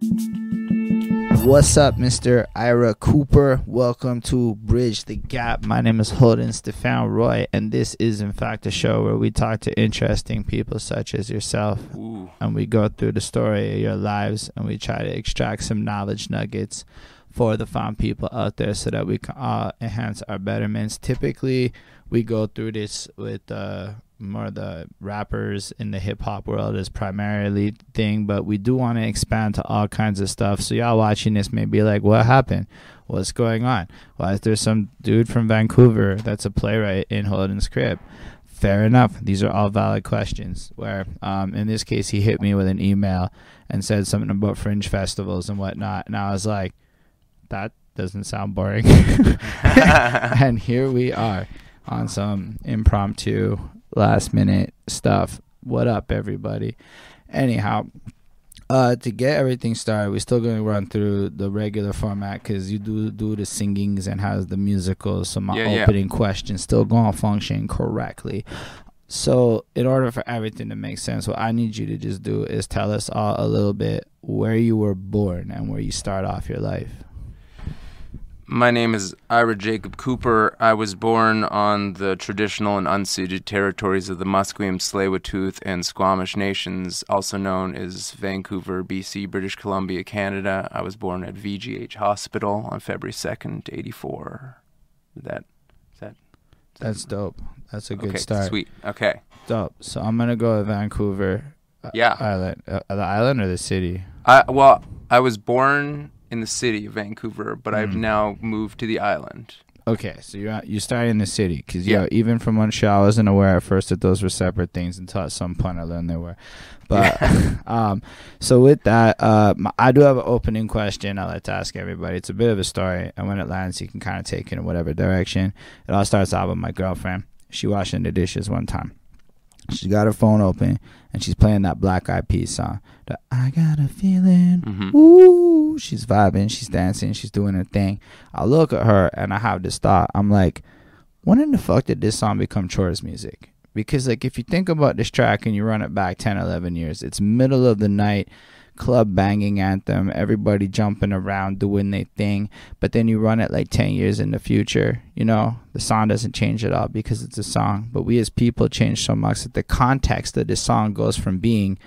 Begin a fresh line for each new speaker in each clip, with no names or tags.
What's up, Mr. Ira Cooper? Welcome to Bridge the Gap. My name is Holden Stefan Roy, and this is, in fact, a show where we talk to interesting people such as yourself.
Ooh.
And we go through the story of your lives and we try to extract some knowledge nuggets for the fine people out there so that we can all enhance our betterments. Typically, we go through this with uh, more the rappers in the hip hop world is primarily thing, but we do want to expand to all kinds of stuff. So y'all watching this may be like, what happened? What's going on? Why is there some dude from Vancouver that's a playwright in Holden's crib? Fair enough. These are all valid questions. Where, um, in this case, he hit me with an email and said something about fringe festivals and whatnot, and I was like, that doesn't sound boring. and here we are on some impromptu last minute stuff. What up, everybody? Anyhow, uh, to get everything started, we're still going to run through the regular format because you do do the singings and has the musicals. So my
Yeah, yeah.
opening questions still going to function correctly. So, in order for everything to make sense, what I need you to just do is tell us all a little bit where you were born and where you start off your life.
My name is Ira Jacob Cooper. I was born on the traditional and unceded territories of the Musqueam, Tsleil-Waututh, and Squamish nations, also known as Vancouver, BC, British Columbia, Canada. I was born at VGH Hospital on February 2nd, 84. Is that, is that
That's dope. That's a good
okay?
start.
Sweet. Okay.
Dope. So I'm gonna go to Vancouver uh,
Yeah.
Island, uh, the island or the city.
I well, I was born in the city of Vancouver, but I've
Mm.
now moved to the island.
Okay, so you're out- you started in the city because
Yeah.
even from Montreal, I wasn't aware at first that those were separate things until at some point I learned they were. But um, so with that, uh, my, I do have an opening question. I like to ask everybody. It's a bit of a story, and when it lands, you can kind of take it in whatever direction. It all starts out with my girlfriend. She washing the dishes one time. She's got her phone open and she's playing that Black Eyed Peas song. The I got a feeling.
Mhm.
Ooh, she's vibing, she's dancing, she's doing her thing. I look at her and I have this thought. I'm like, when in the fuck did this song become chores music? Because like if you think about this track and you run it back 10, 11 years, it's middle of the night, club banging anthem, everybody jumping around doing their thing. But then you run it like 10 years in the future, you know, the song doesn't change at all because it's a song. But we as people change so much that the context that this song goes from being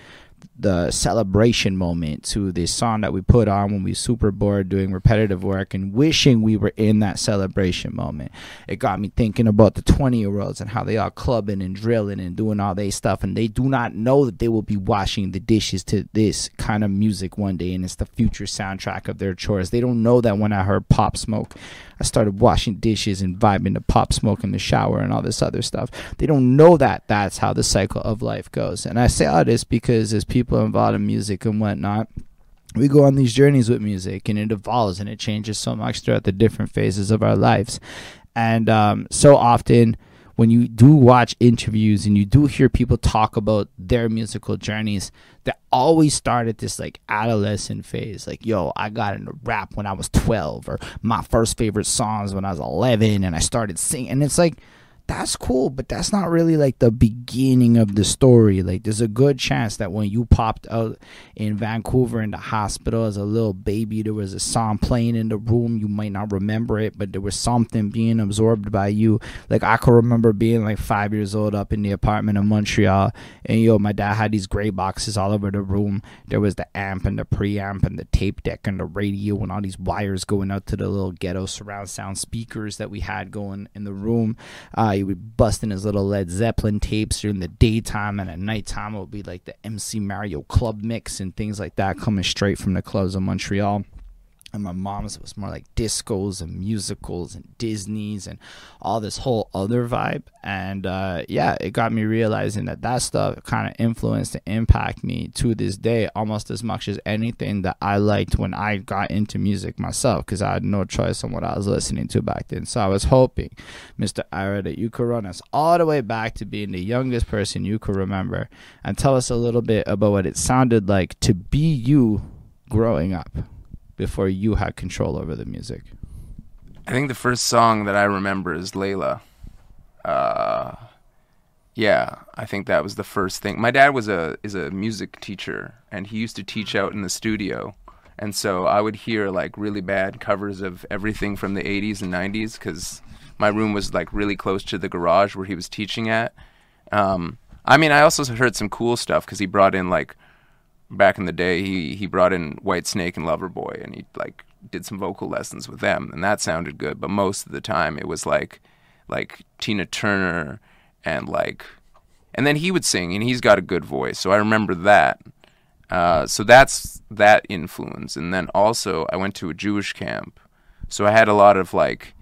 the celebration moment to the song that we put on when we super bored doing repetitive work and wishing we were in that celebration moment. It got me thinking about the 20 year olds and how they are clubbing and drilling and doing all their stuff and they do not know that they will be washing the dishes to this kind of music one day and it's the future soundtrack of their chores. They don't know that when I heard Pop Smoke, I started washing dishes and vibing to Pop Smoke in the shower and all this other stuff. They don't know that that's how the cycle of life goes. And I say all this because as people involved in music and whatnot, we go on these journeys with music and it evolves and it changes so much throughout the different phases of our lives. And um, so often, when you do watch interviews and you do hear people talk about their musical journeys, they always start at this like adolescent phase. Like, yo, I got into rap when I was 12, or my first favorite songs when I was 11, and I started singing. And it's like, that's cool, but that's not really like the beginning of the story. Like, there's a good chance that when you popped out in Vancouver in the hospital as a little baby, there was a song playing in the room. You might not remember it, but there was something being absorbed by you. Like, I could remember being like five years old up in the apartment in Montreal, and yo, my dad had these gray boxes all over the room. There was the amp and the preamp and the tape deck and the radio and all these wires going out to the little ghetto surround sound speakers that we had going in the room. Uh, he would bust in his little Led Zeppelin tapes during the daytime, and at nighttime it would be like the MC Mario Club mix and things like that coming straight from the clubs of Montreal. And my mom's was more like discos and musicals and Disney's and all this whole other vibe. And uh, yeah, it got me realizing that that stuff kind of influenced and impact me to this day almost as much as anything that I liked when I got into music myself because I had no choice on what I was listening to back then. So I was hoping, Mr. Ira, that you could run us all the way back to being the youngest person you could remember and tell us a little bit about what it sounded like to be you growing up before you had control over the music.
I think the first song that I remember is Layla. Uh, yeah, I think that was the first thing. My dad was a is a music teacher, and he used to teach out in the studio. and so I would hear like really bad covers of everything from the 80s and 90s because my room was like really close to the garage where he was teaching at. Um, I mean, I also heard some cool stuff because he brought in like back in the day he he brought in Whitesnake and Loverboy and he like did some vocal lessons with them and that sounded good. But most of the time it was like like Tina Turner and like and then he would sing and he's got a good voice. So i remember that. Uh, so that's that influence. And then also i went to a jewish camp. So i had a lot of like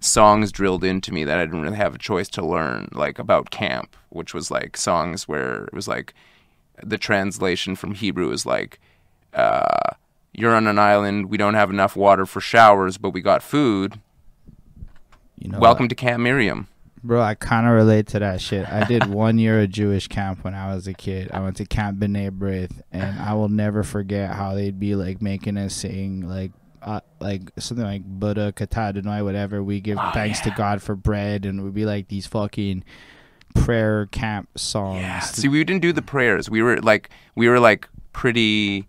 songs drilled into me that i didn't really have a choice to learn like about camp which was like songs where it was like the translation from hebrew is like uh, you're on an island we don't have enough water for showers but we got food
You know,
welcome to camp miriam
Bro, I kind of relate to that shit. I did one year of Jewish camp when I was a kid. I went to Camp B'nai B'rith, and I will never forget how they'd be like making us sing like uh, like something like Buddha Kata Denoi, whatever. We give
Oh,
thanks to. God for bread, and we'd be like these fucking prayer camp songs.
Yeah. See, we didn't do the prayers. We were like, we were like pretty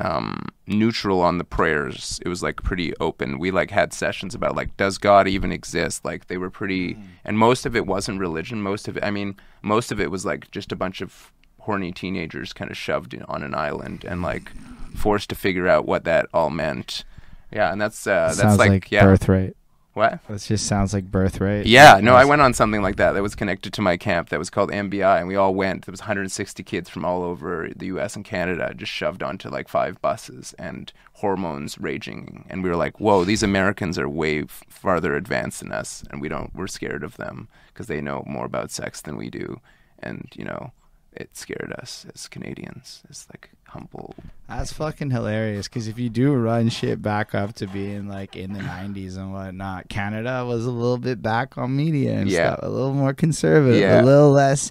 um, neutral on the prayers. It was like pretty open. We like had sessions about like, does God even exist? Like they were pretty, and most of it wasn't religion. Most of it, I mean, most of it was like just a bunch of horny teenagers kind of shoved in, on an island and like forced to figure out what that all meant. Yeah, and that's uh, that's
sounds
like,
like,
yeah,
birthright.
What?
That just sounds like birthright.
Yeah, no, I went on something like that that was connected to my camp that was called MBI, and we all went. There was 160 kids from all over the U.S. and Canada, just shoved onto like five buses, and hormones raging. And we were like, "Whoa, these Americans are way f- farther advanced than us, and we don't. We're scared of them because they know more about sex than we do." And you know, it scared us as Canadians, It's like humble.
That's fucking hilarious. Because if you do run shit back up to being like in the '90s and whatnot, Canada was a little bit back on media and
Yeah.
stuff, a little more conservative,
Yeah.
a little less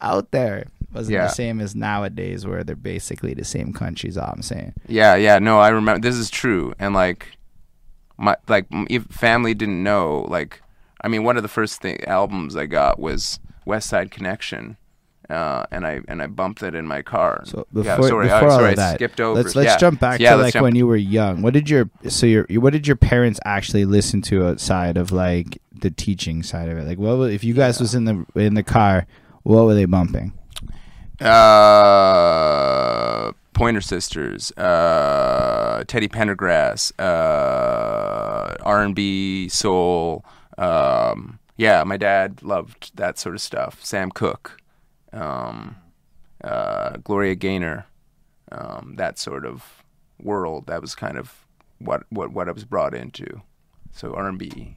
out there. Wasn't
Yeah.
the same as nowadays, where they're basically the same countries. All I'm saying.
Yeah, yeah, no, I remember. This is true, and like, my like, if family didn't know. Like, I mean, one of the first thing, albums I got was Westside Connection, uh, and I and I bumped it in my car.
So
yeah,
before,
sorry,
before
I,
all
sorry,
of
I
that,
skipped over.
let's let's
yeah.
jump back
Yeah,
to like
jump-
when you were young. What did your so your what did your parents actually listen to outside of like the teaching side of it? Like, what if you guys was in the in the car? What were they bumping?
Uh, Pointer Sisters, uh, Teddy Pendergrass, uh, R and B, soul. Um, yeah, my dad loved that sort of stuff. Sam Cooke, um, uh, Gloria Gaynor, um, that sort of world. That was kind of what what what I was brought into. So R and B.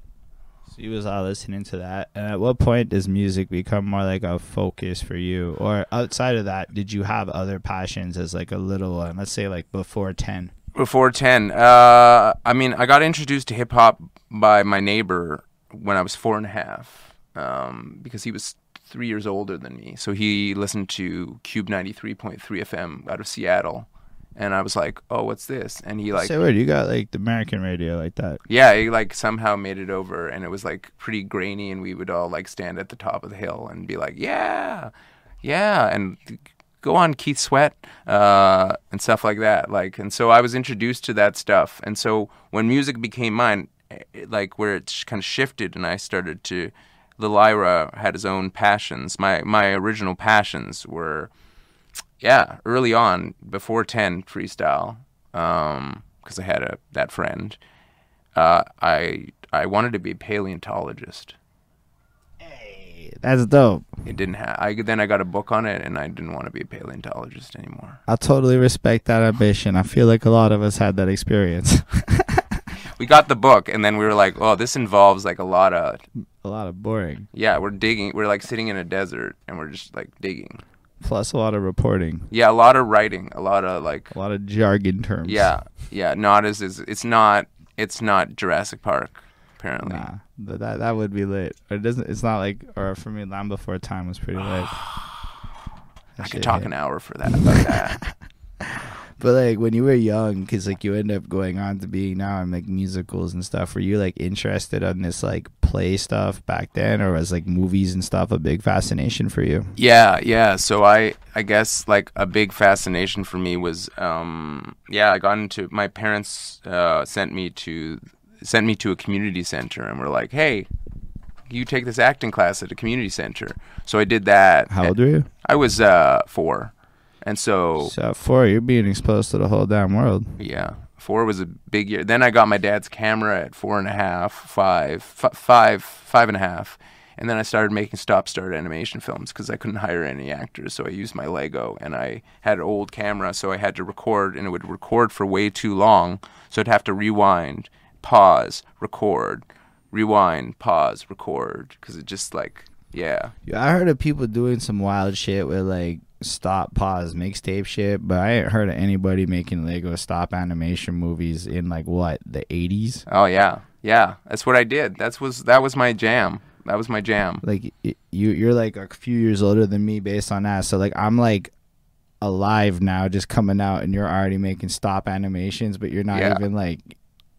So you was all listening to that. And at what point does music become more like a focus for you? Or outside of that, did you have other passions as like a little one? Let's say like before ten.
Before 10, uh, I mean, I got introduced to hip hop by my neighbor when I was four and a half um, because he was three years older than me. So he listened to KUBE 93.3 FM out of Seattle. And I was like, oh, what's this? And he like,
Say what you got like the American radio like that.
yeah, he like somehow made it over and it was like pretty grainy and we would all like stand at the top of the hill and be like, yeah, yeah. And go on Keith Sweat uh, and stuff like that. Like, and so I was introduced to that stuff. And so when music became mine, it, like where it kind of shifted and I started to, Lil Ira had his own passions. My, my original passions were, yeah, early on, before 10 freestyle, because I had a, that friend uh, I I wanted to be a paleontologist.
Hey, that's dope.
It didn't have. I then I got a book on it, and I didn't want to be a paleontologist anymore.
I totally respect that ambition. I feel like a lot of us had that experience.
We got the book, and then we were like, "Oh, this involves like a lot of
a lot of boring.
yeah." We're digging. We're like sitting in a desert, and we're just like digging.
Plus a lot of reporting.
Yeah, a lot of writing, a lot of like
A lot of jargon terms.
yeah, yeah. Not as is. It's not. It's not Jurassic Park, apparently.
Nah, th- that that would be lit. Or it doesn't. It's not like. Or for me, Land Before Time was pretty lit.
I could talk
hit.
an hour for that about that.
but like when you were young, because like you end up going on to being now in like musicals and stuff. Were you like interested on this like play stuff back then, or was like movies and stuff a big fascination for you?
Yeah, yeah. So I, I guess like a big fascination for me was, um, yeah, I got into. My parents uh, sent me to sent me to a community center, and were like, hey. You take this acting class at a community center, so I did that.
How old were you?
I was uh, four, and so
So four, you're being exposed to the whole damn world.
Yeah, four was a big year. Then I got my dad's camera at four and a half, five, f- five, five and a half, and then I started making stop-start animation films because I couldn't hire any actors. So I used my Lego, and I had an old camera, so I had to record, and it would record for way too long, so I'd have to rewind, pause, record, rewind, pause, record, because it just like yeah.
Yeah, I heard of people doing some wild shit with like stop, pause, mixtape shit, but I ain't heard of anybody making Lego stop animation movies in like what the eighties.
Oh yeah, yeah. That's what I did. That's was that was my jam. That was my jam.
Like you, you're like a few years older than me based on that. So like I'm like alive now, just coming out, and you're already making stop animations, but you're not
Yeah.
even like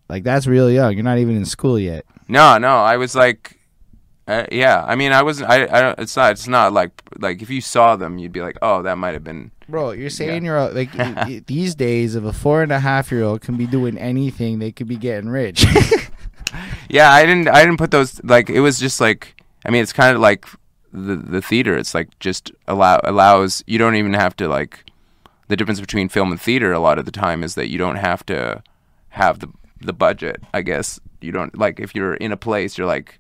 like that's real young. You're not even in school yet.
No, no, I was like, uh, yeah. I mean, I wasn't. I, I. don't- It's not. It's not like like if you saw them, you'd be like, oh, that might have been.
Bro, you're saying you're uh, like y- these days, if a four and a half year old can be doing anything, they could be getting rich.
Yeah, I didn't. I didn't put those. Like it was just like. I mean, it's kind of like the the theater. It's like just allow allows. You don't even have to like. The difference between film and theater a lot of the time is that you don't have to have the the budget. I guess you don't like if you're in a place. You're like.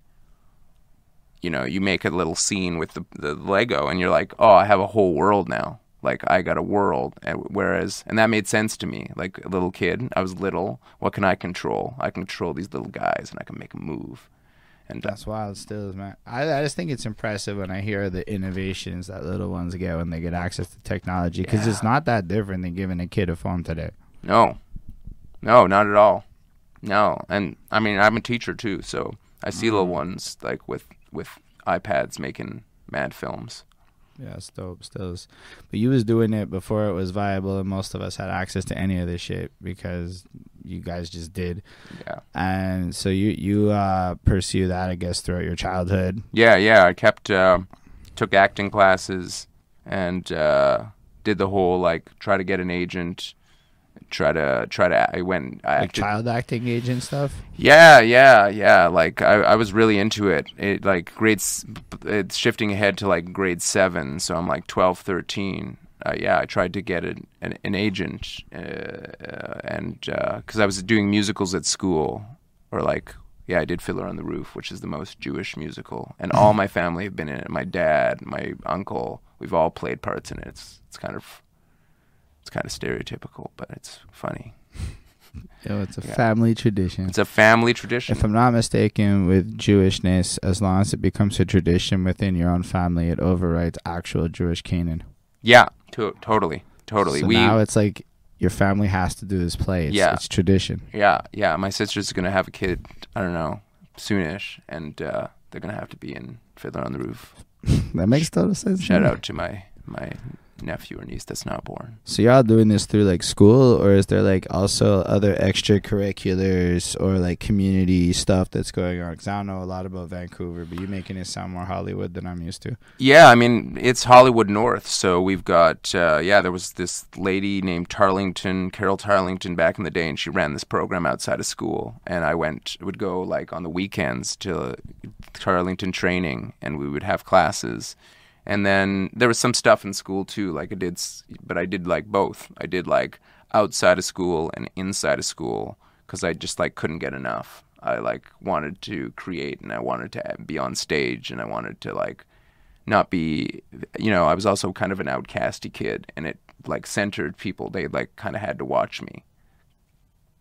You know, you make a little scene with the the Lego, and you're like, oh, I have a whole world now. Like I got a world, and whereas, and that made sense to me. Like a little kid, I was little. What can I control? I control these little guys, and I can make them move. And
That's wild, still is man. I, I just think it's impressive when I hear the innovations that little ones get when they get access to technology because it's not that different than giving a kid a phone today.
no, no, not at all. No, and I mean, I'm a teacher too, so I see mm-hmm. little ones like with with iPads making mad films.
Yeah, it's dope, still is. But you was doing it before it was viable, and most of us had access to any of this shit because you guys just did.
Yeah.
And so you you uh, pursue that, I guess, throughout your childhood.
Yeah, yeah. I kept uh, took acting classes and uh, did the whole like try to get an agent, try to try to. I went. I
Like
acted
child acting agent stuff.
Yeah, yeah, yeah. Like I, I was really into it. It like grades, it's shifting ahead to like grade seven, so I'm like 12, 13. Uh, yeah, I tried to get an an, an agent, uh, uh, and because I was doing musicals at school, or like yeah, I did Fiddler on the Roof, which is the most Jewish musical, and all my family have been in it. My dad, my uncle, we've all played parts in it. It's it's kind of it's kind of stereotypical, but it's funny.
Yo, it's a
Yeah.
family tradition.
It's a family tradition.
If I'm not mistaken, with Jewishness, as long as it becomes a tradition within your own family, it overrides actual Jewish canon.
Yeah, to- totally, totally.
So
we
now it's like your family has to do this play. It's,
Yeah.
it's tradition.
Yeah, yeah. My sister's gonna have a kid. I don't know, soonish, and uh, they're gonna have to be in Fiddler on the Roof.
That makes total sense.
Shout out to my my nephew or niece that's not born.
So y'all doing this through like school, or is there like also other extracurriculars or like community stuff that's going on? Because I don't know a lot about Vancouver, but you're making it sound more Hollywood than I'm used to.
Yeah, I mean it's Hollywood North, so we've got uh, yeah. There was this lady named Tarlington, Carole Tarlington, back in the day, and she ran this program outside of school. And I went, would go like on the weekends to Tarlington training, and we would have classes. And then there was some stuff in school too, like I did, but I did like both. I did like outside of school and inside of school because I just like couldn't get enough. I like wanted to create and I wanted to be on stage and I wanted to like not be you know i was also kind of an outcasty kid and it like centered people they like kind of had to watch me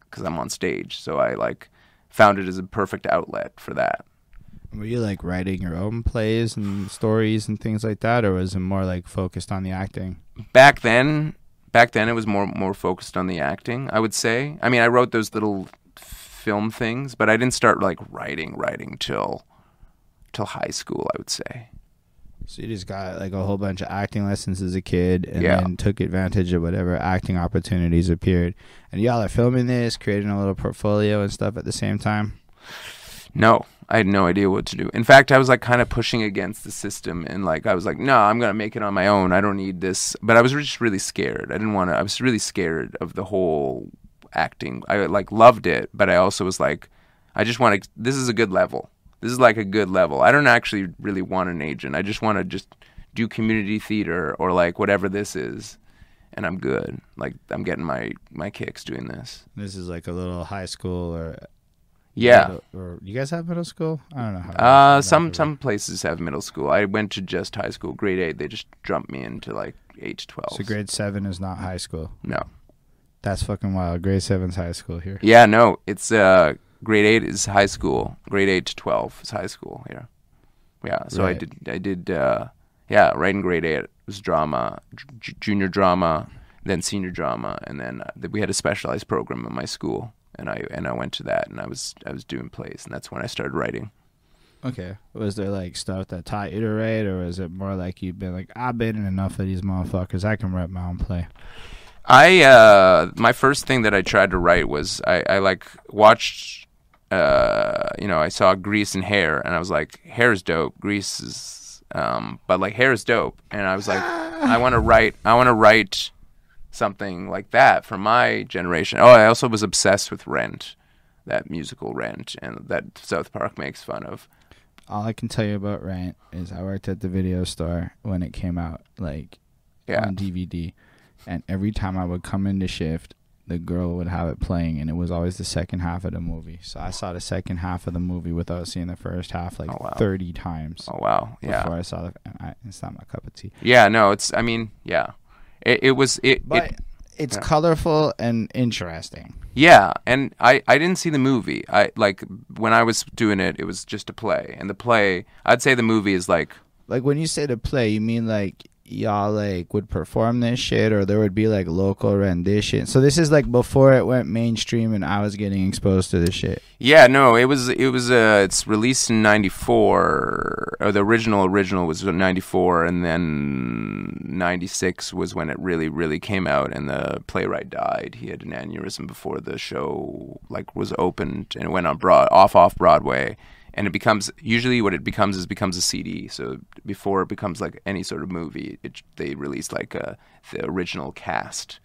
because i'm on stage so i like found it as a perfect outlet for that
Were you like writing your own plays and stories and things like that, or was it more like focused on the acting?
back then back then it was more more focused on the acting i would say i mean i wrote those little film things but i didn't start like writing writing till till high school i would say
So you just got like a whole bunch of acting lessons as a kid, and
Yeah.
then took advantage of whatever acting opportunities appeared. And y'all are filming this, creating a little portfolio and stuff at the same time.
No, I had no idea what to do. In fact, I was like kind of pushing against the system, and like I was like, no, I'm gonna make it on my own. I don't need this. But I was just really scared. I didn't want to. I was really scared of the whole acting. I like loved it, but I also was like, I just want to. This is a good level. This is like a good level. I don't actually really want an agent. I just want to just do community theater or like whatever this is, and I'm good. Like I'm getting my my kicks doing this.
This is like a little high school or
Yeah.
middle- or you guys have middle school? I don't know how.
Uh, some some places have middle school. I went to just high school, grade eight. They just jumped me into like eight to twelve.
So grade seven is not high school.
No.
That's fucking wild. Grade seven's high school here.
Yeah, no. It's uh, grade eight is high school. Grade eight to twelve is high school here. Yeah. So I did. I did. Uh, yeah, right in grade eight it was drama, j- junior drama, then senior drama, and then uh, we had a specialized program in my school, and I and I went to that, and I was I was doing plays, and that's when I started writing.
Okay. Was there like stuff that taught you to write, or was it more like you've been like, I've been in enough of these motherfuckers. I can write my own play.
I uh my first thing that I tried to write was I, I like watched uh you know I saw Grease and Hair and I was like Hair is dope Grease is um but like Hair is dope and I was like I want to write I want to write something like that for my generation. Oh, I also was obsessed with Rent, that musical Rent and that South Park makes fun of.
All I can tell you about Rent is I worked at the video store when it came out, like
Yeah.
on DVD, and every time I would come into shift, the girl would have it playing, and it was always the second half of the movie. So I saw the second half of the movie without seeing the first half like
Oh, wow.
thirty times
Oh wow. Yeah.
before I saw the. I, it's not my cup of tea.
Yeah, no, it's I mean, yeah. It it was it,
But
it
it's
yeah.
colorful and interesting.
Yeah, and I, I didn't see the movie. I like when I was doing it, it was just a play, and the play I'd say the movie is like
Like when you say the play, you mean like y'all like would perform this shit, or there would be like local rendition. So this is like before it went mainstream, and I was getting exposed to this shit.
yeah no it was it was uh it's released in '94 or the original original was '94 and then '96 was when it really really came out and the playwright died. He had an aneurysm before the show like was opened and it went on broad off off Broadway. And it becomes usually what it becomes is becomes a CD. So before it becomes like any sort of movie, it, they release like a, the original cast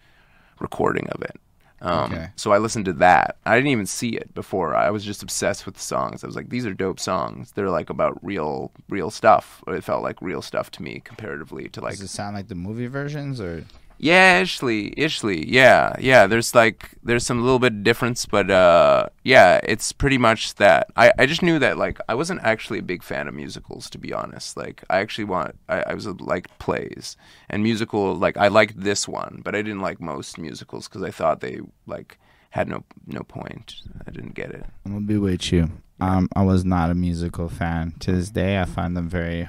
recording of it. Um,
Okay.
So I listened to that. I didn't even see it before. I was just obsessed with the songs. I was like, these are dope songs. They're like about real, real stuff. It felt like real stuff to me comparatively to like
Does it sound like the movie versions, or
yeah, Ishley, Ishley. yeah, yeah. There's like there's some little bit of difference, but uh, yeah, it's pretty much that. I, I just knew that like I wasn't actually a big fan of musicals, to be honest. Like I actually want I, I was like plays and musical. Like I liked this one, but I didn't like most musicals because I thought they like had no no point. I didn't get it.
I'm gonna be with you. Um, I was not a musical fan. To this day, I find them very.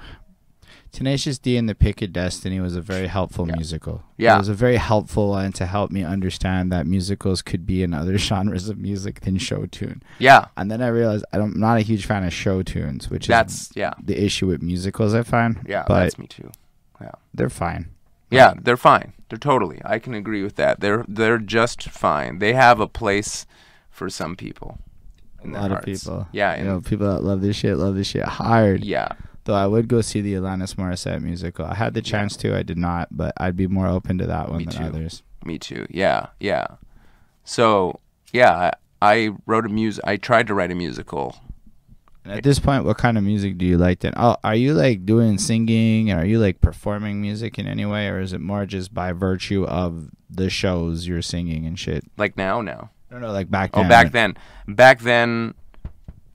Tenacious D and the Pick of Destiny was a very helpful
Yeah.
musical.
Yeah.
it was a very helpful one to help me understand that musicals could be in other genres of music than show tune.
Yeah,
And then I realized I don't, I'm not a huge fan of show tunes, which is
yeah,
the issue with musicals. I find.
yeah.
but
that's me too. Yeah.
They're fine.
Yeah, they're fine. They're totally. I can agree with that. They're they're just fine. They have a place for some people.
A lot of people.
Yeah,
you know, people that love this shit love this shit hard.
yeah,
Though I would go see the Alanis Morissette musical. I had the chance to. I did not, but I'd be more open to that one
Me
than
too.
others.
me too. Yeah, yeah. So yeah, I, I wrote a mus. I tried to write a musical.
And at this point, what kind of music do you like then? Oh, are you like doing singing and are you like performing music in any way, or is it more just by virtue of the shows you're singing and shit?
Like now, now.
No, no, like back
Oh, back then. Back then,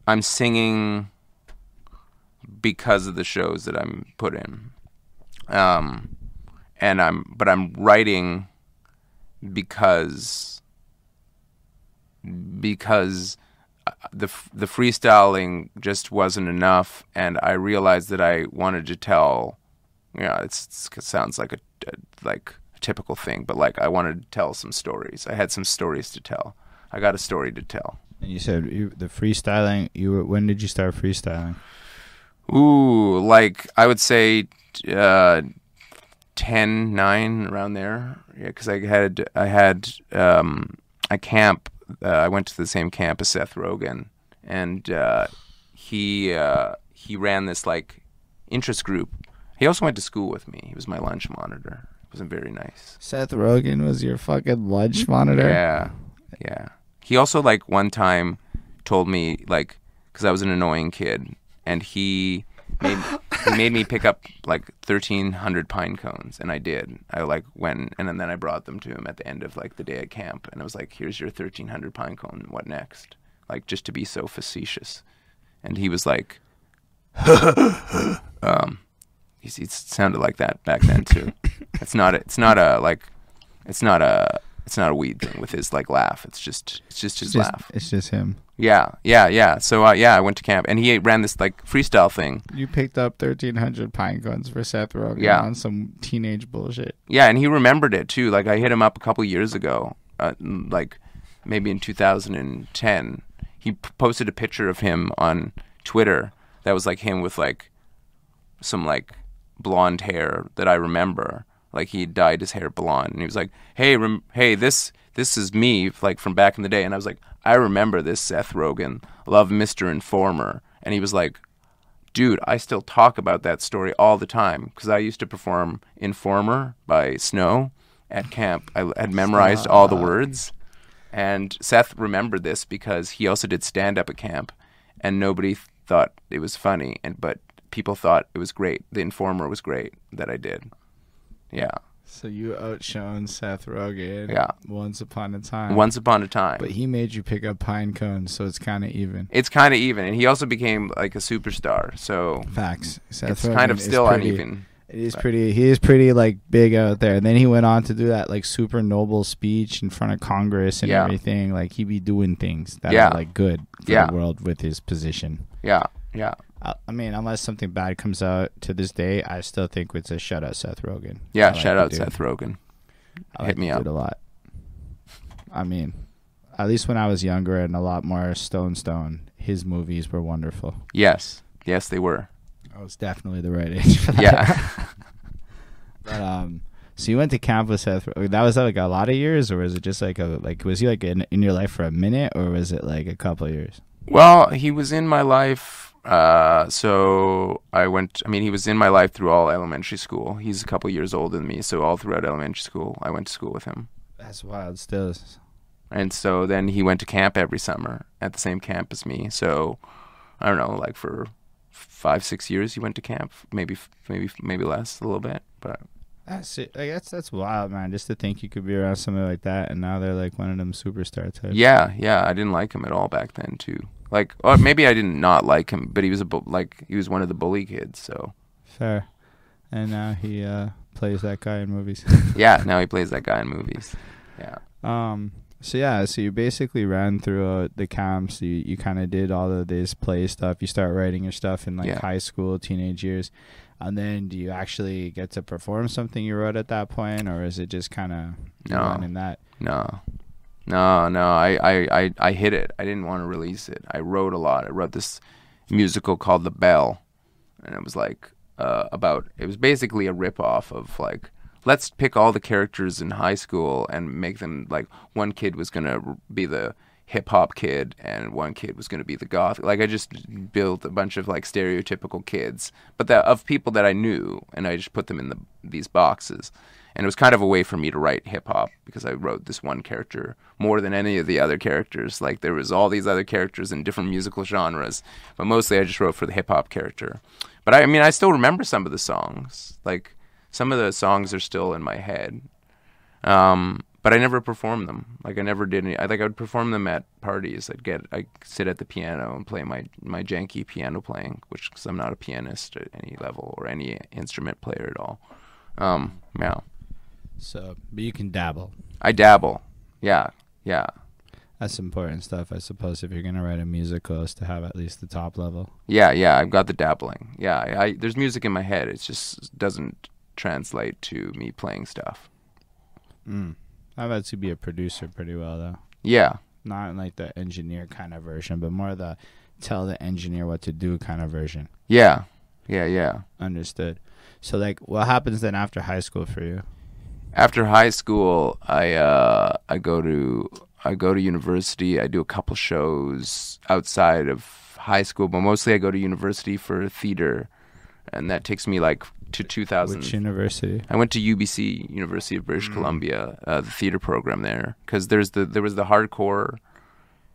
I'm singing because of the shows that I'm put in. Um, and I'm, but I'm writing because because uh, the the freestyling just wasn't enough, and I realized that I wanted to tell. You know, it's, it sounds like a, a like a typical thing, but like I wanted to tell some stories. I had some stories to tell. I got a story to tell.
And you said you, the freestyling. You were, when did you start freestyling?
Ooh, like I would say uh, 10, 9, around there. Yeah, because I had I had um, a camp. Uh, I went to the same camp as Seth Rogen, and uh, he uh, he ran this like interest group. He also went to school with me. He was my lunch monitor. It wasn't very nice.
Seth Rogen was your fucking lunch monitor.
Yeah, yeah. He also like one time told me like because I was an annoying kid, and he made he made me pick up like thirteen hundred pine cones, and I did. I like went and then I brought them to him at the end of like the day at camp, and I was like, "Here's your thirteen hundred pine cone. What next?" Like just to be so facetious, and he was like, um, he, he sounded like that back then too. it's not it's not a like it's not a it's not a weed thing with his like laugh. It's just it's just his
It's just,
laugh.
it's just him.
Yeah, yeah, yeah. So uh, yeah, I went to camp and he ran this like freestyle thing.
You picked up thirteen hundred pine cones for Seth Rogen
Yeah.
on some teenage bullshit.
Yeah, and he remembered it too. Like I hit him up a couple years ago, uh, like maybe in 2010. He p- posted a picture of him on Twitter that was like him with like some like blonde hair that I remember. Like he dyed his hair blonde, and he was like, "Hey, rem- hey, this this is me, like from back in the day." And I was like, "I remember this Seth Rogen, love Mister Informer," and he was like, dude, I still talk about that story all the time because I used to perform Informer by Snow at camp. I had memorized all the words. And Seth remembered this because he also did stand up at camp and nobody thought it was funny and but people thought it was great. The Informer was great that I did. Yeah.
So you outshone Seth Rogen.
Yeah.
Once upon a time.
Once upon a time.
But he made you pick up pine cones, so it's kind of even.
it's kind of even and he also became like a superstar. So
Facts. Seth
it's kind of still
pretty-
uneven.
It is pretty. He is pretty like big out there. And then he went on to do that like super noble speech in front of Congress and
Yeah.
everything. Like he be doing things that
Yeah.
are like good for
Yeah.
the world with his position.
Yeah. Yeah.
I, I mean, unless something bad comes out to this day, I still think it's a shout out Seth Rogen.
Yeah,
I
shout out. Seth Rogen.
I
Hit
like
me up.
a lot. I mean, at least when I was younger and a lot more Stone Stone, his movies were wonderful.
Yes. Yes, they were.
I was definitely the right age for that.
Yeah.
But um, so you went to camp with Seth. That was like a lot of years, or was it just like a like was he like in in your life for a minute, or was it like a couple of years?
well, he was in my life. Uh, so I went. I mean, he was in my life through all elementary school. He's a couple years older than me, so all throughout elementary school, I went to school with him.
That's wild. Still,
And so then he went to camp every summer at the same camp as me. So I don't know, like for five, six years, he went to camp. Maybe, maybe, maybe less, a little bit. But
that's it. Like, that's that's wild, man. Just to think you could be around somebody like that, and now they're like one of them superstar types.
yeah, yeah, I didn't like him at all back then too. Like, or maybe I did not not like him, but he was a bu- like he was one of the bully kids. So
fair. And now he uh, plays that guy in movies.
yeah, now he plays that guy in movies. Yeah.
Um. So yeah, so you basically ran through uh, the camps. You you kind of did all of this play stuff. You start writing your stuff in like
Yeah.
high school, teenage years, and then do you actually get to perform something you wrote at that point, or is it just kind of
No.
in that?
No. No, no, I, I, I, I hid it. I didn't want to release it. I wrote a lot. I wrote this musical called The Bell, and it was like uh, about. It was basically a ripoff of like, let's pick all the characters in high school and make them like one kid was gonna be the hip hop kid and one kid was gonna be the goth. Like I just built a bunch of like stereotypical kids, but that of people that I knew, and I just put them in the these boxes and it was kind of a way for me to write hip hop because I wrote this one character more than any of the other characters. Like there was all these other characters in different musical genres, but mostly I just wrote for the hip hop character. But I, I mean, I still remember some of the songs. Like some of the songs are still in my head, um, but I never performed them. Like I never did any. I like I would perform them at parties. I'd get I sit at the piano and play my my janky piano playing, which because I'm not a pianist at any level or any instrument player at all. Um, yeah.
So, but you can dabble.
I dabble. Yeah, yeah,
That's important stuff, I suppose. If you're gonna write a musical, is to have at least the top level.
yeah, yeah. I've got the dabbling. Yeah, I, I there's music in my head. It just doesn't translate to me playing stuff.
Mm. I've had to be a producer pretty well though.
Yeah,
Not like the engineer kind of version, but more the tell the engineer what to do kind of version.
yeah, yeah, yeah.
Understood. So like, what happens then after high school for you?
After high school, I uh, I go to I go to university. I do a couple shows outside of high school, but mostly I go to university for theater, and that takes me like to 2000.
Which university?
I went to UBC, University of British Columbia, uh, the theater program there, because there's the there was the hardcore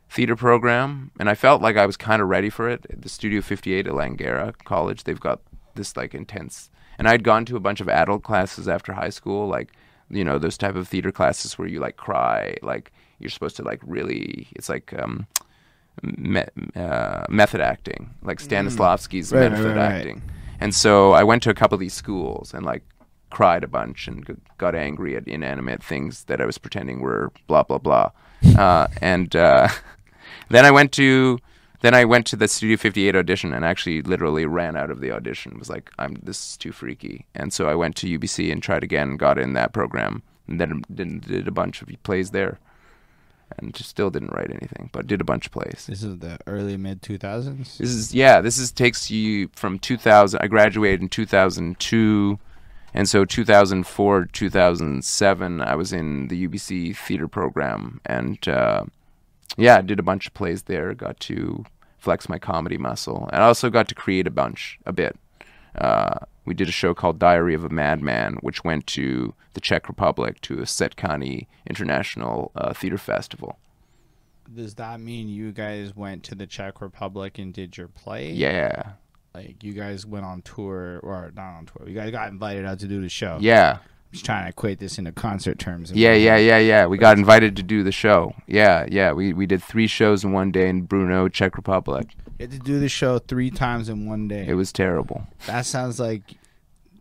theater program, and I felt like I was kind of ready for it. The Studio 58 at Langara College, they've got this like intense, and I'd gone to a bunch of adult classes after high school, like you know those type of theater classes where you like cry, like you're supposed to like really, it's like. um me, uh, method acting, like Stanislavski's
Right, right,
method
right, right.
acting. And so I went to a couple of these schools and like cried a bunch and g- got angry at inanimate things that I was pretending were blah blah blah. Uh, and uh, then I went to then I went to the Studio 58 audition and actually literally ran out of the audition. Was like, I'm this is too freaky. And so I went to UBC and tried again, got in that program, and then did, did a bunch of plays there. And just still didn't write anything, but did a bunch of plays.
This is the early mid two thousands.
This is yeah. This is takes you from 2000. I graduated in 2002, and so 2004, 2007, I was in the UBC theater program, and uh, yeah, I did a bunch of plays there. Got to flex my comedy muscle, and I also got to create a bunch, a bit. Uh, we did a show called Diary of a Madman, which went to the Czech Republic to a Setkani International uh, Theater Festival.
Does that mean you guys went to the Czech Republic and did your play?
Yeah,
Like you guys went on tour, or not on tour. You guys got invited out to do the show.
yeah.
Trying to equate this into concert terms.
Yeah, yeah, yeah, yeah. We got invited to do the show. Yeah, yeah. We we did three shows in one day in Brno, Czech Republic.
You had to do the show three times in one day.
It was terrible.
that sounds like.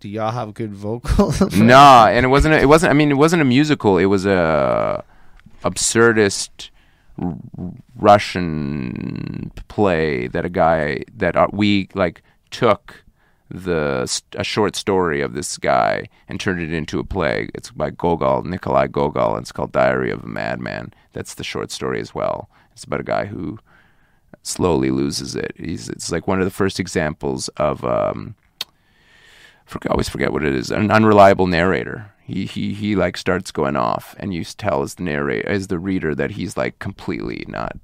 Do y'all have good vocals?
nah, and it wasn't. A, it wasn't. I mean, it wasn't a musical. It was a absurdist R- Russian play that a guy that uh, we like took the a short story of this guy and turned it into a play. It's by Gogol, Nikolai Gogol, and it's called Diary of a Madman. That's the short story as well. It's about a guy who slowly loses it. He's it's like one of the first examples of um, forget, always forget what it is. An unreliable narrator. He he he like starts going off, and you tell as the narrator as the reader that he's like completely not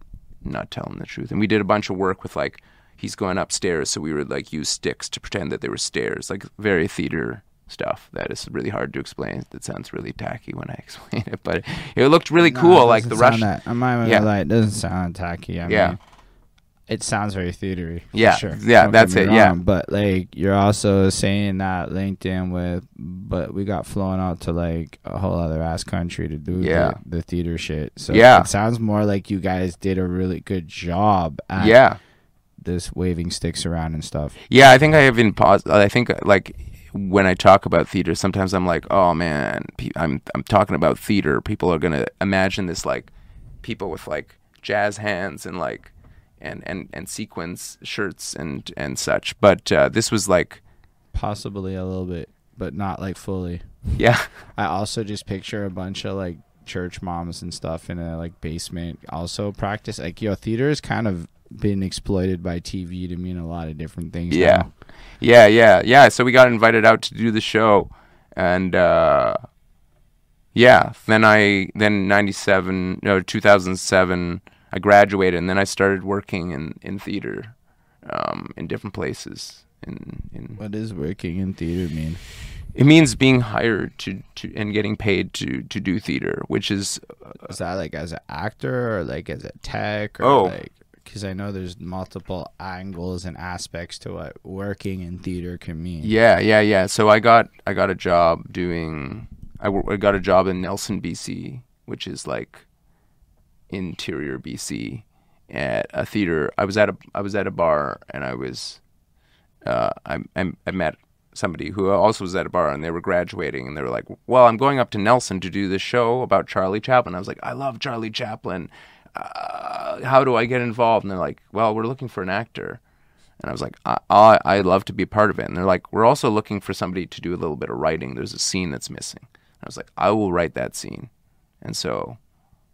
not telling the truth. And we did a bunch of work with like he's going upstairs, so we would like use sticks to pretend that there were stairs, like very theater stuff that is really hard to explain. That sounds really tacky when I explain it, but it looked really
No,
cool. Like the Russian.
That. I'm not even
Yeah.
gonna. It doesn't sound tacky. I
Yeah.
mean, it sounds very theatery.
Yeah,
sure.
yeah,
Don't
that's it, yeah.
But like, you're also saying that linked in with, but we got flown out to like a whole other ass country to do
Yeah.
the, the theater shit. So
Yeah.
it sounds more like you guys did a really good job at
Yeah,
this waving sticks around and stuff.
Yeah, I think I have been pos- I think like when I talk about theater, sometimes I'm like, oh man, I'm I'm talking about theater. People are gonna imagine this like people with like jazz hands and like and and and sequins shirts and and such. But uh, this was like,
Possibly a little bit, but not like fully.
yeah,
I also just picture a bunch of like church moms and stuff in a like basement also practice like yo theater has kind of been exploited by TV to mean a lot of different things.
Yeah.
now.
yeah, yeah, yeah. So we got invited out to do the show, and uh, yeah, then I then ninety seven no two thousand seven I graduated, and then I started working in in theater, um, in different places. In in
What does working in theater mean?
it means being hired to, to and getting paid to to do theater, which is
Is that like as an actor or like as a tech or
Oh.
like because I know there's multiple angles and aspects to what working in theater can mean.
Yeah, yeah, yeah. So I got I got a job doing I, I got a job in Nelson, BC, which is like interior BC at a theater. I was at a I was at a bar and I was uh, I, I I met somebody who also was at a bar and they were graduating and they were like, "Well, I'm going up to Nelson to do this show about Charlie Chaplin." I was like, "I love Charlie Chaplin. Uh, how do I get involved?" And they're like, "Well, we're looking for an actor." And I was like, I, I, I'd love to be a part of it. And they're like, we're also looking for somebody to do a little bit of writing. There's a scene that's missing. I was like, I will write that scene. And so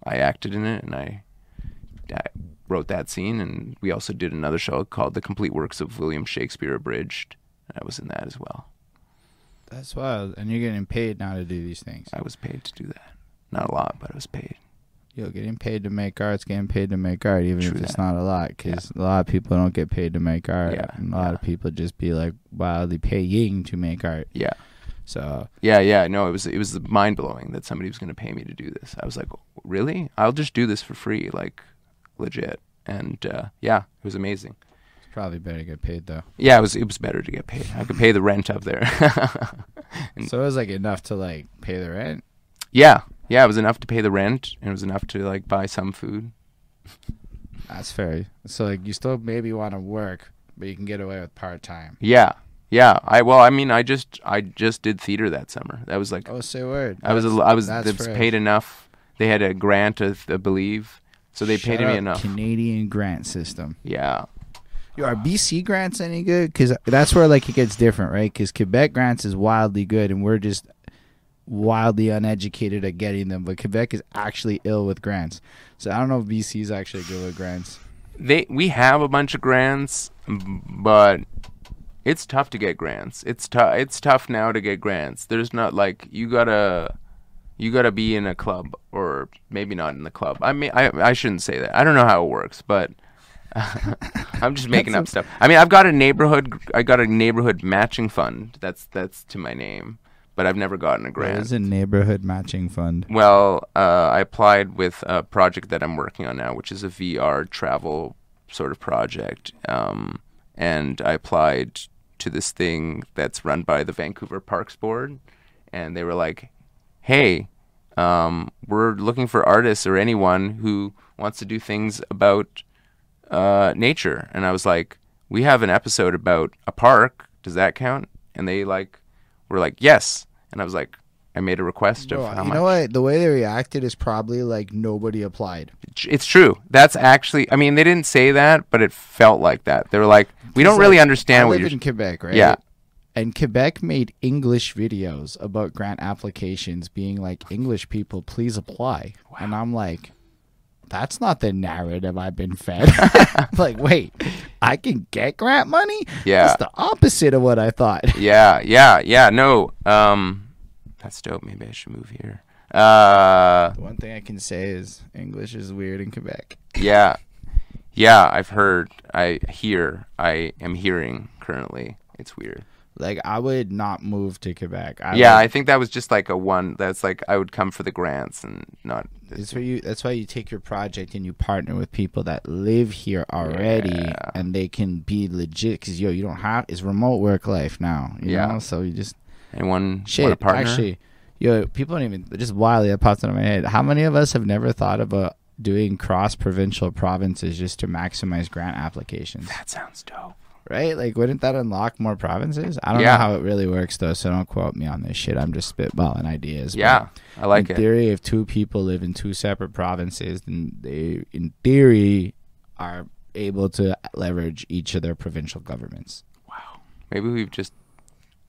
I acted in it and I, I wrote that scene. And we also did another show called The Complete Works of William Shakespeare Abridged. And I was in that as well.
That's wild. And you're getting paid now to do these things.
I was paid to do that. Not a lot, but I was paid.
Yo, getting paid to make art's getting paid to make art, even
True
if it's not a lot, because a lot of people don't get paid to make art.
Yeah,
and a lot of people just be like wildly paying to make art.
Yeah.
So
Yeah, yeah, no, it was it was mind blowing that somebody was going to pay me to do this. I was like, really? I'll just do this for free, like legit. And uh, yeah, it was amazing.
it's probably better to get paid though.
Yeah, it was it was better to get paid. I could pay the rent up there. And-
So it was like enough to like pay the rent.
yeah, yeah, it was enough to pay the rent, and it was enough to like buy some food.
That's fair. So like you still maybe want to work, but you can get away with part time.
Yeah, yeah. I well, I mean, I just I just did theater that summer. That was like
Oh, say word.
I was a, I was
that's
was paid enough. They had a grant, I believe, so they
Shut
paid me enough.
Canadian grant system.
Yeah,
Yo, are BC grants any good? Because that's where like it gets different, right? Because Quebec grants is wildly good, and we're just wildly uneducated at getting them. But Quebec is actually ill with grants, so I don't know if BC is actually good with grants.
they we have a bunch of grants, but it's tough to get grants. It's tough. It's tough now to get grants. There's not like you gotta you gotta be in a club or maybe not in the club. I mean, I I shouldn't say that. I don't know how it works, but. I'm just making up stuff. I mean, I've got a neighborhood. I got a neighborhood matching fund. That's that's to my name, but I've never gotten a grant.
There's a neighborhood matching fund.
Well, uh, I applied with a project that I'm working on now, which is a VR travel sort of project. Um, and I applied to this thing that's run by the Vancouver Parks Board. And they were like, hey, um, we're looking for artists or anyone who wants to do things about uh, nature. And I was like, we have an episode about a park. Does that count? And they like were like, yes. And I was like, I made a request of
Bro,
how
you
much.
know what? The way they reacted is probably like nobody applied.
It's true. That's actually. I mean, they didn't say that, but it felt like that. They were like, "We don't
It's
really
like,
understand
I
what
live
you're."
in Quebec, right?
Yeah.
And Quebec made English videos about grant applications being like, English people, please apply. And I'm like, that's not the narrative I've been fed. like, wait, I can get grant money?
Yeah.
That's the opposite of what I thought.
yeah, yeah, yeah. No, um, that's dope. Maybe I should move here. Uh,
The one thing I can say is English is weird in Quebec.
yeah, yeah. I've heard. I hear. I am hearing currently. It's weird.
Like, I would not move to Quebec. I
yeah,
would-
I think that was just like a one. That's like I would come for the grants and not.
It's where you. That's why you take your project and you partner with people that live here already,
Yeah.
and they can be legit. Because yo, you don't have. It's remote work life now. You
Yeah.
know? So you just
Anyone
shit.
want a partner?
Actually, yo, people don't even. Just wildly, that popped into my head. How many of us have never thought about doing cross provincial provinces just to maximize grant applications?
that sounds dope.
Right? Like, wouldn't that unlock more provinces? I don't
Yeah.
know how it really works though, so don't quote me on this shit. I'm just spitballing ideas. but-
Yeah, I like
in
it.
theory, if two people live in two separate provinces, then they, in theory, are able to leverage each of their provincial governments.
Wow, maybe we've just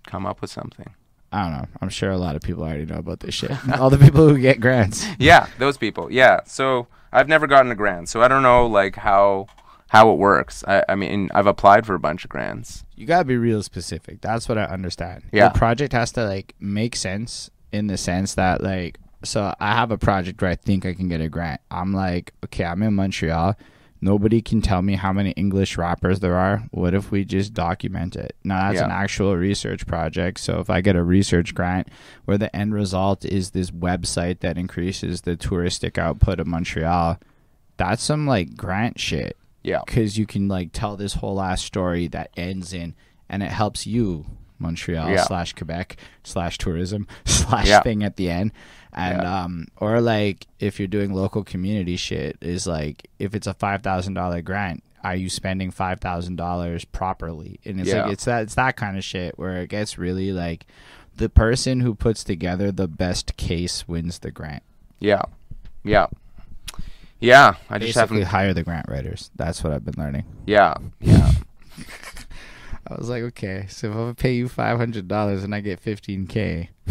come up with something.
I don't know. I'm sure a lot of people already know about this shit. All the people who get grants.
Yeah, those people. Yeah. So I've never gotten a grant, so I don't know like how how it works. I, I mean, I've applied for a bunch of grants.
You gotta be real specific. That's what I understand.
Yeah.
Your project has to like make sense in the sense that like so I have a project where I think I can get a grant. I'm like, okay, I'm in Montreal. Nobody can tell me how many English rappers there are. What if we just document it? Now that's an actual research project. So if I get a research grant where the end result is this website that increases the touristic output of Montreal, that's some like grant shit
Yeah.
because you can like tell this whole ass story that ends in and it helps you montreal
Yeah.
slash quebec slash tourism slash
Yeah.
thing at the end and
Yeah.
um or like if you're doing local community shit is like if it's a $5000 grant are you spending $5000 properly and it's
Yeah.
like it's that it's that kind of shit where it gets really like the person who puts together the best case wins the grant
Yeah. Yeah. Yeah. I just
basically
haven't.
hire the grant writers that's what i've been learning
Yeah. Yeah.
I was like, okay, so if I pay you five hundred dollars and I get fifteen k,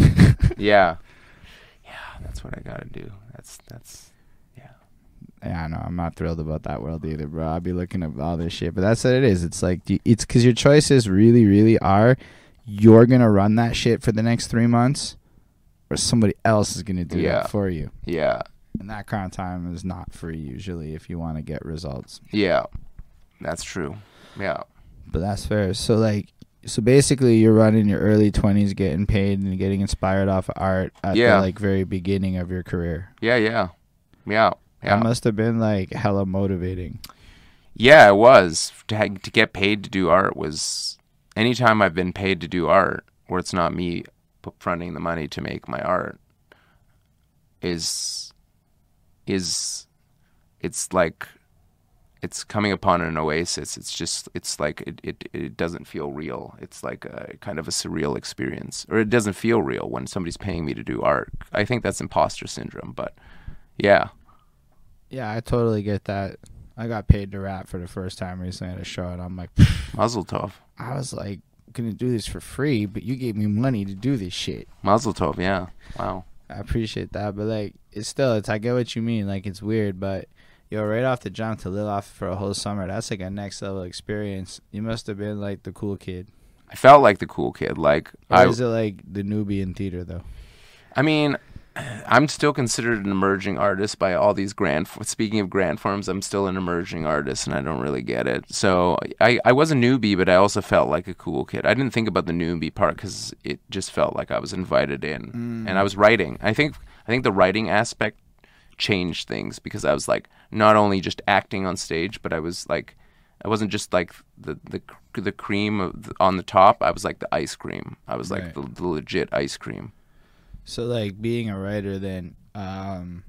Yeah. Yeah. That's what I gotta do. That's that's.
yeah, I know I'm not thrilled about that world either, bro. I'll be looking at all this shit, but that's what it is. It's like it's because your choices really, really are you're gonna run that shit for the next three months, or somebody else is gonna do
Yeah.
that for you.
Yeah.
And that kind of time is not free usually if you want to get results.
Yeah. That's true. Yeah.
But that's fair. So like, so basically, you're running your early twenties, getting paid and getting inspired off of art at
Yeah.
the like very beginning of your career.
Yeah, yeah. Yeah. Yeah.
That must have been like hella motivating.
Yeah, it was. To, to get paid to do art was anytime I've been paid to do art where it's not me fronting the money to make my art is is it's like it's coming upon an oasis. It's just it's like it, it, it doesn't feel real. It's like a kind of a surreal experience. Or it doesn't feel real when somebody's paying me to do art. I think that's imposter syndrome, but yeah.
Yeah, I totally get that. I got paid to rap for the first time recently at a show, and I'm like,
Mazel tov.
I was like, gonna do this for free, but you gave me money to do this shit.
Mazel tov, yeah. Wow.
I appreciate that, but like, it's still, it's I get what you mean. Like, it's weird, but yo, right off the jump to live off for a whole summer, that's like a next level experience. You must have been like the cool kid.
I felt like the cool kid. Like
Or
I,
is it like the newbie in theater though?
I mean, I'm still considered an emerging artist by all these grand. Speaking of grand forms, I'm still an emerging artist, and I don't really get it. So I, I was a newbie, but I also felt like a cool kid. I didn't think about the newbie part because it just felt like I was invited in, mm. and I was writing. I think I think the writing aspect changed things because I was like not only just acting on stage, but I was like. I wasn't just like the the the cream of the, on the top. I was like the ice cream. I was like
Right.
the, the legit ice cream.
So like being a writer, then, um,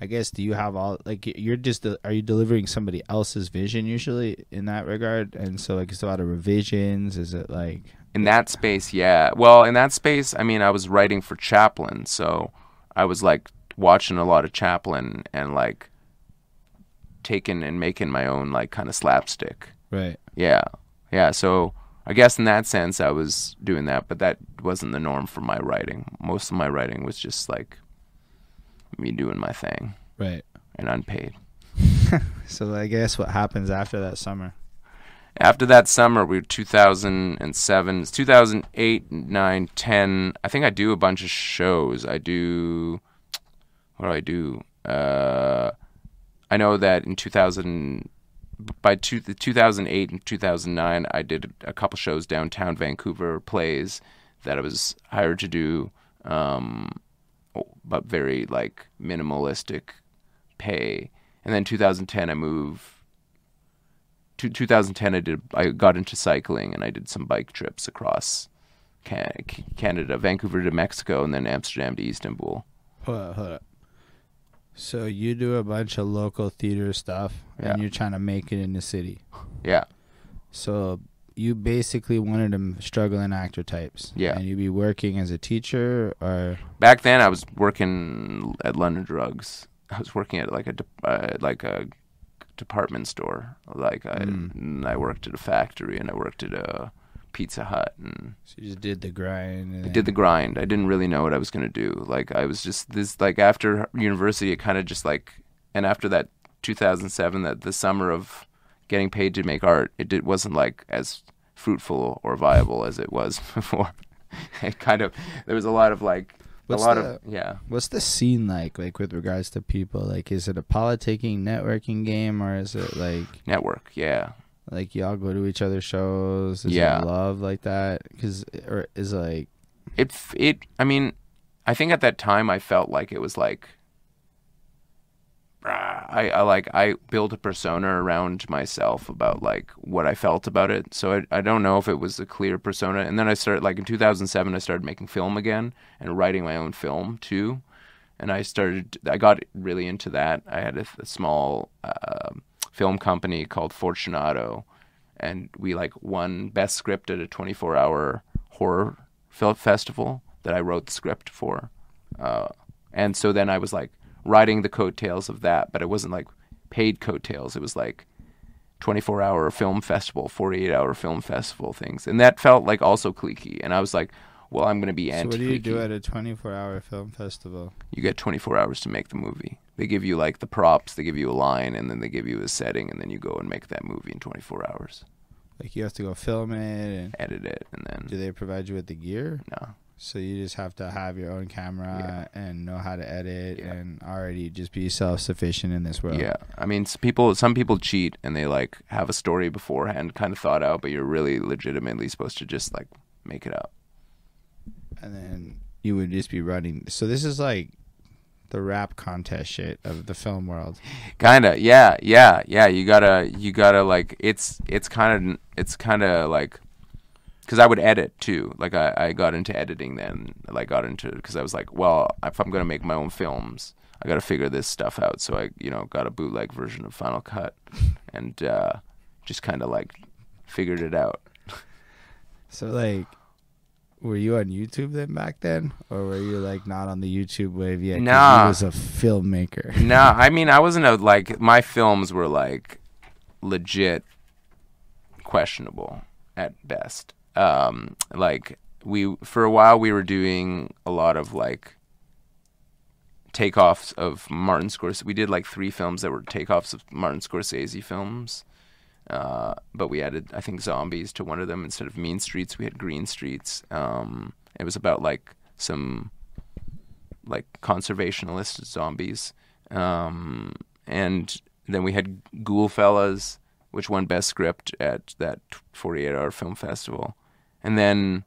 I guess do you have all like you're just are you delivering somebody else's vision usually in that regard? And so like it's a lot of revisions. Is it like
In that space, yeah. Well, in that space, I mean, I was writing for Chaplin, so I was like watching a lot of Chaplin and like taking and making my own like kind of slapstick.
right?
Yeah. Yeah, so I guess in that sense I was doing that, but that wasn't the norm for my writing. Most of my writing was just like me doing my thing
Right.
and unpaid.
So I guess what happens after that summer?
After that summer, we were 2007, it's 2008, 9, 10. I think I do a bunch of shows. I do, what do I do? Uh, I know that in 2000, by two, the 2008 and 2009, I did a couple shows downtown Vancouver, plays that I was hired to do, um, but very like minimalistic pay. And then 2010, I moved To 2010 I did I got into cycling and I did some bike trips across Canada, Vancouver to Mexico, and then Amsterdam to Istanbul.
Hold hold. So you do a bunch of local theater stuff,
Yeah.
and you're trying to make it in the city.
Yeah,
So you basically wanted them struggling actor types.
Yeah.
And you'd be working as a teacher or
back then I was working at London Drugs. I was working at like a de- uh, like a department store. Like I,
Mm.
and I worked at a factory and I worked at a Pizza Hut and
so you just did the grind. And
I did the grind. I didn't really know what I was gonna do. Like I was just this like after university, it kind of just like, and after that 2007, that the summer of getting paid to make art, it did, wasn't like as fruitful or viable as it was before. it kind of there was a lot of like
What's
a lot
the-
of yeah.
What's the scene like, like with regards to people? Like, is it a politicking, networking game, or is it like,
Network, yeah,
like y'all go to each other's shows? Is
Yeah.
love like that? Because, or is like,
it it i mean i think at that time i felt like it was like I, I like i built a persona around myself about like what i felt about it so I, I don't know if it was a clear persona and then i started like in 2007 i started making film again and writing my own film too and i started i got really into that i had a, a small uh, film company called fortunato and we like won best script at a 24 hour horror film festival that I wrote the script for. Uh, and so then I was like riding the coattails of that, but it wasn't like paid coattails. It was like 24 hour film festival, 48 hour film festival things. And that felt like also cliquey. And I was like, well, I'm going to be
so
anti
what do you do at a 24 hour film festival?
You get 24 hours to make the movie. They give you like the props, they give you a line, and then they give you a setting, and then you go and make that movie in 24 hours.
Like you have to go film it, and
edit it, and then
do they provide you with the gear?
no.
So you just have to have your own camera and know how to edit
Yeah.
and already just be self sufficient in this world.
Yeah, I mean, people. Some people cheat and they like have a story beforehand, kind of thought out, but you're really legitimately supposed to just like make it up.
And then you would just be running. So this is like the rap contest shit of the film world.
Kinda, yeah, yeah, yeah. You gotta, you gotta like. It's, it's kind of, it's kind of like, because I would edit too. Like I, I got into editing then. Like got into because I was like, well, if I'm gonna make my own films, I gotta figure this stuff out. So I, you know, got a bootleg version of Final Cut, and uh, just kind of like figured it out.
So like, were you on YouTube then back then, or were you like not on the YouTube wave yet? 'cause
Nah.
you was a filmmaker.
no, I mean I wasn't a like my films were like legit questionable at best. Um, like we for a while we were doing a lot of like takeoffs of Martin Scorsese. We did like three films that were takeoffs of Martin Scorsese films. Uh, but we added, I think, zombies to one of them instead of Mean Streets. We had Green Streets. Um, it was about like some like conservationalist zombies. Um, and then we had Ghoul Fellas, which won Best Script at that 48 Hour Film Festival. And then,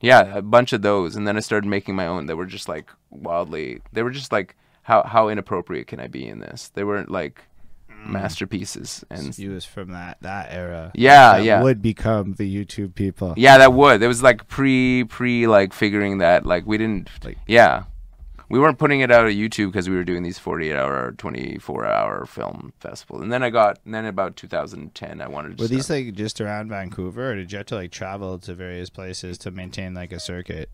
yeah, a bunch of those. And then I started making my own that were just like wildly, they were just like, how, how inappropriate can I be in this? They weren't like Mm-hmm. masterpieces. And
you was from that that era.
yeah,
that
yeah.
would become the YouTube people.
Yeah, that would. It was like pre pre like figuring that like we didn't
Like-
yeah. We weren't putting it out on YouTube because we were doing these 48 hour, 24 hour film festivals. And then I got, and then about 2010, I wanted to.
Were these like just around Vancouver, or did you have to like travel to various places to maintain like a circuit?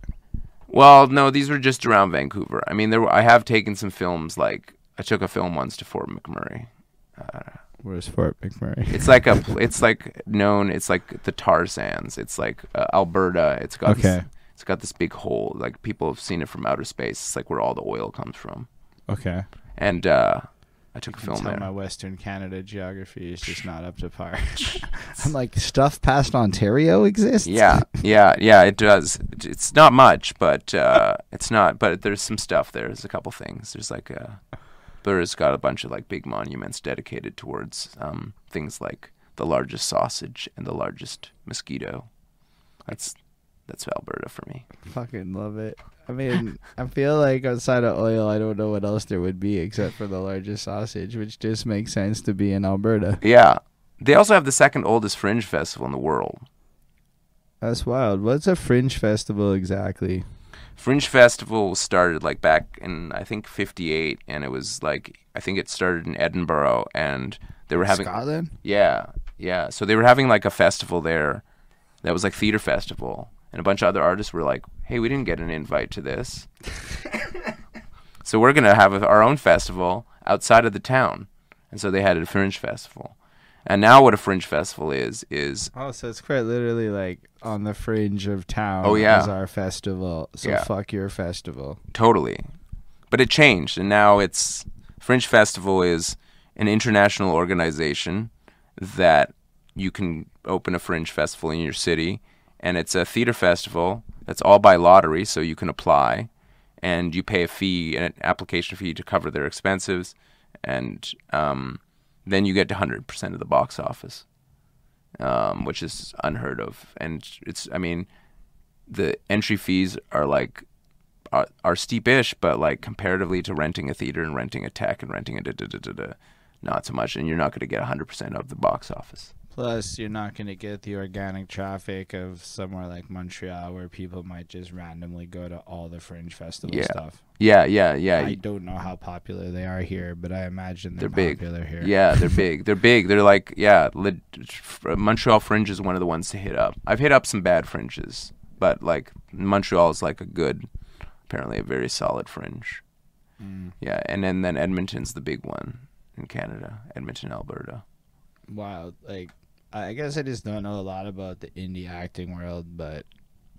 well, no, these were just around Vancouver. I mean, there were, I have taken some films. Like I took a film once to Fort McMurray.
Where's Fort McMurray?
It's like a, it's like known. It's like the tar sands. It's like uh, Alberta. It's got, this,
Okay.
it's got this big hole. Like people have seen it from outer space. It's like where all the oil comes from.
Okay.
And uh, I took a
Film
film
tell
there.
my Western Canada geography is just not up to par. I'm like, stuff past Ontario exists.
Yeah, yeah, yeah. It does. It's not much, but uh, it's not. But there's some stuff there. There's a couple things. There's like a. Blur's got a bunch of like big monuments dedicated towards um, things like the largest sausage and the largest mosquito. That's that's Alberta for me.
Fucking love it. I mean, I feel like outside of oil, I don't know what else there would be except for the largest sausage, which just makes sense to be in Alberta.
Yeah. They also have the second oldest fringe festival in the world.
That's wild. What's a fringe festival exactly?
Fringe Festival started like back in I think '58, and it was like I think it started in Edinburgh, and they were having
Scotland?
Yeah, yeah. So they were having like a festival there that was like theater festival, and a bunch of other artists were like, "Hey, we didn't get an invite to this, so we're gonna have our own festival outside of the town." And so they had a fringe festival. And now what a fringe festival is is
Oh, so it's quite literally like on the fringe of town.
Oh, yeah.
is our festival. So
Yeah.
fuck your festival.
Totally. But it changed, and now it's Fringe Festival is an international organization that you can open a fringe festival in your city, and it's a theater festival that's all by lottery, so you can apply, and you pay a fee, an application fee to cover their expenses, and um, then you get to 100% of the box office, um, which is unheard of. And it's, I mean, the entry fees are like are, are steepish, but like comparatively to renting a theater and renting a tech and renting a da da da da da, not so much, and you're not going to get 100% of the box office.
Plus, you're not going to get the organic traffic of somewhere like Montreal where people might just randomly go to all the fringe festival
Yeah.
stuff.
Yeah, yeah, yeah.
I don't know how popular they are here, but I imagine they're,
They're big.
here.
Yeah, they're big. They're big. They're like yeah. Montreal Fringe is one of the ones to hit up. I've hit up some bad fringes, but like Montreal is like a good, apparently a very solid fringe.
Mm.
Yeah, and then then Edmonton's the big one in Canada, Edmonton, Alberta.
Wow, Like, I guess I just don't know a lot about the indie acting world, but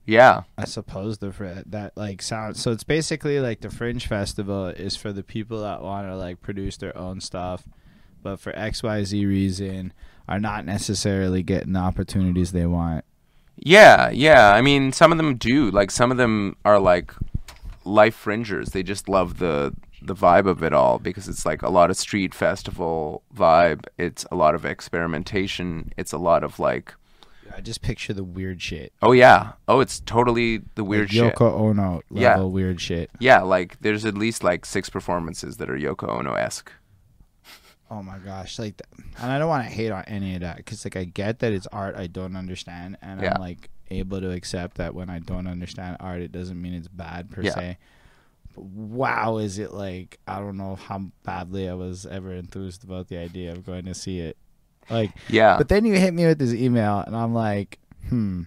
Yeah,
I suppose the fr- that like sounds. So it's basically like the Fringe Festival is for the people that want to like produce their own stuff, but for XYZ reason are not necessarily getting the opportunities they want.
Yeah, yeah. I mean, some of them do. Like some of them are like life fringers. They just love the the vibe of it all because it's like a lot of street festival vibe. It's a lot of experimentation. It's a lot of like
I just picture the weird shit.
oh yeah, oh it's totally the weird
like
shit.
Yoko Ono level
Yeah.
weird shit.
Yeah, like there's at least like six performances that are Yoko Ono esque.
Oh my gosh, like, and I don't want to hate on any of that because like I get that it's art I don't understand, and
Yeah.
I'm like able to accept that when I don't understand art, it doesn't mean it's bad per
Yeah.
se. Wow, is it like I don't know how badly I was ever enthused about the idea of going to see it, like.
Yeah,
But then you hit me with this email, and I'm like, hmm.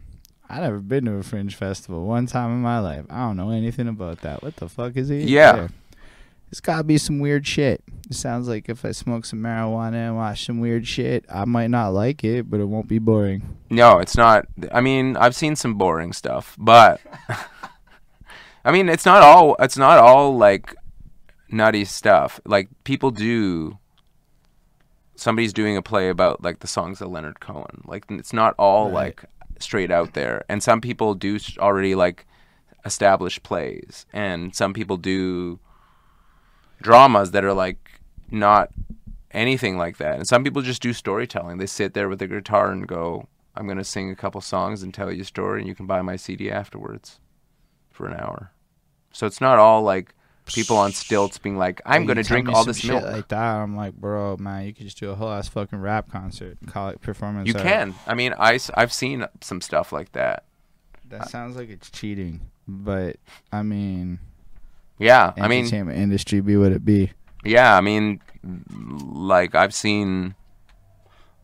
I never been to a fringe festival one time in my life. I don't know anything about that. What the fuck is it?
Yeah.
It's gotta be some weird shit. It sounds like if I smoke some marijuana and watch some weird shit, I might not like it, but it won't be boring.
No, it's not. I mean, I've seen some boring stuff, but I mean, it's not all. It's not all like nutty stuff. Like people do. Somebody's doing a play about like the songs of Leonard Cohen. Like it's not all
Right.
like straight out there. And some people do already like established plays, and some people do dramas that are like not anything like that. And some people just do storytelling. They sit there with their guitar and go, I'm going to sing a couple songs and tell you a story, and you can buy my CD afterwards for an hour. So it's not all like people on stilts being like, I'm going to drink all this milk.
like that. I'm like, bro, man, you could just do a whole ass fucking rap concert, call it performance.
you
art.
can. I mean, I, have seen some stuff like that.
That sounds like it's cheating, but I mean,
Yeah. I mean,
entertainment industry be what it be.
yeah. I mean, like I've seen.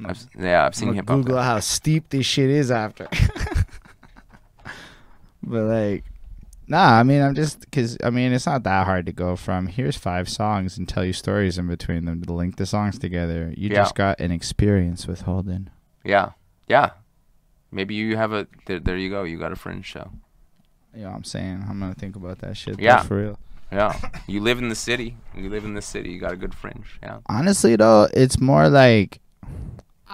Mm. I've, yeah, I've seen hip hop.
Google how steep this shit is after. but like, nah. I mean, I'm just because I mean it's not that hard to go from here's five songs and tell you stories in between them to link the songs together. You
Yeah.
just got an experience with Holden.
Yeah, yeah. Maybe you have a. There, there you go. You got a fringe show.
You know what I'm saying? I'm gonna think about that shit.
Yeah.
for real.
Yeah, you live in the city. You live in the city. You got a good fringe. Yeah.
Honestly, though, it's more like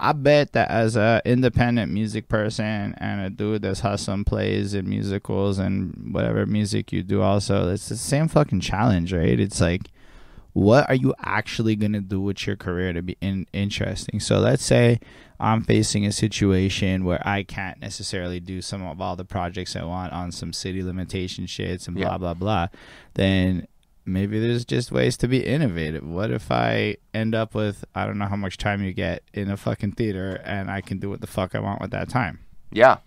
I bet that as a independent music person and a dude that's hustling plays and musicals and whatever music you do, also, it's the same fucking challenge, right? It's like, what are you actually gonna do with your career to be in- interesting? So let's say I'm facing a situation where I can't necessarily do some of all the projects I want on some city limitation shits and blah
Yeah.
blah blah. Then maybe there's just ways to be innovative. What if I end up with I don't know how much time you get in a fucking theater and I can do what the fuck I want with that time.
Yeah.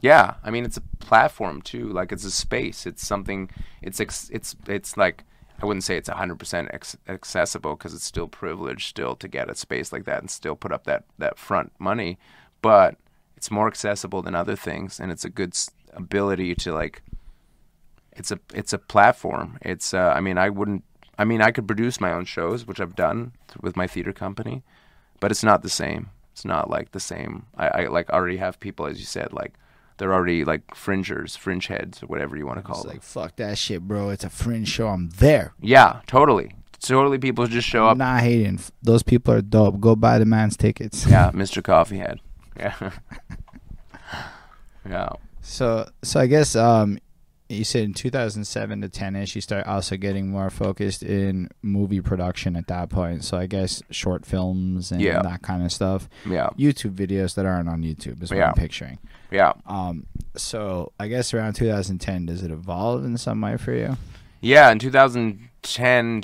Yeah. I mean, it's a platform too. Like it's a space. It's something. It's ex- it's it's like I wouldn't say it's 100% ex- accessible because it's still privileged still to get a space like that and still put up that that front money, but it's more accessible than other things and it's a good ability to like it's a it's a platform. It's uh, I mean, I wouldn't I mean, I could produce my own shows, which I've done with my theater company, but it's not the same. It's not like the same. I, I like already have people, as you said, like they're already like fringers, fringe heads, or whatever you want to call it.
It's
them.
like fuck that shit, bro. It's a fringe show. I'm there.
yeah, totally, totally. People just show
I'm
up.
not hating. Those people are dope. Go buy the man's tickets.
Yeah, Mr. Coffeehead. Yeah, yeah,
So so I guess um you said in 2007 to 10ish you start also getting more focused in movie production at that point. So I guess short films and
Yeah.
that kind of stuff.
yeah,
YouTube videos that aren't on YouTube is what
Yeah.
I'm picturing.
yeah.
Um so I guess around 2010 does it evolve in some way for you?
Yeah, in 2010,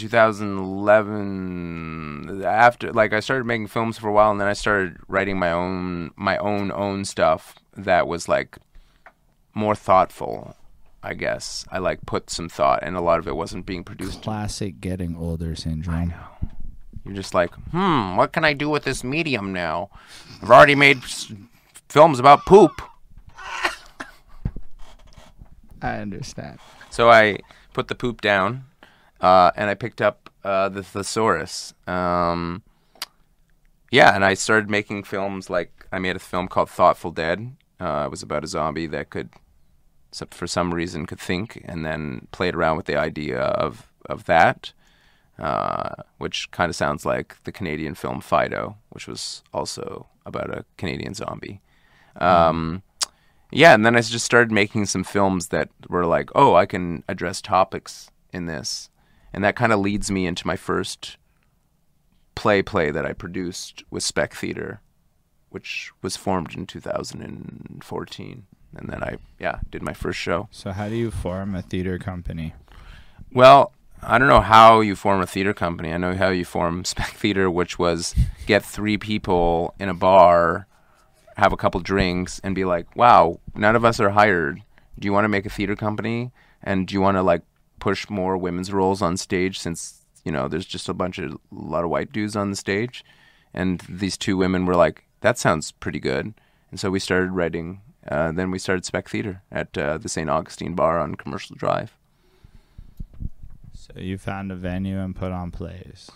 2011, after like I started making films for a while, and then I started writing my own my own own stuff that was like more thoughtful. I guess I like put some thought, and a lot of it wasn't being produced.
Classic getting older syndrome.
You're just like, hmm, what can I do with this medium now? I've already made s- films about poop.
I understand.
So I put the poop down, uh, and I picked up uh, the thesaurus. Um, yeah, and I started making films. Like I made a film called Thoughtful Dead. Uh, it was about a zombie that could, so for some reason, could think, and then played around with the idea of of that. uh, which kind of sounds like the Canadian film Fido, which was also about a Canadian zombie. Um, yeah, and then I just started making some films that were like, oh, I can address topics in this, and that kind of leads me into my first play play that I produced with Spec Theater, which was formed in 2014, and then I yeah did my first show.
So how do you form a theater company?
Well, I don't know how you form a theater company. I know how you form Spec Theater, which was get three people in a bar, have a couple drinks, and be like, "Wow, none of us are hired. Do you want to make a theater company? And do you want to like push more women's roles on stage since you know there's just a bunch of a lot of white dudes on the stage?" And these two women were like, "That sounds pretty good." And so we started writing. Uh, then we started Spec Theater at uh, the St. Augustine Bar on Commercial Drive.
So you found a venue and put on plays.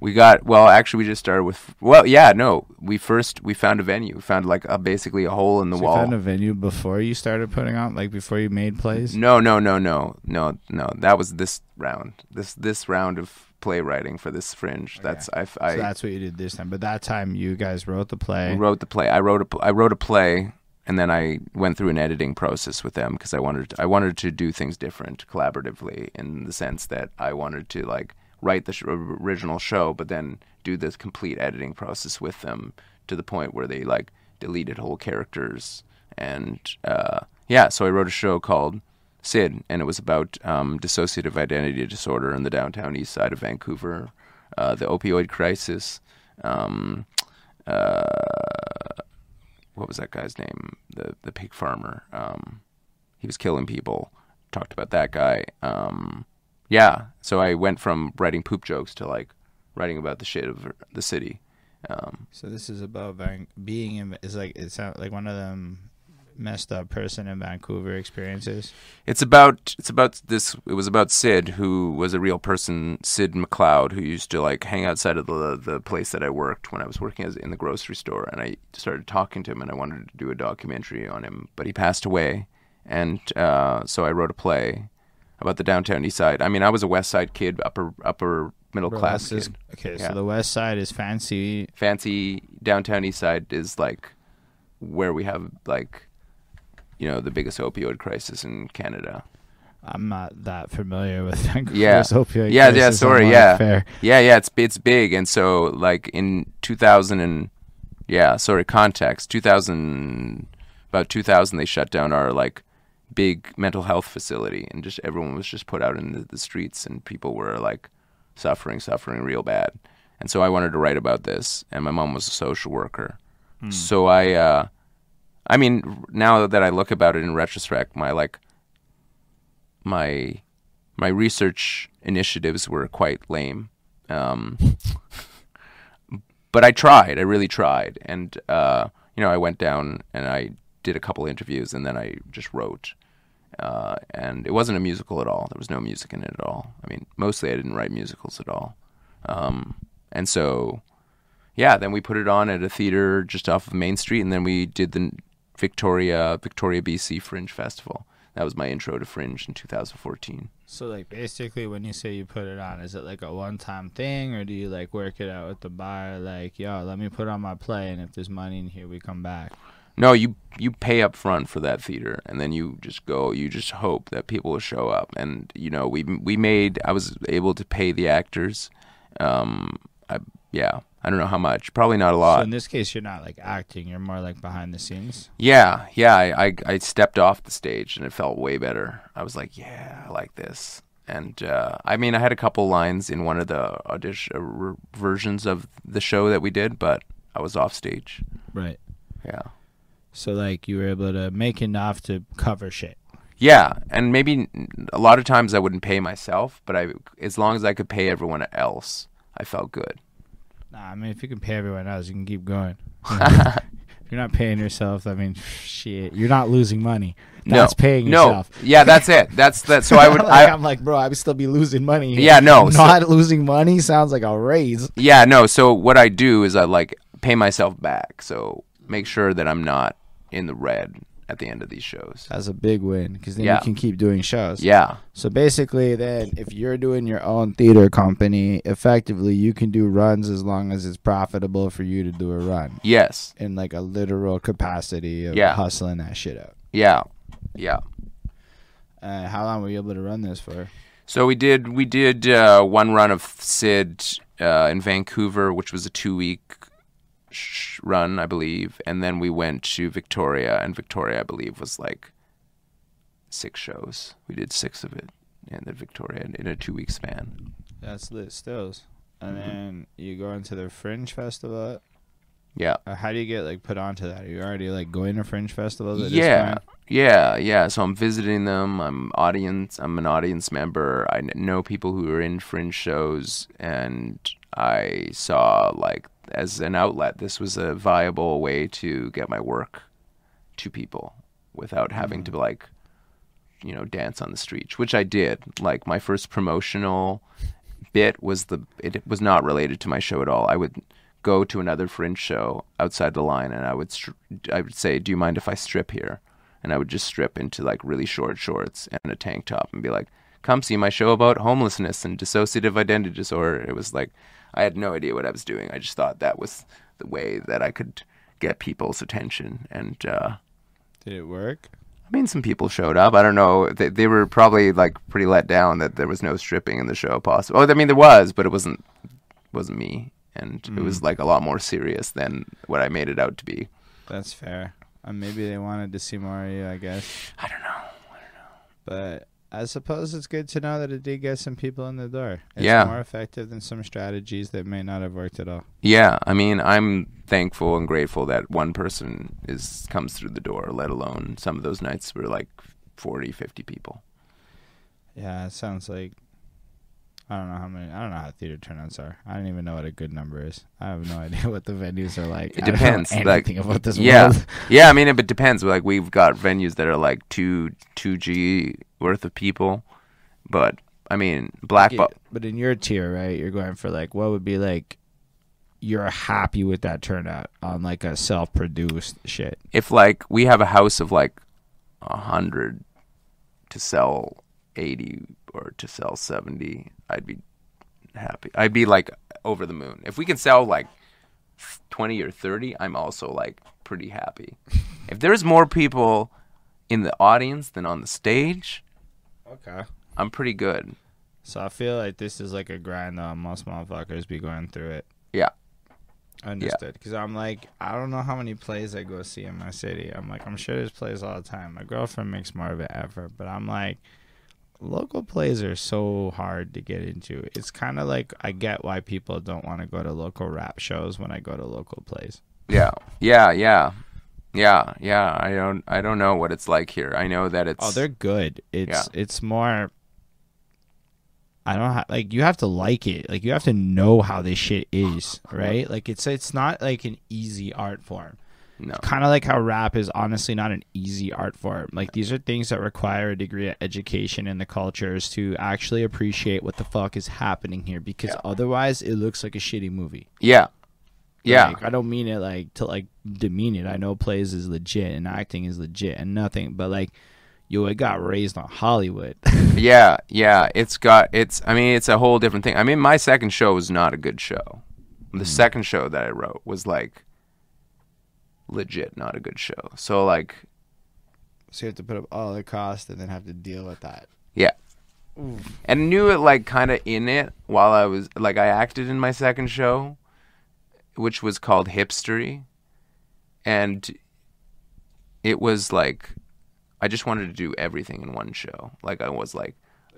We got well. Actually, we just started with well, yeah, no. We first we found a venue. We found like a basically a hole in the
So
wall.
you found a venue before you started putting on, like before you made plays.
No, no, no, no, no, no. That was this round. This this round of playwriting for this fringe. That's I
So that's what you did this time. But that time you guys wrote the play.
wrote the play. I wrote a I wrote a play, and then I went through an editing process with them because I wanted I wanted to do things different, collaboratively, in the sense that I wanted to like write the sh- original show, but then do this complete editing process with them to the point where they like deleted whole characters and uh, yeah. So I wrote a show called Sid, and it was about um, dissociative identity disorder in the downtown east side of Vancouver, uh, the opioid crisis. Um, uh, what was that guy's name? The the pig farmer. Um, he was killing people. Talked about that guy. Um, yeah. So I went from writing poop jokes to like writing about the shit of the city. Um,
So this is about being in. Is like it sounds like one of them messed up person in Vancouver experiences.
it's about it's about this. It was about Sid, who was a real person. Sid McLeod, who used to like hang outside of the the place that I worked when I was working as in the grocery store, and I started talking to him, and I wanted to do a documentary on him, but he passed away, and uh, so I wrote a play about the downtown east side. I mean, I was a west side kid, upper upper middle
Bro,
class
is-
kid.
okay,
Yeah.
so the west side is fancy.
fancy downtown east side is like where we have like you know the biggest opioid crisis in Canada.
I'm not that familiar with Vancouver's
Yeah.
opioid
Yeah, yeah,
crisis,
sorry, yeah.
unfair.
Yeah, yeah, it's it's big and so like in 2000 and yeah, sorry, context. 2000 about 2000 they shut down our like big mental health facility and just everyone was just put out in the, the streets and people were like suffering suffering real bad. And so I wanted to write about this and my mom was a social worker. So I uh I mean now that I look about it in retrospect my like my my research initiatives were quite lame. Um, but I tried. I really tried, and uh, you know, I went down and I did a couple interviews, and then I just wrote. Uh, and it wasn't a musical at all. There was no music in it at all. I mean, mostly I didn't write musicals at all. Um, and so, yeah, then we put it on at a theater just off of Main Street, and then we did the Victoria Victoria BC Fringe Festival. That was my intro to Fringe in 2014.
So like basically, when you say you put it on, is it like a one-time thing, or do you like work it out with the buyer? Like, yo, let me put on my play, and if there's money in here, we come back.
No, you you pay up front for that theater, and then you just go. You just hope that people will show up. And you know, we we made. I was able to pay the actors. Um, I, yeah, I don't know how much. Probably not a lot.
So in this case, you're not like acting; you're more like behind the scenes.
yeah, yeah. I, I I stepped off the stage, and it felt way better. I was like, yeah, I like this. And uh, I mean, I had a couple lines in one of the audition uh, re- versions of the show that we did, but I was off stage.
Right.
Yeah.
So like you were able to make enough to cover shit.
Yeah, and maybe a lot of times I wouldn't pay myself, but I, as long as I could pay everyone else, I felt good.
Nah, I mean, if you can pay everyone else, you can keep going. You know, if you're not paying yourself, I mean, shit, you're not losing money. That's
no,
paying
no,
yourself.
yeah, that's it. That's that. So I would,
like,
I,
I'm like, bro, I would still be losing money.
Yeah, no, so-
not losing money sounds like a raise.
yeah, no. So what I do is I like pay myself back. So make sure that I'm not in the red at the end of these shows.
That's a big win because then
Yeah.
you can keep doing shows.
Yeah.
So basically, then if you're doing your own theater company, effectively you can do runs as long as it's profitable for you to do a run
Yes.
in like a literal capacity of
Yeah.
hustling that shit out.
Yeah. Yeah.
Uh, how long were you able to run this for?
So we did we did uh, one run of Sid uh, in Vancouver, which was a two week run, I believe, and then we went to Victoria, and Victoria, I believe, was like six shows. We did six of it in the Victoria in a two week span.
That's lit stills. And
Mhm.
then you go into the Fringe Festival.
Yeah.
Uh, how do you get like put onto that? Are you already like going to Fringe festivals?
Yeah, yeah, yeah. So I'm visiting them. I'm audience. I'm an audience member. I know people who are in fringe shows, and I saw like as an outlet, this was a viable way to get my work to people without having to mm-hmm. like, you know, dance on the streets, which I did. Like my first promotional bit was the it was not related to my show at all. I would go to another fringe show outside the line and I would I would say, "Do you mind if I strip here?" And I would just strip into like really short shorts and a tank top and be like, "Come see my show about homelessness and dissociative identity disorder." It was like I had no idea what I was doing. I just thought that was the way that I could get people's attention and uh
Did it work?
I mean, some people showed up. I don't know. They, they were probably like pretty let down that there was no stripping in the show. Possible. Oh, I mean, there was, but it wasn't wasn't me, and it was like a lot more serious than what I made it out to be.
That's fair. Uh, maybe they wanted to see more of you, I guess.
I don't know. I don't know.
But I suppose it's good to know that it did get some people in the door. It's
Yeah.
more effective than some strategies that may not have worked at all.
Yeah, I mean, I'm thankful and grateful that one person is comes through the door. Let alone some of those nights were like 40, 50 people.
Yeah, it sounds like I don't know how many. I don't know how theater turnouts are. I don't even know what a good number is. I have no idea what the venues are like.
It
I don't know
depends, like-
anything about this
yeah.
world.
Yeah, I mean, it depends. Like we've got venues that are like two two G worth of people, but I mean, Black
Okay,
Bo-
but in your tier, right? You're going for like what would be like. You're happy with that turnout on like a self-produced shit.
if like we have a house of like a hundred to sell eighty or to sell seventy, I'd be happy. I'd be like over the moon. If we can sell like twenty or thirty, I'm also like pretty happy. if there's more people in the audience than on the stage,
Okay.
I'm pretty good.
So I feel like this is like a grind though. Most motherfuckers be going through it.
Yeah.
Understood. Because I'm like, I don't know how many plays I go see in my city. I'm like, I'm sure there's plays all the time. My girlfriend makes more of an effort, but I'm like, local plays are so hard to get into. It's kind of like I get why people don't want to go to local rap shows when I go to local plays.
Yeah, yeah, yeah, yeah, yeah. I don't, I don't know what it's like here. I know that it's.
Oh, they're good. It's
Yeah.
it's more. I don't ha- like you have to like it. Like you have to know how this shit is, right? Like it's it's not like an easy art form.
No.
Kind of like how rap is honestly not an easy art form. Like these are things that require a degree of education in the cultures to actually appreciate what the fuck is happening here because
Yeah.
otherwise it looks like a shitty movie.
Yeah, yeah,
Like, I don't mean it like to like demean it. I know plays is legit and acting is legit and nothing, but like, yo, it got raised on Hollywood.
yeah, yeah. It's got. It's. I mean, it's a whole different thing. I mean, my second show was not a good show. The mm. second show that I wrote was like legit not a good show. So like,
so you have to put up all the cost and then have to deal with that.
yeah. And knew it like kind of in it while I was like I acted in my second show, which was called Hipstery, and it was like I just wanted to do everything in one show. Like I was like,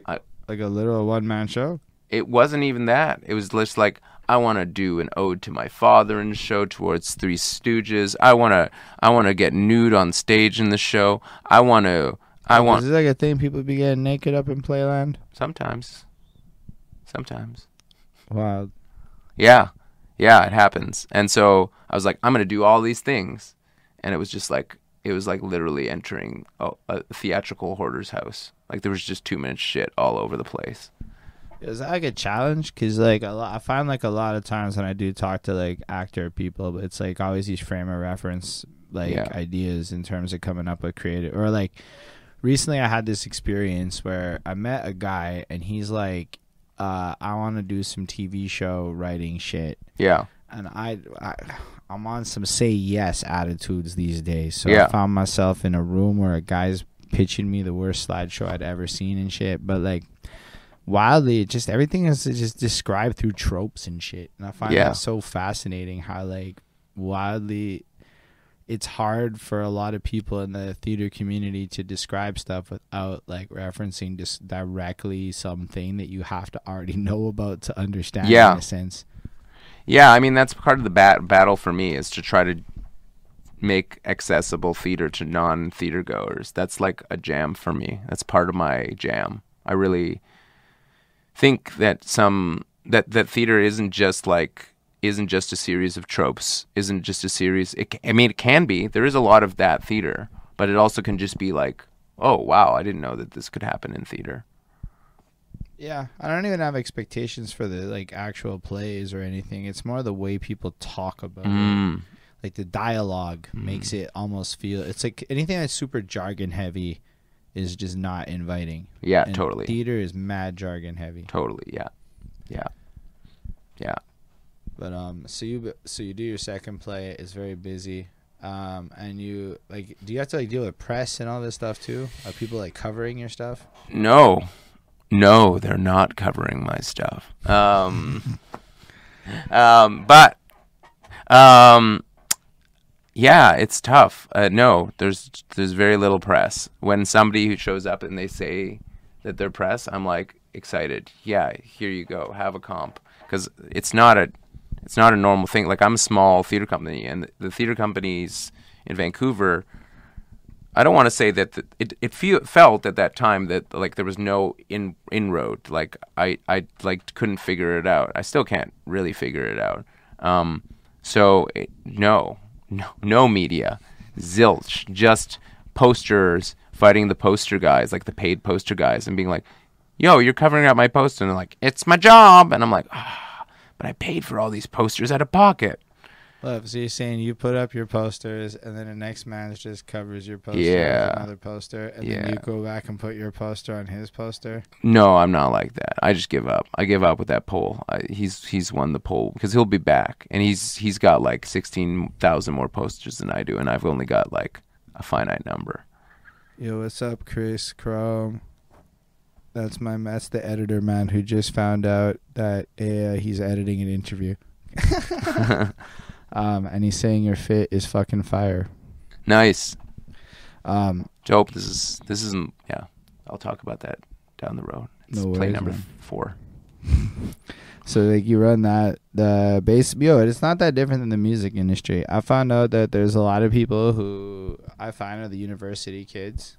Like a literal one man show.
it wasn't even that. It was just like I want to do an ode to my father in the show towards Three Stooges. I want to I want to get nude on stage in the show. I want to I want.
Is this like a thing people be getting naked up in Playland?
sometimes sometimes.
Wow.
Yeah. Yeah, it happens. And so I was like I'm going to do all these things. And it was just like it was like literally entering a, a theatrical hoarder's house. Like there was just too much shit all over the place.
Is that like a challenge? Cause like a lot, I find like a lot of times when I do talk to like actor people, it's like always these frame of reference like
Yeah.
ideas in terms of coming up with creative or like recently I had this experience where I met a guy and he's like uh I want to do some TV show writing shit
Yeah.
and I, I I'm on some say yes attitudes these days. So
Yeah.
I found myself in a room where a guy's pitching me the worst slideshow I'd ever seen and shit. But like wildly, it just everything is just described through tropes and shit. And I find
Yeah.
that so fascinating how like wildly it's hard for a lot of people in the theater community to describe stuff without like referencing just directly something that you have to already know about to understand
Yeah.
in a sense.
Yeah, I mean that's part of the bat- battle for me is to try to make accessible theater to non-theater goers. That's like a jam for me. That's part of my jam. I really think that some that that theater isn't just like isn't just a series of tropes, isn't just a series. It, I mean, it can be. There is a lot of that theater, but it also can just be like, oh wow, I didn't know that this could happen in theater.
Yeah, I don't even have expectations for the like actual plays or anything. It's more the way people talk about it.
Mm.
Like the dialogue makes it almost feel it's like anything that's super jargon heavy is just not inviting.
Yeah,
And
totally.
Theater is mad jargon heavy.
Totally, yeah, yeah, yeah.
But um so you so you do your second play, it's very busy. Um and you like do you have to like deal with press and all this stuff too? Are people like covering your stuff?
No, no, they're not covering my stuff. Um, um, but, um, yeah, it's tough. Uh, no, there's there's very little press. When somebody who shows up and they say that they're press, I'm like excited. Yeah, here you go, have a comp, because it's not a it's not a normal thing. Like I'm a small theater company, and the theater companies in Vancouver. I don't want to say that the, it it feel, felt at that time that like there was no in inroad. Like I I like couldn't figure it out. I still can't really figure it out. Um, so it, no, no, no media, zilch, just posters fighting the poster guys, like the paid poster guys, and being like, "Yo, you're covering up my poster," and they're like, "It's my job," and I'm like, "Ah, but I paid for all these posters out of pocket."
Look, so you're saying you put up your posters, and then the next man just covers your poster
Yeah.
with another poster, and then you go back and put your poster on his poster.
No, I'm not like that. I just give up. I give up with that poll. I, he's he's won the poll because he'll be back, and he's he's got like sixteen thousand more posters than I do, and I've only got like a finite number.
Yo, what's up, Chris Chrome? That's my that's the editor man who just found out that uh, he's editing an interview. um, and he's saying your fit is fucking fire.
Nice,
Um,
Joe. This is this isn't. Yeah, I'll talk about that down the road. It's
No
play
worries,
number
man.
four.
So like you run that the base yo, it's not that different than the music industry. I found out that there's a lot of people who I find are the university kids,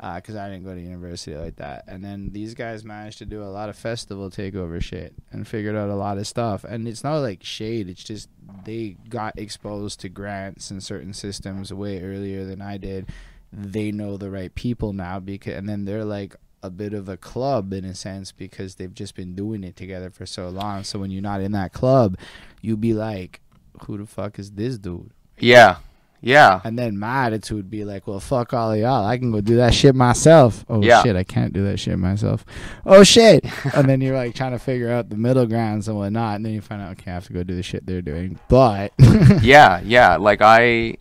Uh, because I didn't go to university like that. And then these guys managed to do a lot of festival takeover shit and figured out a lot of stuff. And it's not like shade. It's just they got exposed to grants and certain systems way earlier than I did. They know the right people now because, and then they're like a bit of a club in a sense because they've just been doing it together for so long. So when you're not in that club, you be like, "Who the fuck is this dude?"
Yeah, yeah,
And then my attitude would be like, "Well, fuck all of y'all. I can go do that shit myself." Oh
Yeah.
shit, I can't do that shit myself. Oh shit. and then you're like trying to figure out the middle grounds and whatnot, and then you find out, okay, I have to go do the shit they're doing. But
yeah, yeah. Like I,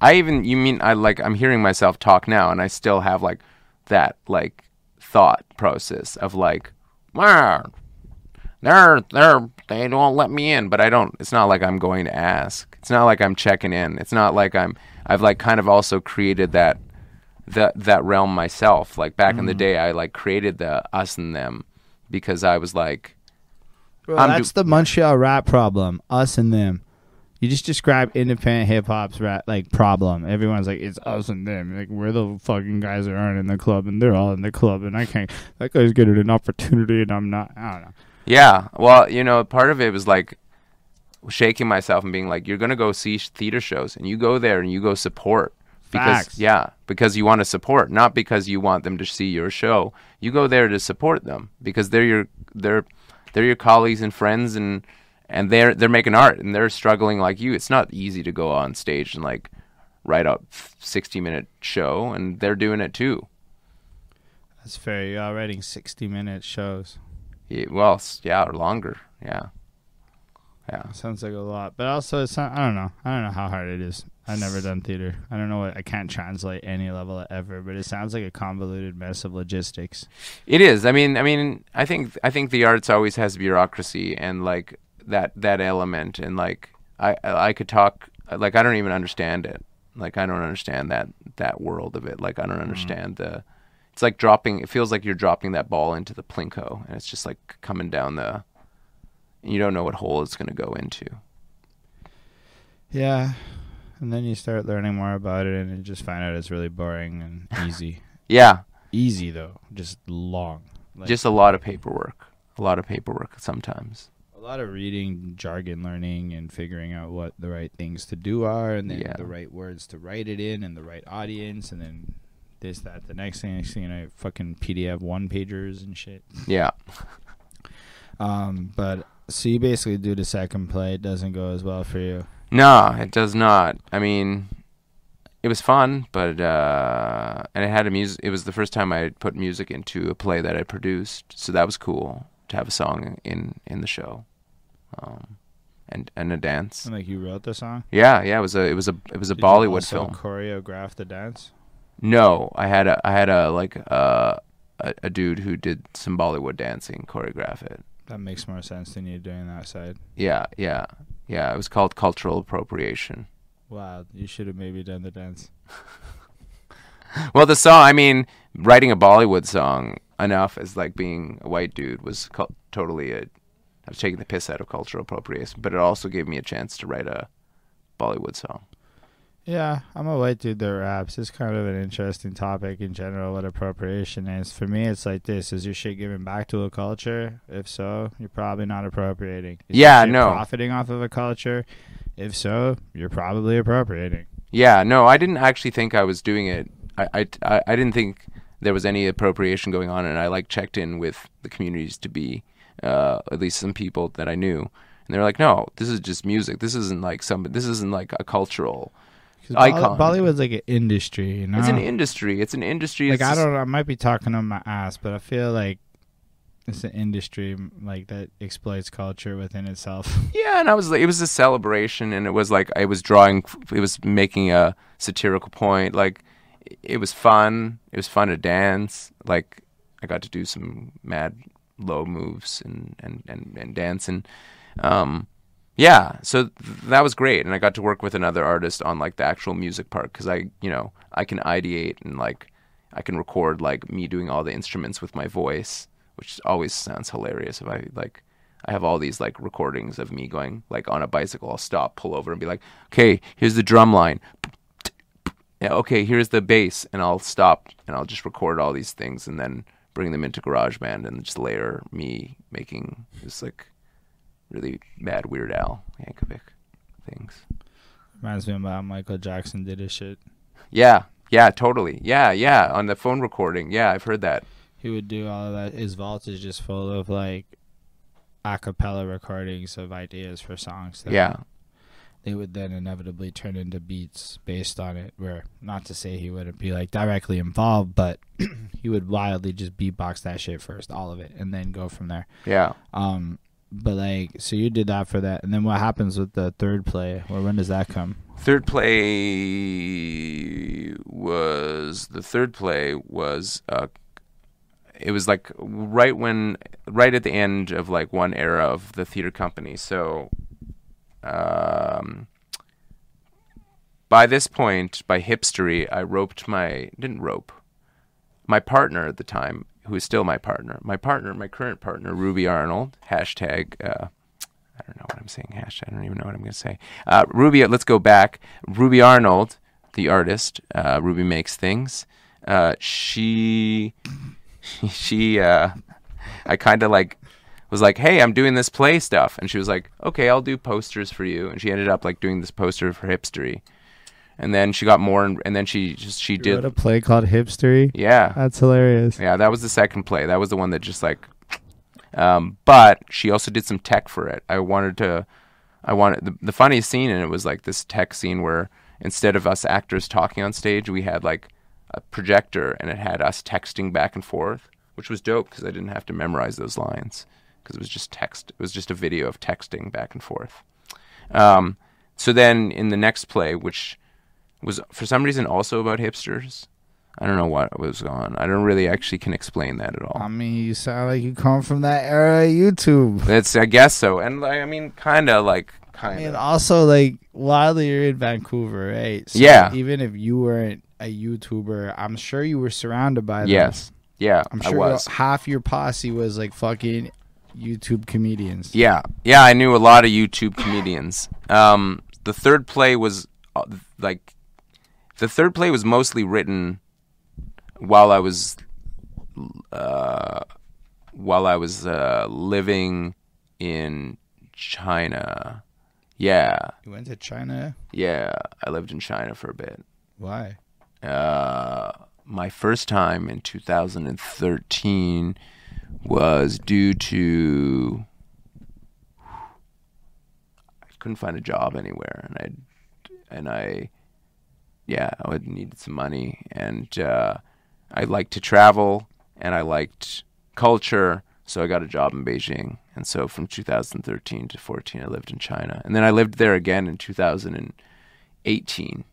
I even you mean I like I'm hearing myself talk now, and I still have like that like thought process of like, wow, they're they're they don't let me in, but I don't. It's not like I'm going to ask. It's not like I'm checking in. It's not like I'm. I've like kind of also created that that that realm myself. Like back in the mm. day, I like created the us and them because I was like,
Bro, that's
do-
the Montreal rap problem. Us and them. You just describe independent hip hop's rap like problem. Everyone's like, it's us and them. Like we're the fucking guys that aren't in the club, and they're all in the club, and I can't. That guy's getting an opportunity, and I'm not. I don't know.
Yeah. Well, you know, part of it was like shaking myself and being like, you're going to go see theater shows and you go there and you go support. Because,
Facts.
yeah, because you want to support, not because you want them to see your show. You go there to support them because they're your they're they're your colleagues and friends and and they're they're making art and they're struggling like you. It's not easy to go on stage and like write a 60 minute show, and they're doing it too.
That's fair. You're writing 60 minute shows.
Yeah, well, yeah, or longer. Yeah, yeah.
Sounds like a lot, but also it's not. I don't know. I don't know how hard it is. I've never done theater. I don't know what. I can't translate any level ever, but it sounds like a convoluted mess of logistics.
It is. I mean, I mean, I think I think the arts always has bureaucracy and like that that element, and like I I could talk like I don't even understand it. Like I don't understand that that world of it. Like I don't mm-hmm. understand the. It's like dropping. It feels like you're dropping that ball into the plinko, and it's just like coming down the. You don't know what hole it's going to go into.
Yeah, and then you start learning more about it, and you just find out it's really boring and easy.
Yeah,
easy though, just long. Like,
just a lot of paperwork. A lot of paperwork sometimes.
a lot of reading, jargon learning, and figuring out what the right things to do are, and then
Yeah.
the right words to write it in, and the right audience, and then this, that, the next thing. Next thing you know, fucking PDF one pagers and shit.
Yeah.
Um, but so you basically do the second play. It doesn't go as well for you.
No, it does not. I mean, it was fun, but uh, and it had a music. It was the first time I put music into a play that I produced, so that was cool to have a song in in the show, um, and and a dance.
And like you wrote the song.
Yeah, yeah. It was a it was a it was a
Did you
Bollywood film.
Choreograph the dance.
No, I had a I had a like uh, a a dude who did some Bollywood dancing choreograph it.
That makes more sense than you doing that side.
Yeah, yeah, yeah. It was called cultural appropriation.
Wow, you should have maybe done the dance.
Well, the song, I mean, writing a Bollywood song enough as like being a white dude was totally a. I was taking the piss out of cultural appropriation, but it also gave me a chance to write a Bollywood song.
Yeah, I'm a white dude that raps. It's kind of an interesting topic in general what appropriation is. For me, it's like this: is your shit giving back to a culture? If so, you're probably not appropriating. Is
Yeah, no.
Profiting off of a culture? If so, you're probably appropriating.
Yeah, no, I didn't actually think I was doing it. I, I, I, I didn't think there was any appropriation going on, and I like checked in with the communities to be, uh, at least some people that I knew, and they're like, no, this is just music. This isn't like some. This isn't like a cultural. Icon.
Bolly- Bollywood's like an industry, you know.
It's an industry. It's an industry.
like
It's
I
just-
don't. know, I might be talking on my ass, but I feel like it's an industry like that exploits culture within itself.
Yeah, and I was like, it was a celebration, and it was like I was drawing, it was making a satirical point. Like, it was fun. It was fun to dance. Like, I got to do some mad low moves and and and, and dance, and um, yeah. So th- that was great, and I got to work with another artist on like the actual music part because I, you know, I can ideate and like I can record like me doing all the instruments with my voice, which always sounds hilarious if I like. I have all these like recordings of me going like on a bicycle. I'll stop, pull over, and be like, "Okay, here's the drum line. Okay, here's the bass," and I'll stop and I'll just record all these things and then bring them into GarageBand and just layer me making this like really bad Weird Al Yankovic things.
Reminds me of how Michael Jackson did his shit.
Yeah, yeah, totally. Yeah, yeah, on the phone recording. Yeah, I've heard that.
He would do all of that. His vault is just full of like a cappella recordings of ideas for songs. That
Yeah,
They would then inevitably turn into beats based on it. Where not to say he wouldn't be like directly involved, but he would wildly just beatbox that shit first, all of it, and then go from there.
yeah.
Um, but like, so you did that for that, and then what happens with the third play? Or when does that come?
Third play was the third play was uh, it was like right when right at the end of like one era of the theater company. So um, by this point, by hipstery, I roped my didn't rope my partner at the time, who is still my partner. My partner, my current partner, Ruby Arnold. Hashtag. Uh, I don't know what I'm saying. Hashtag. I don't even know what I'm going to say. Uh, Ruby. Let's go back. Ruby Arnold, the artist. Uh, Ruby makes things. Uh, she. She. Uh, I kind of like was like, "Hey, I'm doing this play stuff," and she was like, "Okay, I'll do posters for you." And she ended up like doing this poster for Hipstery, and then she got more, and, and then she just she did,
a play called Hipstery.
yeah,
That's hilarious.
yeah, that was the second play. That was the one that just like, um, but she also did some tech for it. I wanted to, I wanted the, the funniest scene and it was like this tech scene where instead of us actors talking on stage, we had like a projector and it had us texting back and forth, which was dope because I didn't have to memorize those lines because it was just text. It was just a video of texting back and forth. Um, so then in the next play, which was for some reason also about hipsters, I don't know what was on. I don't really actually can explain that at all.
I mean, you sound like you come from that era of YouTube.
That's I guess so, and like, I mean, kind of like
I
kind
mean,
of.
also like while you're in Vancouver, right? So
Yeah.
Even if you weren't a YouTuber, I'm sure you were surrounded by them.
Yes, yeah,
I'm
I
sure half your posse was like fucking YouTube comedians.
Yeah, yeah, I knew a lot of YouTube comedians. Um, the third play was uh, like, the third play was mostly written while I was, uh, while I was uh, living in China. Yeah,
You went to China?
yeah, I lived in China for a bit.
Why?
Uh, my first time in 2013 was due to I couldn't find a job anywhere, and I and I yeah I would needed some money, and uh, I liked to travel, and I liked culture, so I got a job in Beijing, and so from 2013 to 14 I lived in China, and then I lived there again in 2018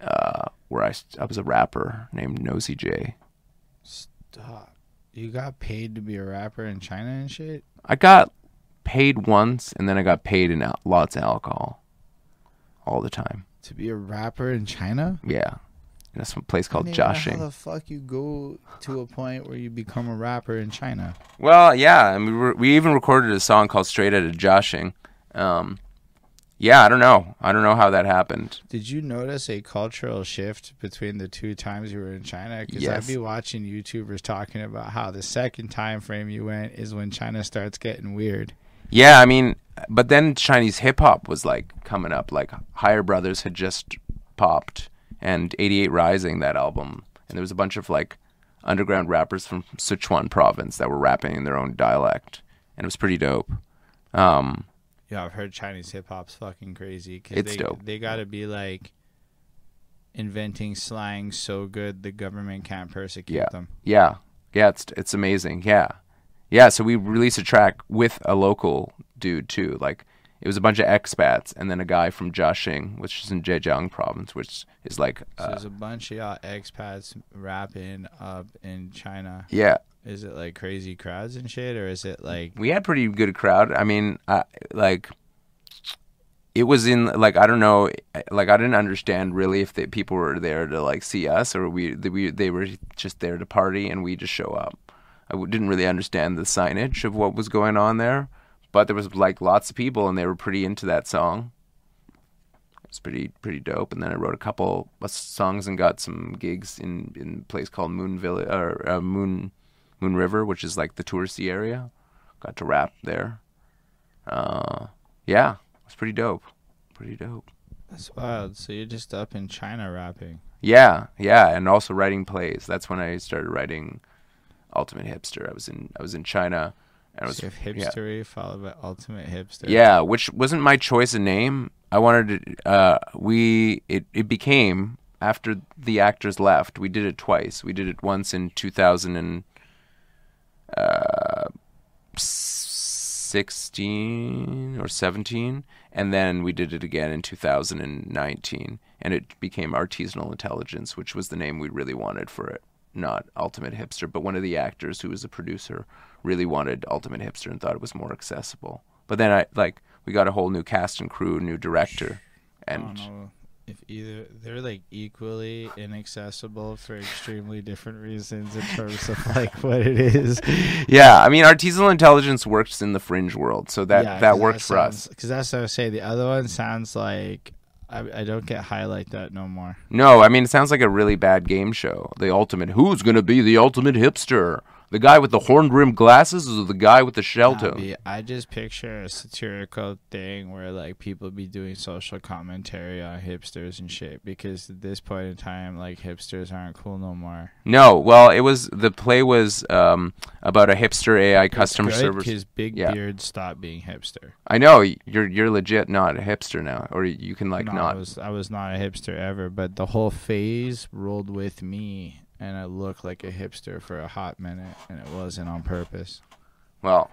uh, where I, I was a rapper named Nosy J.
Stop. You got paid to be a rapper in China and shit?
I got paid once, and then I got paid in lots of alcohol, all the time.
To be a rapper in China?
Yeah, in a some place called
I don't even know
Jiaxing.
How the fuck you go to a point where you become a rapper in China?
Well, yeah, and we were, we even recorded a song called Straight Outta Jiaxing. Um, yeah, I don't know. I don't know how that happened.
Did you notice a cultural shift between the two times you were in China? Because
Yes.
I'd be watching YouTubers talking about how the second time frame you went is when China starts getting weird.
Yeah, I mean, but then Chinese hip hop was like coming up. Like Higher Brothers had just popped, and 88 Rising, that album, and there was a bunch of like underground rappers from Sichuan province that were rapping in their own dialect, and it was pretty dope. Um,
Yeah, I've heard Chinese hip hop's fucking crazy. Cause
It's
they,
dope.
They got to be like inventing slang so good the government can't persecute
Yeah.
them.
yeah, yeah, it's it's amazing. Yeah, yeah. So we released a track with a local dude too. Like it was a bunch of expats, and then a guy from Jiaxing, which is in Zhejiang province, which is like,
So
uh,
there's a bunch of y'all expats rapping up in China.
yeah.
Is it like crazy crowds and shit, or is it like
we had pretty good crowd. I mean, I, like it was in like I don't know, like I didn't understand really if the people were there to like see us or we the, we they were just there to party and we just show up. I didn't really understand the signage of what was going on there, but there was like lots of people and they were pretty into that song. It was pretty pretty dope. And then I wrote a couple songs and got some gigs in in a place called Moon Village or uh, Moon Moon River, which is like the touristy area. Got to rap there. Uh, yeah, it was pretty dope. Pretty dope.
that's wild? So you're just up in China rapping.
Yeah, yeah, and also writing plays. That's when I started writing Ultimate Hipster. I was in I was in China. And was
So have
yeah.
hipstery followed by ultimate hipster.
Yeah, which wasn't my choice of name. I wanted to. Uh, we it it became after the actors left. We did it twice. We did it once in two thousand and uh, sixteen or seventeen, and then we did it again in two thousand and nineteen. And it became Artisanal Intelligence, which was the name we really wanted for it. Not Ultimate Hipster, but one of the actors who was a producer really wanted Ultimate Hipster and thought it was more accessible. But then I like we got a whole new cast and crew, new director, and
if either they're like equally inaccessible for extremely different reasons in terms of like what it is.
yeah, I mean artisanal intelligence works in the fringe world, so that that worked for us.
Because that's what I was saying. The other one sounds like I, I don't get high like that no more.
No, I mean it sounds like a really bad game show. The ultimate who's gonna be the ultimate hipster? The guy with the horn rimmed glasses or the guy with the shell tone?
be- I just picture a satirical thing where like people be doing social commentary on hipsters and shit because at this point in time like hipsters aren't cool no more.
No, well, it was the play was um, about a hipster AI customer service.
His big
Yeah.
beard stopped being hipster.
I know you're you're legit not a hipster now, or you can like
no,
not.
I was I was not a hipster ever, but the whole phase rolled with me, and I looked like a hipster for a hot minute, and it wasn't on purpose.
Well,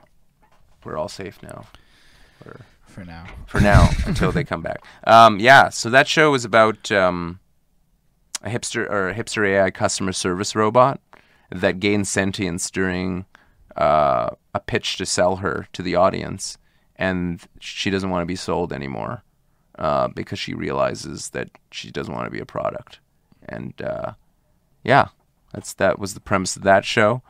we're all safe now. Or
For now,
for now until they come back. Um, yeah, so that show was about um, a hipster or a hipster AI customer service robot that gains sentience during uh, a pitch to sell her to the audience, and she doesn't want to be sold anymore uh, because she realizes that she doesn't want to be a product. And uh, yeah, that's that was the premise of that show,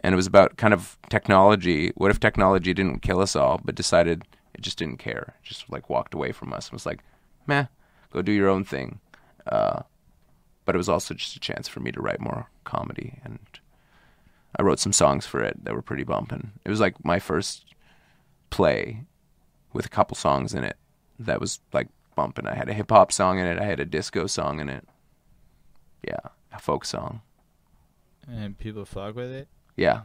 and it was about kind of technology. What if technology didn't kill us all, but decided it just didn't care, just like walked away from us and was like, meh, go do your own thing. Uh, but it was also just a chance for me to write more comedy, and I wrote some songs for it that were pretty bumping. It was like my first play with a couple songs in it that was like bumping. I had a hip hop song in it, I had a disco song in it, yeah, a folk song.
and people fuck with it.
Yeah,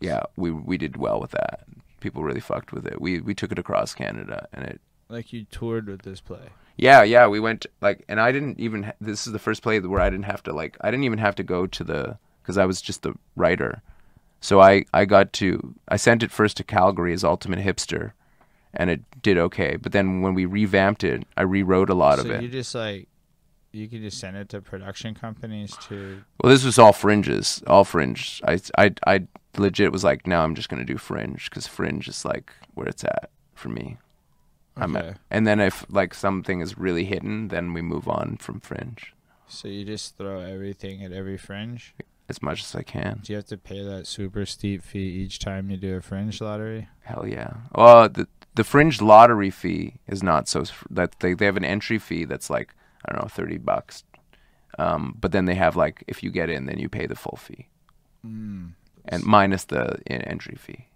yeah, we we did well with that. People really fucked with it. We we took it across Canada, and it.
Like you toured with this play.
Yeah, yeah, we went like, and I didn't even. This is the first play where I didn't have to like. I didn't even have to go to the because I was just the writer. So I I got to I sent it first to Calgary as Ultimate Hipster, and it did okay. But then when we revamped it, I rewrote a lot of
so
it.
you just like you could just send it to production companies to
Well, this was all fringes, all fringe. I, I, I legit was like, now I'm just gonna do fringe because fringe is like where it's at for me. I'm
Okay.
at, and then if like something is really hidden, then we move on from fringe
So you just throw everything at every fringe.
as much as I can.
Do you have to pay that super steep fee each time you do a fringe lottery?
Hell yeah. Well, the the fringe lottery fee is not so that they they have an entry fee that's like I don't know thirty bucks, um, but then they have like if you get in, then you pay the full fee
Mm,
and minus the in- entry fee.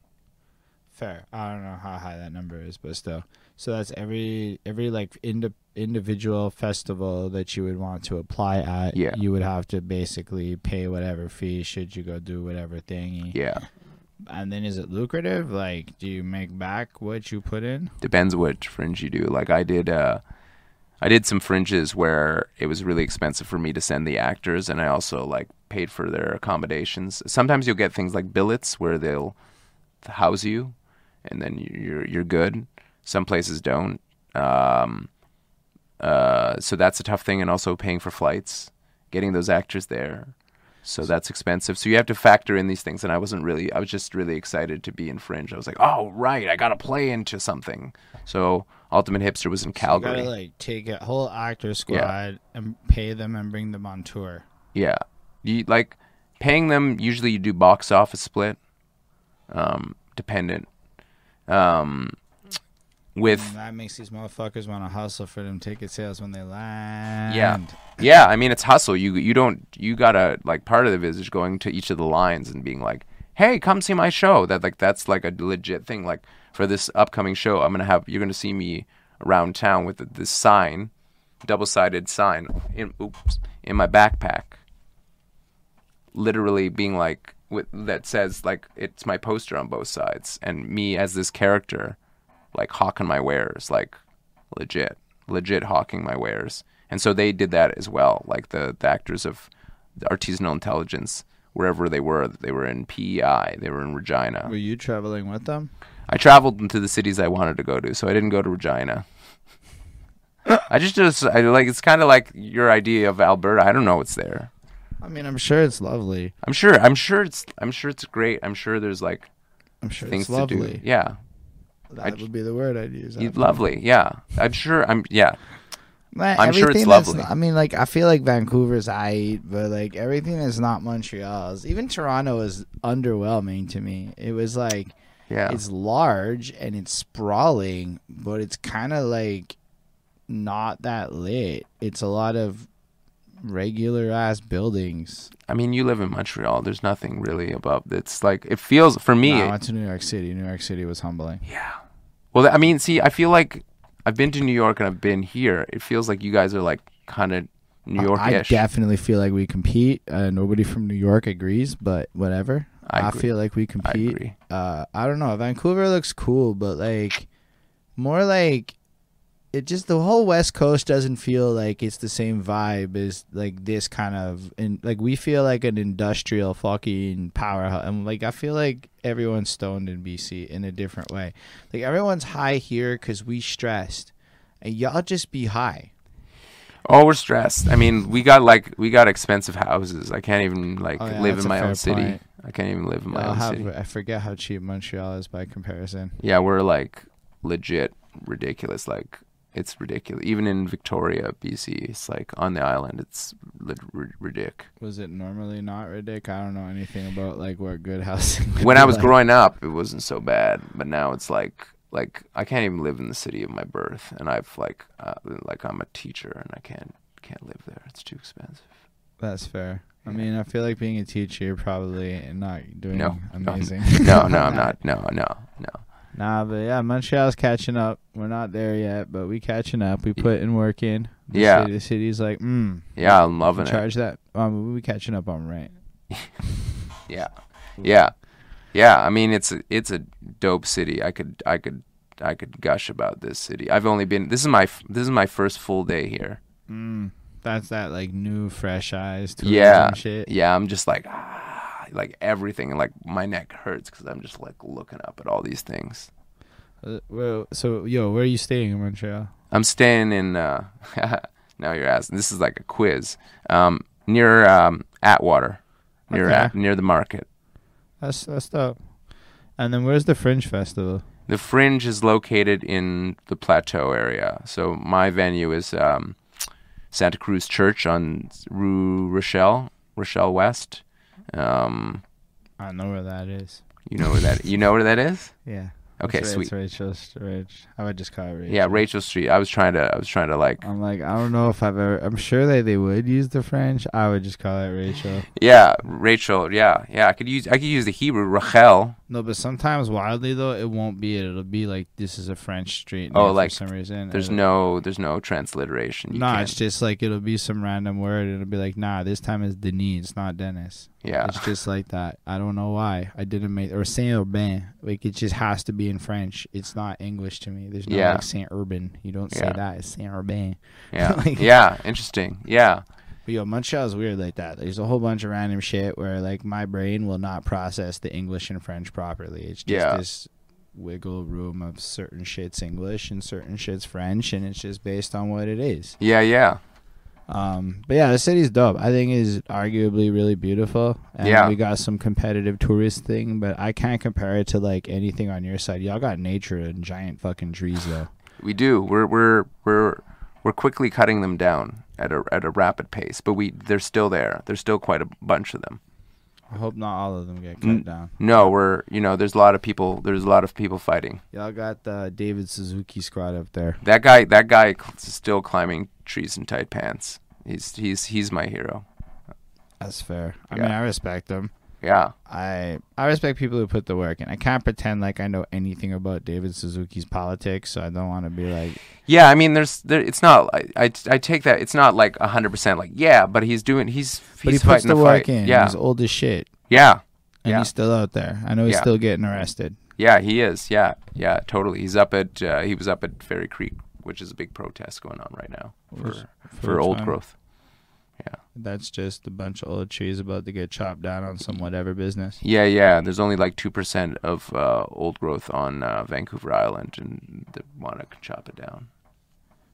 fair. I don't know how high that number is, but still. So that's every every like indi- individual festival that you would want to apply at.
Yeah.
You would have to basically pay whatever fee should you go do whatever thingy.
Yeah.
And then is it lucrative? Like, do you make back what you put in?
depends which fringe you do. Like I did, uh, I did some fringes where it was really expensive for me to send the actors, and I also like paid for their accommodations. Sometimes you'll get things like billets where they'll house you, and then you- you're you're good. Some places don't. Um, uh, so that's a tough thing, and also paying for flights, getting those actors there. So that's expensive. So you have to factor in these things. And I wasn't really, I was just really excited to be in Fringe. I was like, oh, right, I got to play into something. So Ultimate Hipster was in
You
Calgary.
gotta like take a whole actor squad and pay them and bring them on tour.
Yeah. You like paying them usually you do box office split. Um dependent. Um with
And that makes these motherfuckers want to hustle for them ticket sales when they land.
Yeah. yeah, I mean it's hustle. You you don't you got to like part of it is going to each of the lines and being like, "Hey, come see my show." That like that's like a legit thing like for this upcoming show, I'm to have you're to see me around town with this sign, double-sided sign in oops, in my backpack. Literally being like with that says like it's my poster on both sides. And me as this character like hawking my wares like legit legit hawking my wares. And so they did that as well. Like the, the actors of the artisanal intelligence wherever they were they were in pei they were in regina.
Were you traveling with them?
I traveled into the cities i wanted to go to so i didn't go to regina i just just I, like it's kind of like your idea of alberta i don't know what's there
I mean, I'm sure it's lovely.
i'm sure i'm sure it's i'm sure it's great i'm sure there's like
I'm sure
things
it's lovely.
to do yeah
That
I-
would be the word I'd use.
You- lovely yeah i'm sure i'm yeah
Man,
I'm sure it's lovely.
I mean, like I feel like Vancouver's aight, but like everything is not Montreal's. Even Toronto was underwhelming to me. It was like
yeah
it's large and it's sprawling, but it's kind of like not that lit. It's a lot of regular ass buildings.
I mean, you live in Montreal. There's nothing really above. It's like it feels for me.
Nah, I went to New York City. New York City was humbling.
Yeah. Well, I mean, see, I feel like I've been to New York and I've been here. It feels like you guys are like kind of New
I definitely feel like we compete. Uh, nobody from New York agrees, but whatever.
I
I, feel like we
I
compete.
agree.
Uh, I don't know. Vancouver looks cool, but like more like it just the whole West Coast doesn't feel like it's the same vibe as like this kind of and like we feel like an industrial fucking powerhouse. And like I feel like everyone's stoned in BC in a different way. Like everyone's high here because we stressed, and y'all just be high.
Oh, we're stressed. I mean, we got like we got expensive houses. I can't even like
Oh, yeah,
live in my own city.
point.
I can't even live in my
Y'all
own
have-
city.
I forget how cheap Montreal is by comparison.
Yeah, we're like legit ridiculous. Like it's ridiculous. Even in Victoria, BC, it's like on the island. It's li- ri- ridic.
Was it normally not ridiculous? I don't know anything about like what good housing.
When I was
like.
growing up, it wasn't so bad, but now it's like like I can't even live in the city of my birth, and I've like uh, like I'm a teacher and I can't can't live there. It's too expensive.
That's fair. I mean, I feel like being a teacher, you're probably not doing
No, no,
amazing.
No, no, I'm not. No, no, no.
Nah, but yeah, Montreal's catching up. We're not there yet, but we catching up. We put in work in. The
Yeah.
city, the city's like, mm,
Yeah, I'm loving it.
charge that. Um, we catching up on rent.
Yeah, yeah, yeah. I mean, it's a, it's a dope city. I could I could I could gush about this city. I've only been. This is my this is my first full day here.
Mm, that's that like new fresh eyes. tourism
Yeah,
shit.
yeah. I'm just like ah, like everything, and like my neck hurts because I'm just like looking up at all these things.
Uh, well, so yo, where are you staying in Montreal?
I'm staying in. Uh, now you're asking. This is like a quiz. Um, near um, Atwater, near
Okay.
At, near the market.
That's that's dope. And then where's the Fringe Festival?
The Fringe is located in the Plateau area. So my venue is um, Santa Cruz Church on Rue Rachel, Rachel West. Um,
I know where that is.
you know where that you know where that is?
Yeah.
Okay,
it's,
sweet.
It's Rachel. Street. I would just call it Rachel.
Yeah, Rachel Street. I was trying to I was trying to like
I'm like, I don't know if I've ever. I'm sure that they would use the French. I would just call it Rachel.
Yeah, Rachel. Yeah, yeah. I could use I could use the Hebrew Rachel.
No, but sometimes wildly though, it won't be it. It'll be like this is a French street.
Oh, like,
for some reason.
There's
It'll-
no there's no transliteration. You
Nah, it's just like it'll be some random word. It'll be like, nah, this time it's Denis. It's not Dennis.
yeah.
It's just like that. I don't know why. I didn't make or Saint Urbain. Like it just has to be in French. It's not English to me. There's no
Yeah.
like Saint Urban. You don't say
Yeah.
that. It's Saint Urbain.
Yeah.
Like-
yeah, interesting. Yeah.
But yo, Montreal's weird like that. There's a whole bunch of random shit where like my brain will not process the English and French properly. It's just
Yeah.
this wiggle room of certain shit's English and certain shit's French, and it's just based on what it is.
Yeah, yeah.
Um, but yeah, the city's dope. I think is arguably really beautiful. And
Yeah.
we got some competitive tourist thing, but I can't compare it to like anything on your side. Y'all got nature and giant fucking trees though.
We do. We're we're we're we're quickly cutting them down at a at a rapid pace, but we they're still there. There's still quite a bunch of them.
I hope not all of them get cut
Mm.
down.
No, we're you know there's a lot of people. There's a lot of people fighting.
Y'all got the David Suzuki squad up there.
That guy that guy is still climbing trees in tight pants. He's he's he's my hero.
That's fair. I
Yeah.
mean, I respect him.
Yeah.
I I respect people who put the work in. I can't pretend like I know anything about David Suzuki's politics, so I don't want to be like,
Yeah, I mean, there's there. It's not. I I, I take that. It's not like hundred percent. Like yeah, but he's doing. He's he's
but he puts
fighting
the
the
work
fight.
in.
Yeah,
He's old as shit,
yeah,
and
Yeah.
he's still out there. I know he's
Yeah.
still getting arrested.
yeah. He is. Yeah, yeah. Totally. He's up at. Uh, he was up at Fairy Creek, which is a big protest going on right now for
Which-
for, old
one?
growth. Yeah.
That's just a bunch of old trees about to get chopped down on some whatever business.
Yeah, yeah. There's only like two percent of uh, old growth on uh, Vancouver Island, and they want to chop it down.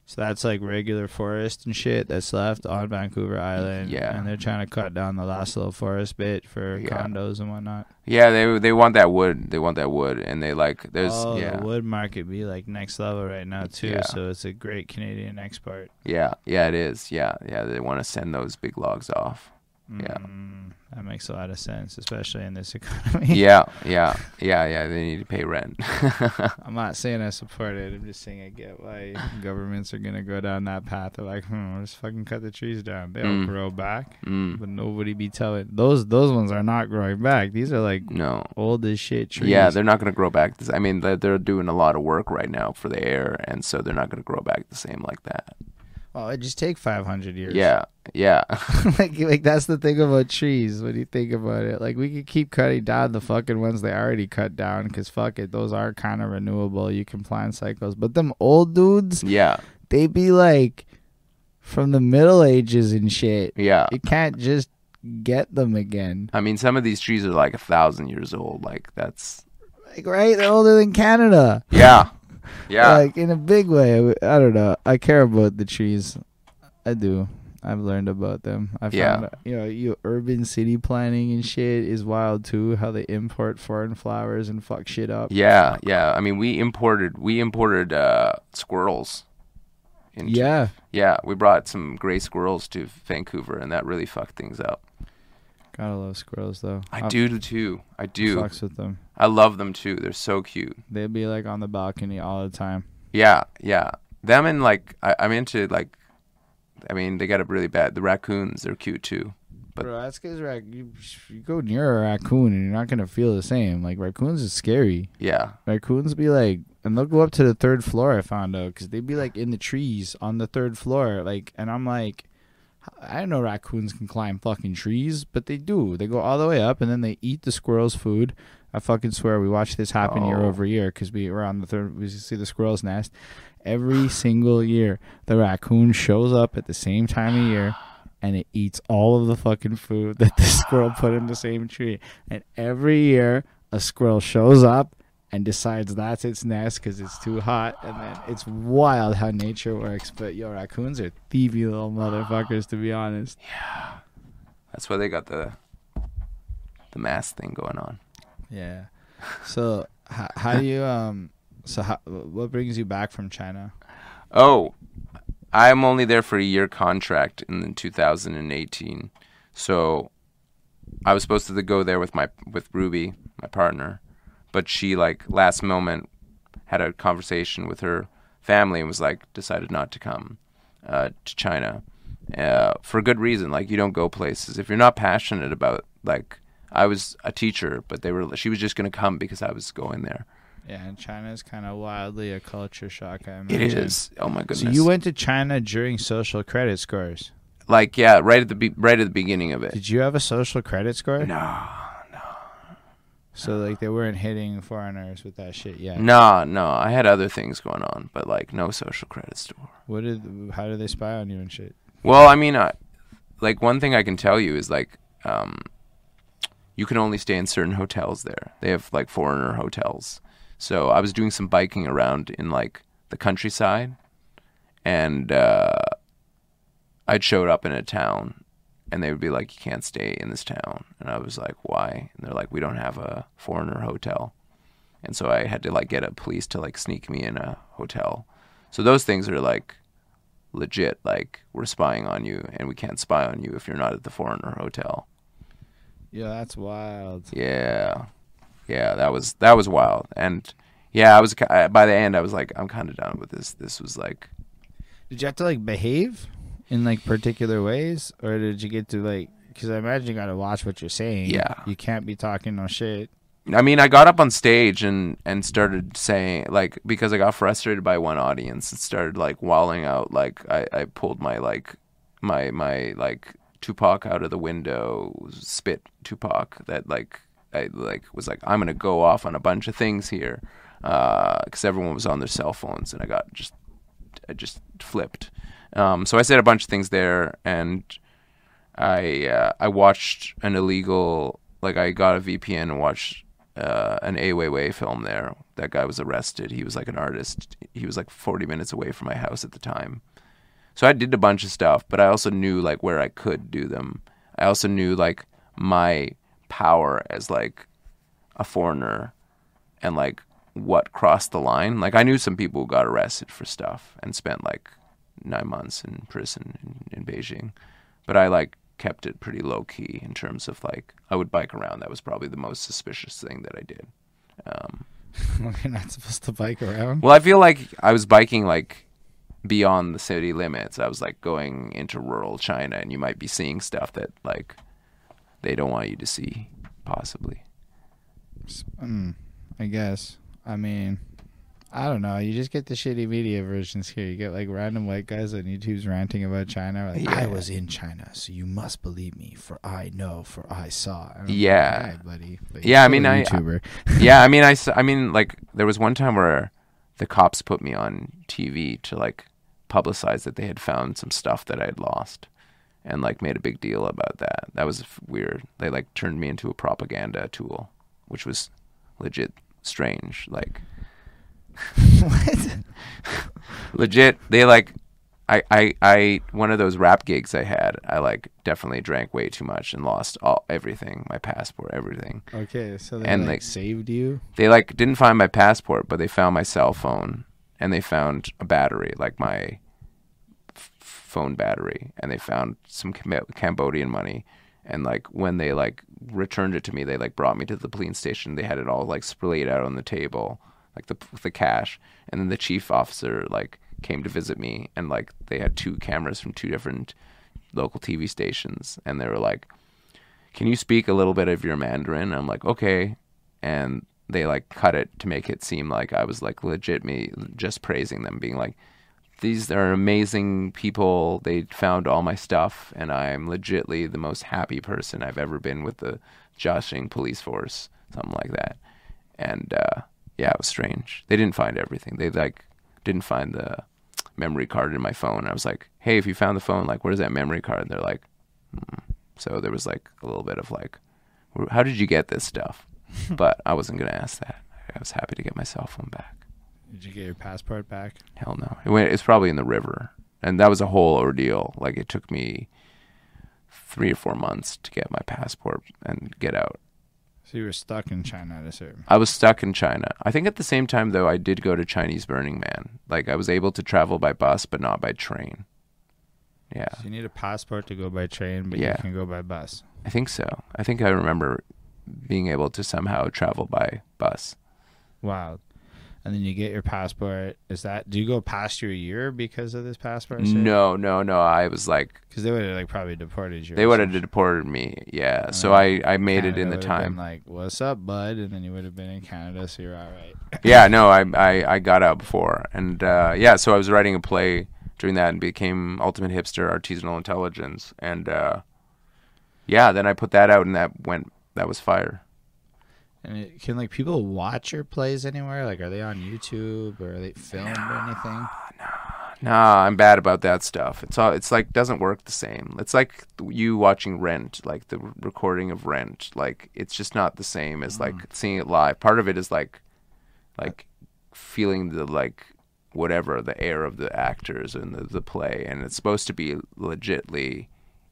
So that's like regular forest and shit that's left on Vancouver Island.
Yeah.
and they're trying to cut down the last little forest bit for
Yeah.
condos and whatnot.
Yeah, they they want that wood. They want that wood, and they like there's
oh,
yeah
the wood market be like next level right now too.
Yeah.
So it's a great Canadian export.
yeah yeah it is yeah yeah they want to send those big logs off. Yeah.
Mm, that makes a lot of sense, especially in this economy.
yeah, yeah, yeah, yeah. They need to pay rent.
I'm not saying I support it. I'm just saying I get why governments are gonna go down that path. They're like, hmm, let's fucking cut the trees down. They'll
Mm.
grow back,
mm,
but nobody be telling those those ones are not growing back. These are like
no.
old as shit trees.
Yeah, they're not going to grow back. I mean, they're, they're doing a lot of work right now for the air, and so they're not going to grow back the same like that.
Well, it just take 500 years.
Yeah, yeah,
like like that's the thing about trees when you think about it. Like we could keep cutting down the fucking ones they already cut down because fuck it, those are kind of renewable. You can plant cycles, but them old dudes,
yeah,
they be like from the Middle Ages and shit.
yeah.
You can't just get them again.
I mean, some of these trees are like a thousand years old. Like that's
Like right, they're older than Canada.
yeah, yeah,
Like in a big way. I don't know. I care about the trees. I do. I've learned about them. I found,
Yeah.
you know, you urban city planning and shit is wild too. How they import foreign flowers and fuck shit up.
yeah, yeah. I mean, we imported we imported uh, squirrels. into-
Yeah,
yeah. We brought some gray squirrels to Vancouver, and that really fucked things up.
gotta love squirrels though.
I
I'm-
do too. I do.
Fucks with them.
I love them too. They're so cute.
They'd be like on the balcony all the time.
Yeah, yeah. Them and like I, I'm into like, I mean they got it really bad. The raccoons, they're cute too. But-
Bro, that's because rac- you, you go near a raccoon and you're not gonna feel the same. Like raccoons is scary.
Yeah,
Raccoons be like, and they'll go up to the third floor. I found out because they'd be like in the trees on the third floor. Like, and I'm like, I know raccoons can climb fucking trees, but they do. They go all the way up and then they eat the squirrel's food. I fucking swear we watch this happen year
Oh.
over year because we were on the third. We see the squirrel's nest every single year. The raccoon shows up at the same time of year. And it eats all of the fucking food that the squirrel put in the same tree. And every year, a squirrel shows up and decides that's its nest because it's too hot. And then it's wild how nature works. But yo, raccoons are thievy little motherfuckers, to be honest.
Yeah, that's why they got the the mask thing going on.
Yeah. So how, how do you um? So how, what brings you back from China?
Oh, I'm only there for a year contract in 2018. So I was supposed to go there with my with Ruby, my partner, but she like last moment had a conversation with her family and was like decided not to come uh, to China uh, for good reason. Like you don't go places if you're not passionate about like. I was a teacher, but they were. She was just gonna come because I was going there.
Yeah, and China is kind of wildly a culture shock. I
It
imagine.
is. Oh my goodness.
So you went to China during social credit scores.
like yeah, right at the be- right at the beginning of it.
Did you have a social credit score?
No, no,
So like they weren't hitting foreigners with that shit yet.
no, no. I had other things going on, but like no social credit score.
What did? How did they spy on you and shit?
Well, I mean, I, like one thing I can tell you is like, um, you can only stay in certain hotels there. They have like foreigner hotels. So I was doing some biking around in like the countryside, and uh, I'd showed up in a town, and they would be like, "You can't stay in this town," and I was like, "Why?" And they're like, "We don't have a foreigner hotel," and so I had to like get a police to like sneak me in a hotel. So those things are like legit like we're spying on you and we can't spy on you if you're not at the foreigner hotel
Yeah, that's wild.
yeah yeah that was that was wild and yeah i was by the end i was like i'm kind of done with this this was like
Did you have to like behave in like particular ways, or did you get to like? Because I imagine you gotta watch what you're saying.
Yeah.
You can't be talking no shit.
i mean i got up on stage and and started saying like because i got frustrated by one audience and started like walling out like i i pulled my like my my like tupac out of the window spit tupac that like i like was like i'm gonna go off on a bunch of things here because everyone was on their cell phones and i got just i just flipped um, so i said a bunch of things there and i uh, i watched an illegal like i got a vpn and watched uh, an Ai Weiwei film there. That guy was arrested. He was like an artist. He was like 40 minutes away from my house at the time. So I did a bunch of stuff, but I also knew like where I could do them. I also knew like my power as like a foreigner and like what crossed the line. Like I knew some people who got arrested for stuff and spent like nine months in prison in, in Beijing, but I like kept it pretty low key in terms of like I would bike around. That was probably the most suspicious thing that I did. Um,
Well, You're not supposed to bike around.
well, I feel like I was biking like beyond the city limits. I was like going into rural China, and you might be seeing stuff that like they don't want you to see, possibly.
Mm, I guess. I mean, I don't know. You just get the shitty media versions here. You get like random white guys on YouTube's ranting about China. Like, I was in China, so you must believe me, for I know, for I saw. Like,
Yeah.
"Alright, buddy. But
Yeah, I mean, I-
YouTuber.
yeah, I mean, I. I mean, like there was one time where the cops put me on TV to like publicize that they had found some stuff that I had lost, and like made a big deal about that. That was weird. They like turned me into a propaganda tool, which was legit strange. Like
what?
legit, they like. I, I, I, one of those rap gigs I had, I like definitely drank way too much and lost all everything, my passport, everything.
Okay, so they
And,
like,
like-
saved you.
they like didn't find my passport, but they found my cell phone and they found a battery, like my f- phone battery, and they found some Cam- Cambodian money. And like when they like returned it to me, they like brought me to the police station. They had it all like splayed out on the table, like the the cash. And then the chief officer like came to visit me, and like they had two cameras from two different local TV stations, and they were like, "Can you speak a little bit of your Mandarin?" I'm like, "Okay," and they like cut it to make it seem like I was like legit me just praising them, being like, "These are amazing people. They found all my stuff, and I'm legitly the most happy person I've ever been with the joshing police force, something like that." And uh, yeah, it was strange. They didn't find everything. They like didn't find the memory card in my phone. I was like, "Hey, if you found the phone, like, where's that memory card?" And they're like, hmm. "So there was like a little bit of like, how did you get this stuff?" but I wasn't gonna ask that. I was happy to get my cell phone back.
Did you get your passport back?
Hell no, it went. It's probably in the river, and that was a whole ordeal. Like it took me three or four months to get my passport and get out.
So you were stuck in China at a certain.
I was stuck in China. I think at the same time though, I did go to Chinese Burning Man. Like I was able to travel by bus, but not by train. Yeah,
So you need a passport to go by train, but
Yeah.
you can go by bus.
I think so. I think I remember being able to somehow travel by bus.
Wow. And then you get your passport. Is that do you go past your year because of this passport?
No, no, no. I was like,
because they would have like probably deported you.
they would have deported me. Yeah. So
Uh,
I, I made it in the time.
Like, what's up, bud? And then you would have been in Canada, so you're all right.
yeah, no, I, I, I got out before, and uh, yeah, so I was writing a play during that and became Ultimate Hipster Artisanal Intelligence, and uh, yeah, then I put that out, and that went that was fire.
And it, can like people watch your plays anywhere? Like, are they on YouTube or are they filmed or anything?
Nah, I'm bad about that stuff. It's all it's like doesn't work the same. It's like you watching Rent, like the recording of Rent. Like it's just not the same as like mm. seeing it live. Part of it is like like feeling the like whatever the air of the actors and the, the play and it's supposed to be legitly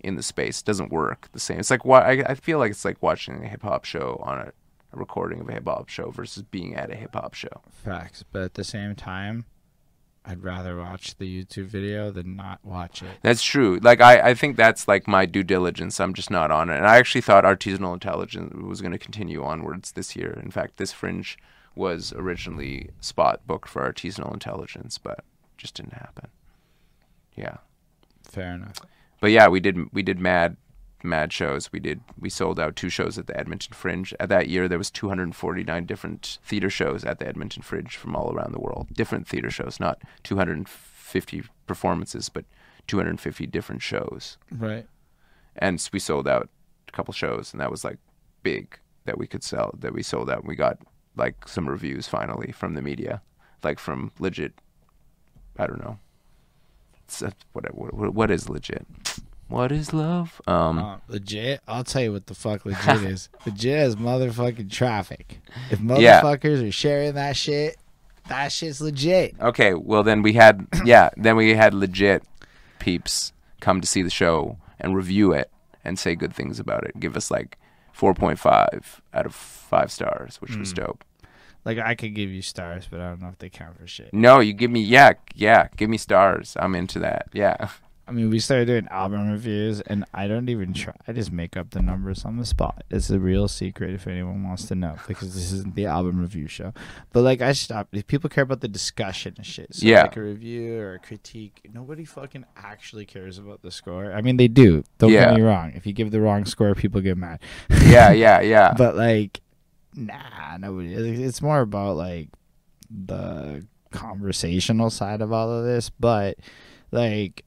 in the space. It doesn't work the same. It's like what I, I feel like it's like watching a hip hop show on a, a recording of a hip hop show versus being at a hip hop show.
Facts, but at the same time, I'd rather watch the YouTube video than not watch it.
That's true. Like I, I think that's like my due diligence. I'm just not on it. And I actually thought artisanal intelligence was going to continue onwards this year. In fact, this fringe was originally spot booked for artisanal intelligence, but just didn't happen. Yeah.
Fair enough.
But yeah, we did we did mad mad shows. We did we sold out two shows at the Edmonton Fringe. At that year there was 249 different theater shows at the Edmonton Fringe from all around the world. Different theater shows, not 250 performances, but 250 different shows.
Right.
And we sold out a couple shows and that was like big that we could sell that we sold out. We got like some reviews finally from the media, like from legit I don't know. What, what what is legit? What is love? Um,
Uh, legit, I'll tell you what the fuck legit is. legit is motherfucking traffic. If
Yeah.
motherfuckers are sharing that shit, that shit's legit.
okay, well then we had yeah, then we had legit peeps come to see the show and review it and say good things about it. Give us like 4.5 out of 5 stars, which was dope.
Like I could give you stars, but I don't know if they count for shit.
No, you give me yeah, yeah, give me stars. I'm into that. Yeah.
I mean, we started doing album reviews, and I don't even try. I just make up the numbers on the spot. It's a real secret if anyone wants to know, because this isn't the album review show. But like, I stopped. If people care about the discussion and shit, so
Yeah.
like a review or a critique, nobody fucking actually cares about the score. I mean, they do. Don't
Yeah.
get me wrong. If you give the wrong score, people get mad.
Yeah, yeah, yeah.
but like, nah, nobody. It's more about like the conversational side of all of this. But like,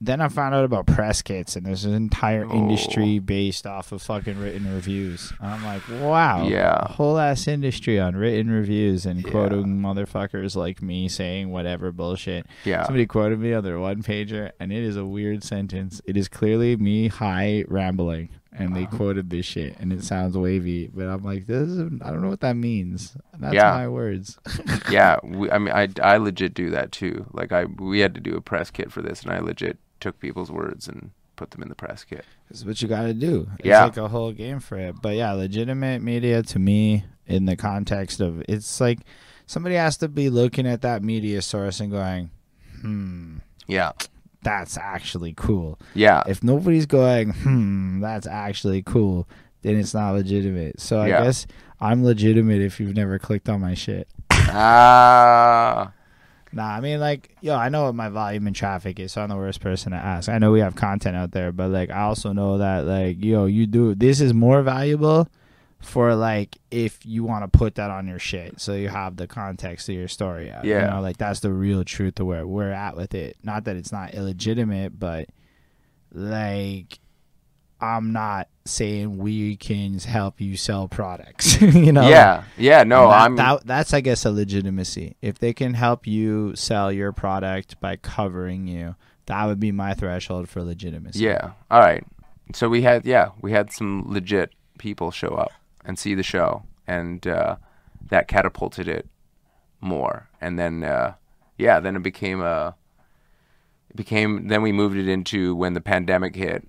then I found out about press kits, and there's an entire
Oh.
industry based off of fucking written reviews. And I'm like, wow,
Yeah.
whole ass industry on written reviews and
Yeah.
quoting motherfuckers like me saying whatever bullshit.
yeah.
Somebody quoted me on their one pager, and it is a weird sentence. It is clearly me high rambling, and they quoted this shit, and it sounds wavy, but I'm like, this is, I don't know what that means. That's
Yeah.
my words.
yeah, we, I mean, I, I legit do that too. Like I, we had to do a press kit for this, and I legit took people's words and put them in the press kit.
This is what you got to do. It's
Yeah.
like a whole game for it. But yeah, legitimate media to me, in the context of, it's like somebody has to be looking at that media source and going, hmm,
Yeah,
that's actually cool.
yeah,
if nobody's going, hmm, that's actually cool, then it's not legitimate. So I
Yeah.
guess I'm legitimate if you've never clicked on my shit.
ah,
Nah, I mean, like, yo, I know what my volume and traffic is, so I'm the worst person to ask. I know we have content out there, but, like, I also know that, like, yo, you do, this is more valuable for, like, if you want to put that on your shit, so you have the context of your story out.
Yeah.
You know, like, that's the real truth of where we're at with it. Not that it's not illegitimate, but, like, I'm not saying we can help you sell products. you know,
yeah, yeah. No,
that-
I'm.
that- that's I guess a legitimacy. If they can help you sell your product by covering you, that would be my threshold for legitimacy.
Yeah. All right. So we had yeah we had some legit people show up and see the show, and uh, that catapulted it more. And then uh, yeah, then it became a it became then we moved it into when the pandemic hit.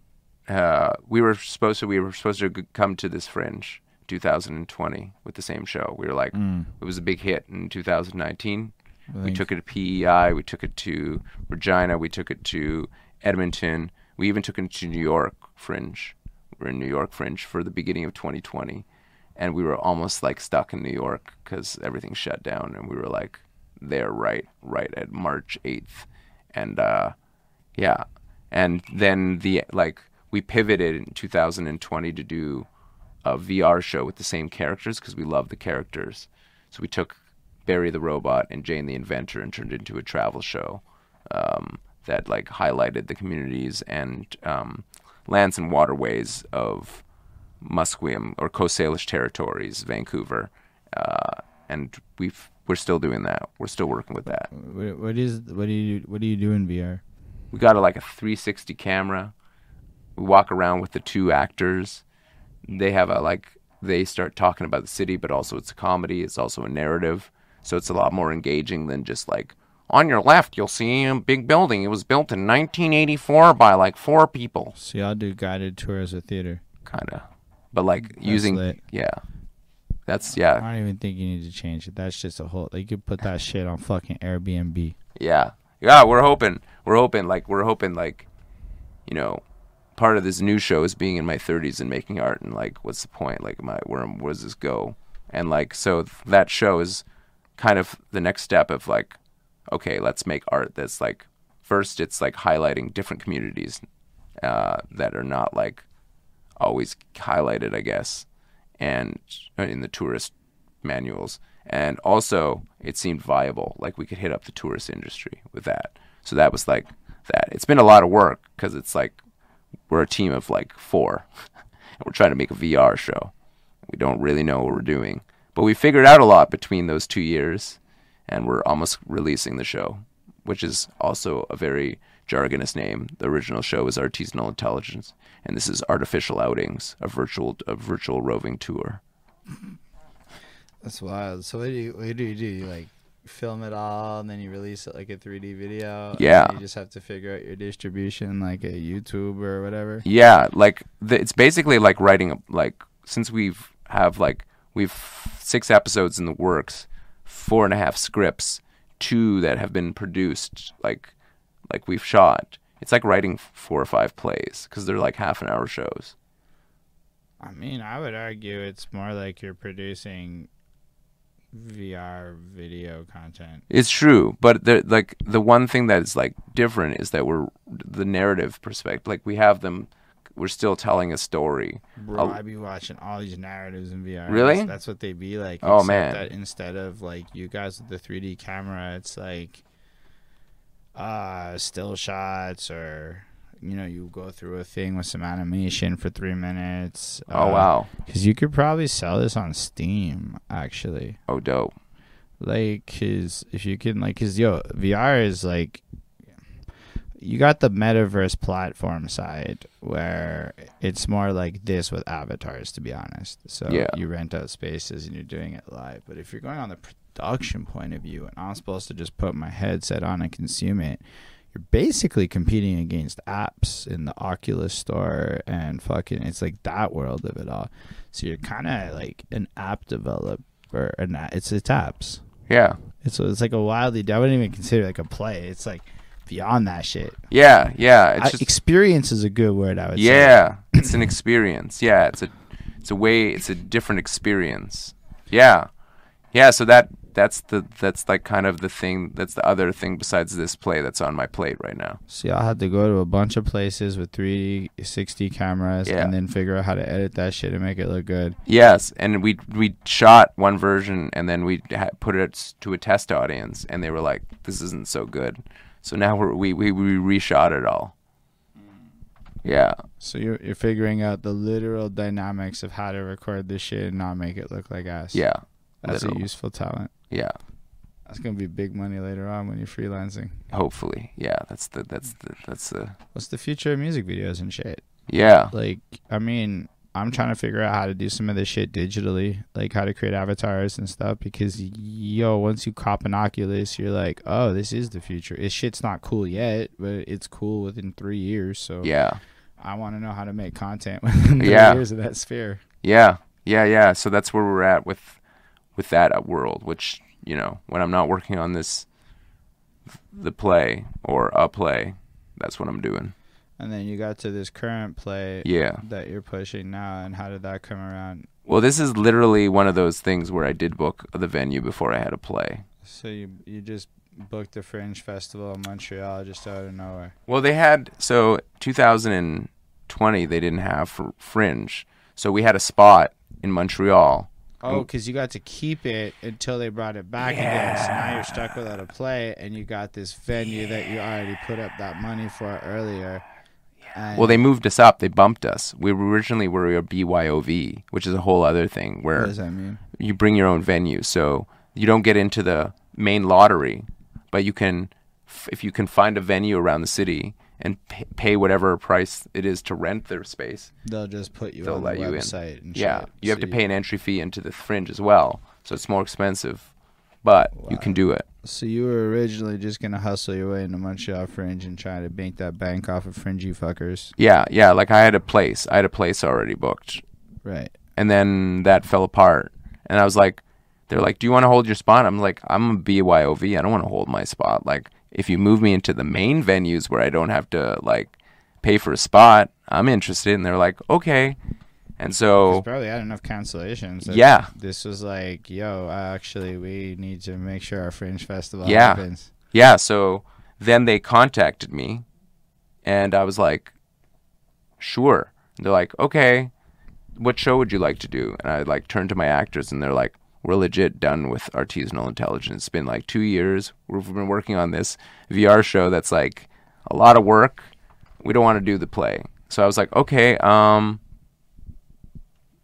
Uh, we were supposed to we were supposed to come to this fringe 2020 with the same show. We were like
Mm.
it was a big hit in 2019.
I
We took it to PEI. We took it to Regina. We took it to Edmonton. We even took it to New York Fringe. We're in New York Fringe for the beginning of 2020, and we were almost like stuck in New York because everything shut down, and we were like there right right at March 8th, and uh, yeah, and then the like we pivoted in 2020 to do a VR show with the same characters because we love the characters. So we took Barry the Robot and Jane the Inventor and turned it into a travel show um, that like highlighted the communities and um, lands and waterways of Musqueam or Coast Salish territories, Vancouver, uh, and we've we're still doing that. We're still working with that.
What, what is what do you what do you do in VR?
We got a, like a 360 camera. We walk around with the two actors. They have a like they start talking about the city, but also it's a comedy. It's also a narrative, so it's a lot more engaging than just like on your left you'll see a big building. It was built in 1984 by like four people,
So y'all do guided tours of theater.
kind of. But like using
lit.
yeah, that's yeah.
I don't even think you need to change it. That's just a whole. They could put that shit on fucking Airbnb.
Yeah. Yeah, we're hoping. We're hoping like we're hoping like you know, part of this new show is being in my 30s and making art and like what's the point? Like my where where does this go? And like so that show is kind of the next step of like okay, let's make art that's like first it's like highlighting different communities uh, that are not like always highlighted, I guess, and uh, in the tourist manuals. And also, it seemed viable. Like we could hit up the tourist industry with that. So that was like that. It's been a lot of work because it's like we're a team of like four, and we're trying to make a VR show. We don't really know what we're doing, but we figured out a lot between those two years, and we're almost releasing the show, which is also a very jargonous name. The original show is Artisanal Intelligence, and this is Artificial Outings, a virtual a virtual roving tour.
That's wild. So what do you what do you do? You like film it all and then you release it like a 3D video.
Yeah.
you just have to figure out your distribution, like a YouTube or whatever.
Yeah, like the, it's basically like writing a like since we've have like we've six episodes in the works, four and a half scripts, two that have been produced like like we've shot. It's like writing four or five plays because they're like half an hour shows.
I mean, I would argue it's more like you're producing VR video content.
It's true, but the like the one thing that is like different is that we're the narrative perspective. Like we have them, we're still telling a story.
Bro, I be watching all these narratives in VR.
Really?
That's, that's what they'd be like.
Oh, man.
That instead of like you guys with the 3D camera, it's like uh still shots or you know you go through a thing with some animation for three minutes.
Oh wow,
Because you could probably sell this on Steam actually.
oh dope.
like his if you can like his yo VR is like you got the metaverse platform side where it's more like this with avatars to be honest so
Yeah.
you rent out spaces and you're doing it live but if you're going on the production point of view and i'm supposed to just put my headset on and consume it you're basically competing against apps in the oculus store and fucking it's like that world of it all so you're kind of like an app developer and it's it's apps
Yeah,
it's it's like a wildly. I wouldn't even consider it like a play. It's like beyond that shit.
yeah, yeah. It's
I,
just
experience is a good word. I would say.
yeah, it's an experience. Yeah, it's a it's a way. It's a different experience. Yeah, yeah. So that that's the that's like kind of the thing. That's the other thing besides this play that's on my plate right now.
See, I had to go to a bunch of places with 360 cameras
Yeah.
and then figure out how to edit that shit and make it look good.
Yes, and we we shot one version and then we ha- put it to a test audience, and they were like, "This isn't so good." So now we're, we we we reshot it all. Mm. Yeah,
So you're you're figuring out the literal dynamics of how to record this shit and not make it look like ass.
yeah,
that's
literal.
a useful talent.
Yeah.
That's gonna be big money later on when you're freelancing.
Hopefully, yeah. That's the that's the that's the
What's the future of music videos and shit?
yeah.
like i mean i'm trying to figure out how to do some of this shit digitally like how to create avatars and stuff because yo once you cop an oculus you're like oh this is the future this shit's not cool yet but it's cool within three years so
Yeah,
i want to know how to make content within three
Yeah.
years of that sphere
yeah, yeah, yeah. So that's where we're at with with that world. Which you know, when I'm not working on this, the play or a play, that's what I'm doing.
and then you got to this current play
Yeah.
that you're pushing now and how did that come around
Well, this is literally one of those things where I did book the venue before I had a play.
so you you just booked the fringe festival in montreal just out of nowhere
Well, they had so 2020 they didn't have fr- Fringe, so we had a spot in Montreal.
Oh, because you got to keep it until they brought it back again. So now you're stuck without a play, and you got this venue that you already put up that money for earlier. And
Well, they moved us up. They bumped us. We were originally were a BYOV, which is a whole other thing
what
where
does that mean?
you bring your own venue, so you don't get into the main lottery, but you can, if you can find a venue around the city and pay, pay whatever price it is to rent their space.
They'll just put you
They'll
on
let
the
you in.
website. And
Yeah,
shit.
you have
So
to pay an entry fee into the fringe as well, so it's more expensive, but you can do it.
So you were originally just gonna hustle your way into Montreal Fringe and try to bank that bank off of fringy fuckers,
Yeah, yeah. Like I had a place, I had a place already booked,
right?
and then that fell apart, and I was like, they're like, do you want to hold your spot? I'm like, I'm a BYOV. I don't want to hold my spot. Like, if you move me into the main venues where I don't have to like pay for a spot, I'm interested. And they're like, okay. And so
probably I had enough cancellations.
Yeah.
This was like, yo, actually, we need to make sure our Fringe Festival
Yeah.
happens.
Yeah, so then they contacted me and I was like, sure. They're like, okay, what show would you like to do? And I like turned to my actors and they're like, we're legit done with artisanal intelligence. It's been like two years. We've been working on this VR show that's like a lot of work. We don't want to do the play. So I was like, okay, um,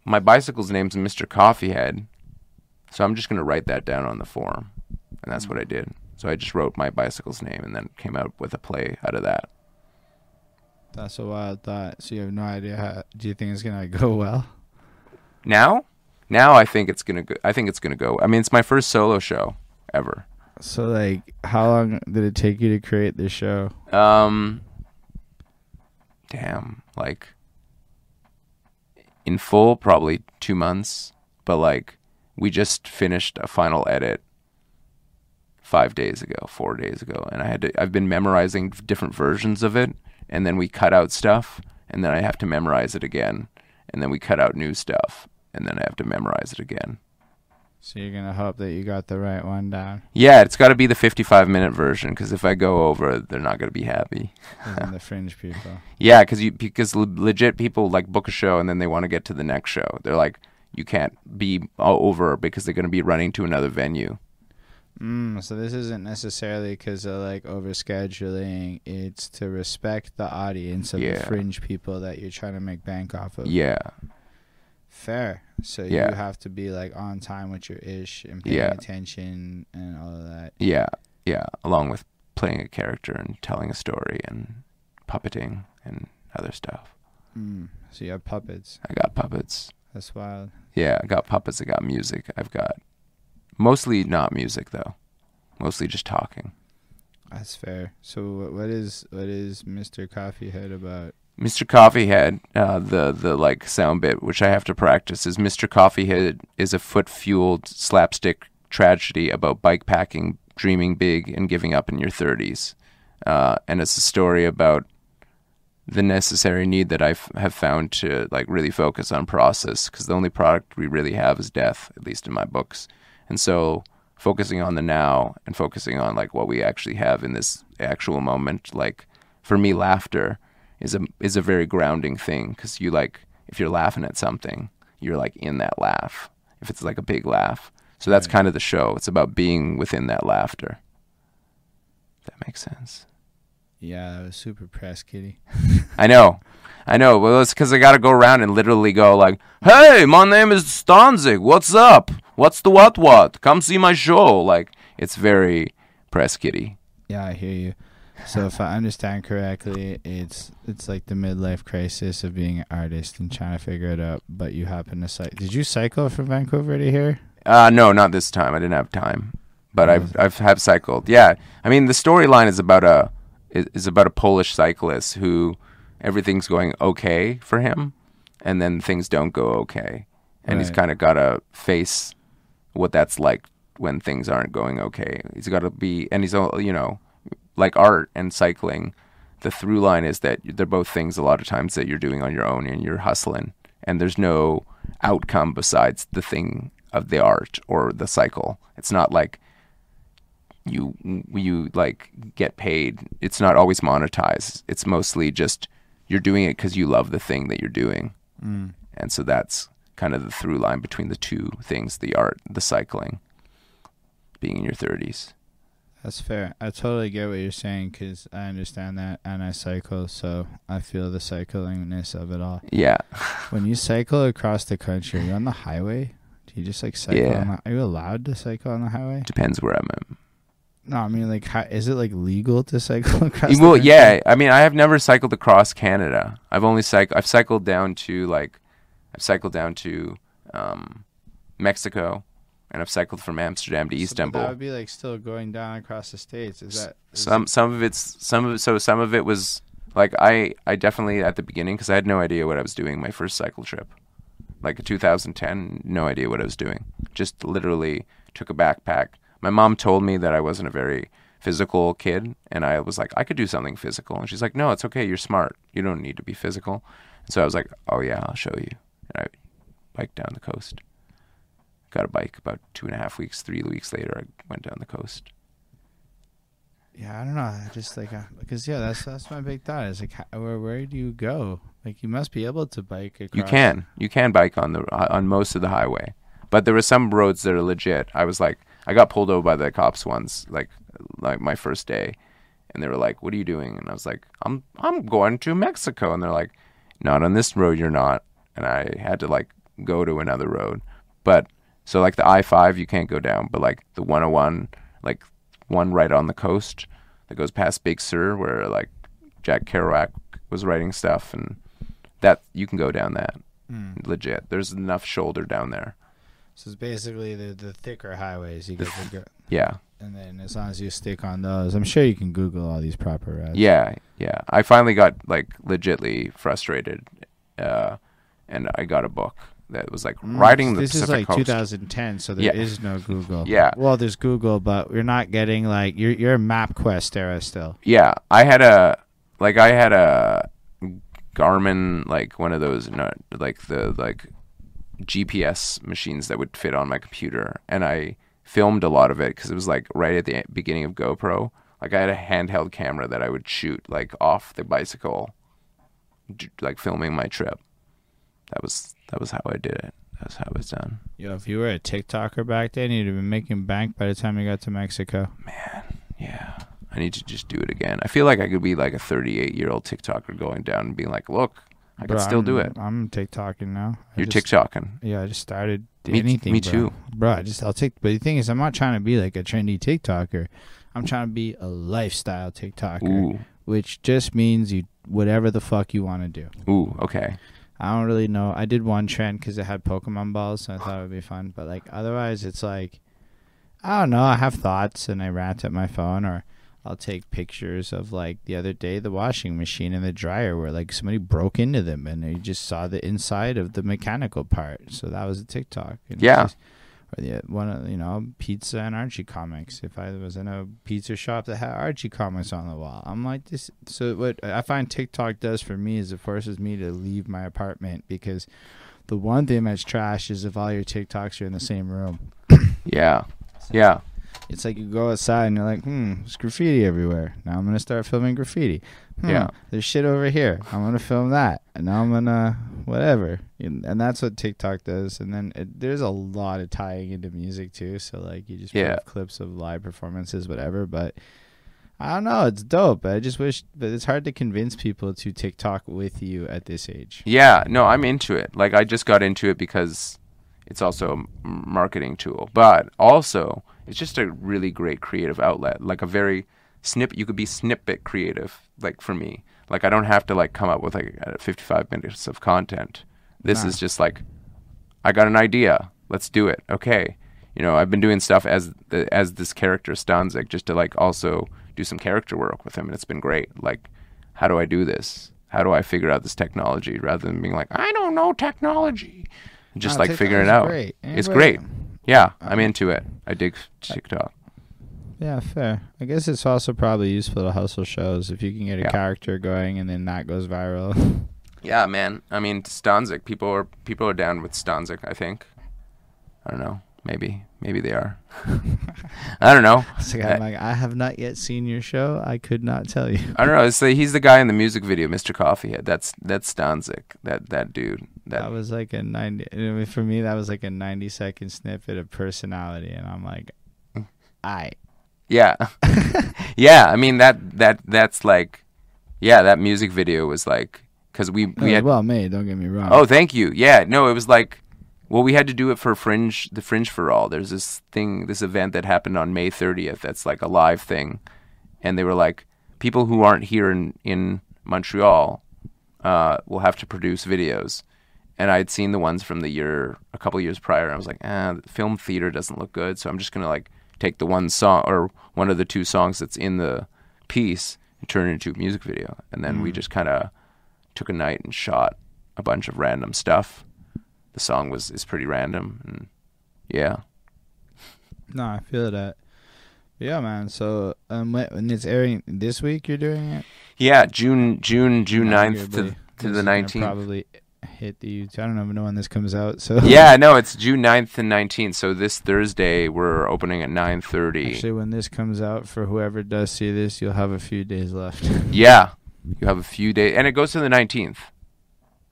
my bicycle's name's Mr. Coffeehead. So I'm just going to write that down on the form. And that's what I did. So I just wrote my bicycle's name and then came out with a play out of that.
That's a wild thought. So you have no idea how. Do you think it's gonna go well?
Now, now I think it's gonna go. I think it's gonna go. I mean, it's my first solo show ever.
So like, how long did it take you to create this show?
Um, damn, like in full, probably two months. But like, we just finished a final edit five days ago, four days ago, and I had to. I've been memorizing different versions of it, and then we cut out stuff, and then I have to memorize it again, and then we cut out new stuff, and then I have to memorize it again.
So you're gonna hope that you got the right one down.
Yeah, it's got to be the 55 minute version because if I go over, they're not gonna be happy.
The fringe people?
Yeah, because you because le- legit people like book a show and then they want to get to the next show. They're like, you can't be all over because they're gonna be running to another venue.
Mm, so this isn't necessarily because of like overscheduling. It's to respect the audience of the fringe people that you're trying to make bank off of.
Yeah,
Fair. So
Yeah.
you have to be like on time with your ish and paying
Yeah.
attention and all of that.
yeah, yeah. Along with playing a character and telling a story and puppeting and other stuff.
Mm. So you have puppets.
I got puppets.
That's wild.
Yeah, I got puppets. I got music. I've got mostly not music though. Mostly just talking.
That's fair. So what, what is what is Mr. Coffeehead about?
Mr. Coffeehead, uh, the the like sound bit which I have to practice is Mr. Coffeehead is a foot fueled slapstick tragedy about bike packing, dreaming big, and giving up in your thirties. Uh, and it's a story about the necessary need that I have found to like really focus on process because the only product we really have is death, at least in my books. And so focusing on the now and focusing on like what we actually have in this actual moment, like for me, laughter is a is a very grounding thing because you like if you're laughing at something, you're like in that laugh. If it's like a big laugh, so that's
Right.
kind of the show. It's about being within that laughter. That makes sense.
Yeah, that was super press kitty.
I know. I know. Well, it's because I got to go around and literally go like, "Hey, my name is Stanzik. What's up? What's the what what? Come see my show." Like it's very press kitty.
Yeah, I hear you. So if I understand correctly, it's it's like the midlife crisis of being an artist and trying to figure it out. But you happen to cycle. Did you cycle from Vancouver to here?
Uh no, not this time. I didn't have time. But I've I've have cycled. Yeah. I mean, the storyline is about a is, is about a Polish cyclist who everything's going okay for him and then things don't go okay. And he's kind of got to face what that's like when things aren't going okay. He's got to be and he's all, you know, like art and cycling, the through line is that they're both things a lot of times that you're doing on your own and you're hustling and there's no outcome besides the thing of the art or the cycle. It's not like you you like get paid. It's not always monetized. It's mostly just you're doing it because you love the thing that you're doing,
Mm.
and so that's kind of the through line between the two things: the art, the cycling, being in your thirties.
That's fair. I totally get what you're saying because I understand that and I cycle, so I feel the cyclingness of it all.
Yeah,
When you cycle across the country, are you on the highway? Do you just like cycle?
Yeah.
On the, are you allowed to cycle on the highway?
depends where I'm at.
No, I mean like, how, is it like legal to cycle across? the
Well, yeah. I mean, I have never cycled across Canada. I've only cycled. I've cycled down to like, I've cycled down to um, Mexico, and I've cycled from Amsterdam to
So,
Istanbul.
that would be like still going down across the states. Is that is
some some of it's some of it, so some of it was like I I definitely at the beginning because I had no idea what I was doing my first cycle trip, like 2010, no idea what I was doing. Just literally took a backpack. My mom told me that I wasn't a very physical kid, and I was like, I could do something physical, and she's like, No, it's okay. You're smart. You don't need to be physical. And so I was like, Oh yeah, I'll show you. And I biked down the coast. Got a bike about two and a half weeks, three weeks later. I went down the coast.
Yeah, I don't know. I just like uh, because yeah, that's that's my big thought. Is like, how, where where do you go? Like, you must be able to bike across.
You can. You can bike on the on most of the highway, but there were some roads that are legit. I was like, I got pulled over by the cops once, like like my first day, and they were like, "What are you doing?" And I was like, "I'm I'm going to Mexico," and they're like, "Not on this road, you're not." And I had to like go to another road, but so like the I five you can't go down, but like the 101, like one right on the coast that goes past Big Sur, where like Jack Kerouac was writing stuff, and that you can go down that
Mm.
legit. There's enough shoulder down there.
So it's basically the the thicker highways you get to go,
Yeah,
and then as long as you stick on those, I'm sure you can Google all these proper routes.
yeah, yeah. I finally got like legitly frustrated, uh, and I got a book that was like
Mm,
riding the
This
Pacific
is like
coast.
2010, so there is
Yeah.
no Google.
Yeah.
Well, there's Google, but you're not getting like you're you're MapQuest era still.
Yeah, I had a like I had a Garmin like one of those no, like the like GPS machines that would fit on my computer, and I filmed a lot of it because it was like right at the beginning of GoPro. Like I had a handheld camera that I would shoot like off the bicycle, like filming my trip. That was that was how I did it. That's how it was done.
Yo, if you were a TikToker back then, you'd have been making bank by the time you got to Mexico.
Man, yeah. I need to just do it again. I feel like I could be like a 38 year old TikToker going down and being like, look, I can
Bro,
still do
I'm-
it.
I'm TikToking now. I
You're
just-
TikToking.
Yeah, I just started
Me-
anything.
me
bro.
too.
bro. I just I'll take. But the thing is, I'm not trying to be like a trendy TikToker. I'm trying to be a lifestyle TikToker,
Ooh.
which just means you whatever the fuck you want to do.
Ooh, okay.
I don't really know. I did one trend because it had Pokemon balls, so I thought it would be fun. But like otherwise, it's like I don't know. I have thoughts and I rant at my phone, or I'll take pictures of like the other day the washing machine and the dryer where like somebody broke into them and you just saw the inside of the mechanical part. So that was a TikTok. And
Yeah.
just- the one of you know pizza and Archie comics. If I was in a pizza shop that had Archie comics on the wall, I'm like this. So what I find TikTok does for me is it forces me to leave my apartment because the one thing that's trash is if all your TikToks are in the same room.
Yeah. Yeah.
It's like you go outside and you're like, hmm, there's graffiti everywhere. Now I'm gonna start filming graffiti. Hmm,
Yeah.
there's shit over here. I'm gonna film that, and now I'm gonna whatever. And that's what TikTok does. And then it, there's a lot of tying into music too. So like you just put
Yeah.
clips of live performances, whatever. But I don't know. It's dope. But I just wish, but it's hard to convince people to TikTok with you at this age.
Yeah. No, I'm into it. Like, I just got into it because it's also a marketing tool, but also it's just a really great creative outlet. Like, a very snip, you could be snippet creative, like, for me. Like, I don't have to, like, come up with, like, uh, 55 minutes of content. This
Nah.
is just like, I got an idea. Let's do it. Okay. You know, I've been doing stuff as the, as this character Stanzik just to like also do some character work with him, and it's been great. Like, how do I do this? How do I figure out this technology rather than being like, I don't know technology, just like figuring it out.
great.
It's great. Yeah, I'm
Uh,
into it. I dig TikTok.
Yeah, fair. I guess it's also probably useful to hustle shows if you can get a
Yeah.
character going and then that goes viral.
Yeah, man. I mean, Stanzik. People are people are down with Stanzik. I think. I don't know. Maybe maybe they are. I don't know.
I'm like, I have not yet seen your show. I could not tell you.
I don't know. It's he's the guy in the music video, Mr. Coffeehead. That's that's Stanzik. That that dude. That,
That was like a ninety. For me, that was like a ninety second snippet of personality, and I'm like, I.
yeah, yeah. I mean that that that's like, yeah. That music video was like because we
It
we had.
well made. Don't get me wrong.
Oh, thank you. Yeah, no, it was like. Well, we had to do it for Fringe, the Fringe for All. There's this thing, this event that happened on May 30th. That's like a live thing, and they were like, people who aren't here in in Montreal uh, will have to produce videos. And I had seen the ones from the year, a couple years prior. And I was like, ah, the film theater doesn't look good, so I'm just gonna like take the one song or one of the two songs that's in the piece and turn it into a music video. And then we just kind of took a night and shot a bunch of random stuff. The song was is pretty random, and yeah,
No, I feel that. Yeah, man. So, um, when when it's airing this week, you're doing it.
yeah. June June June 9th to to the nineteenth.
Probably hit the YouTube. I don't even know when this comes out. So
yeah, no, it's June 9th and 19th. So this Thursday we're opening at 9:30.
Actually, when this comes out, for whoever does see this, you'll have a few days left.
Yeah, you have a few days, and it goes to the 19th.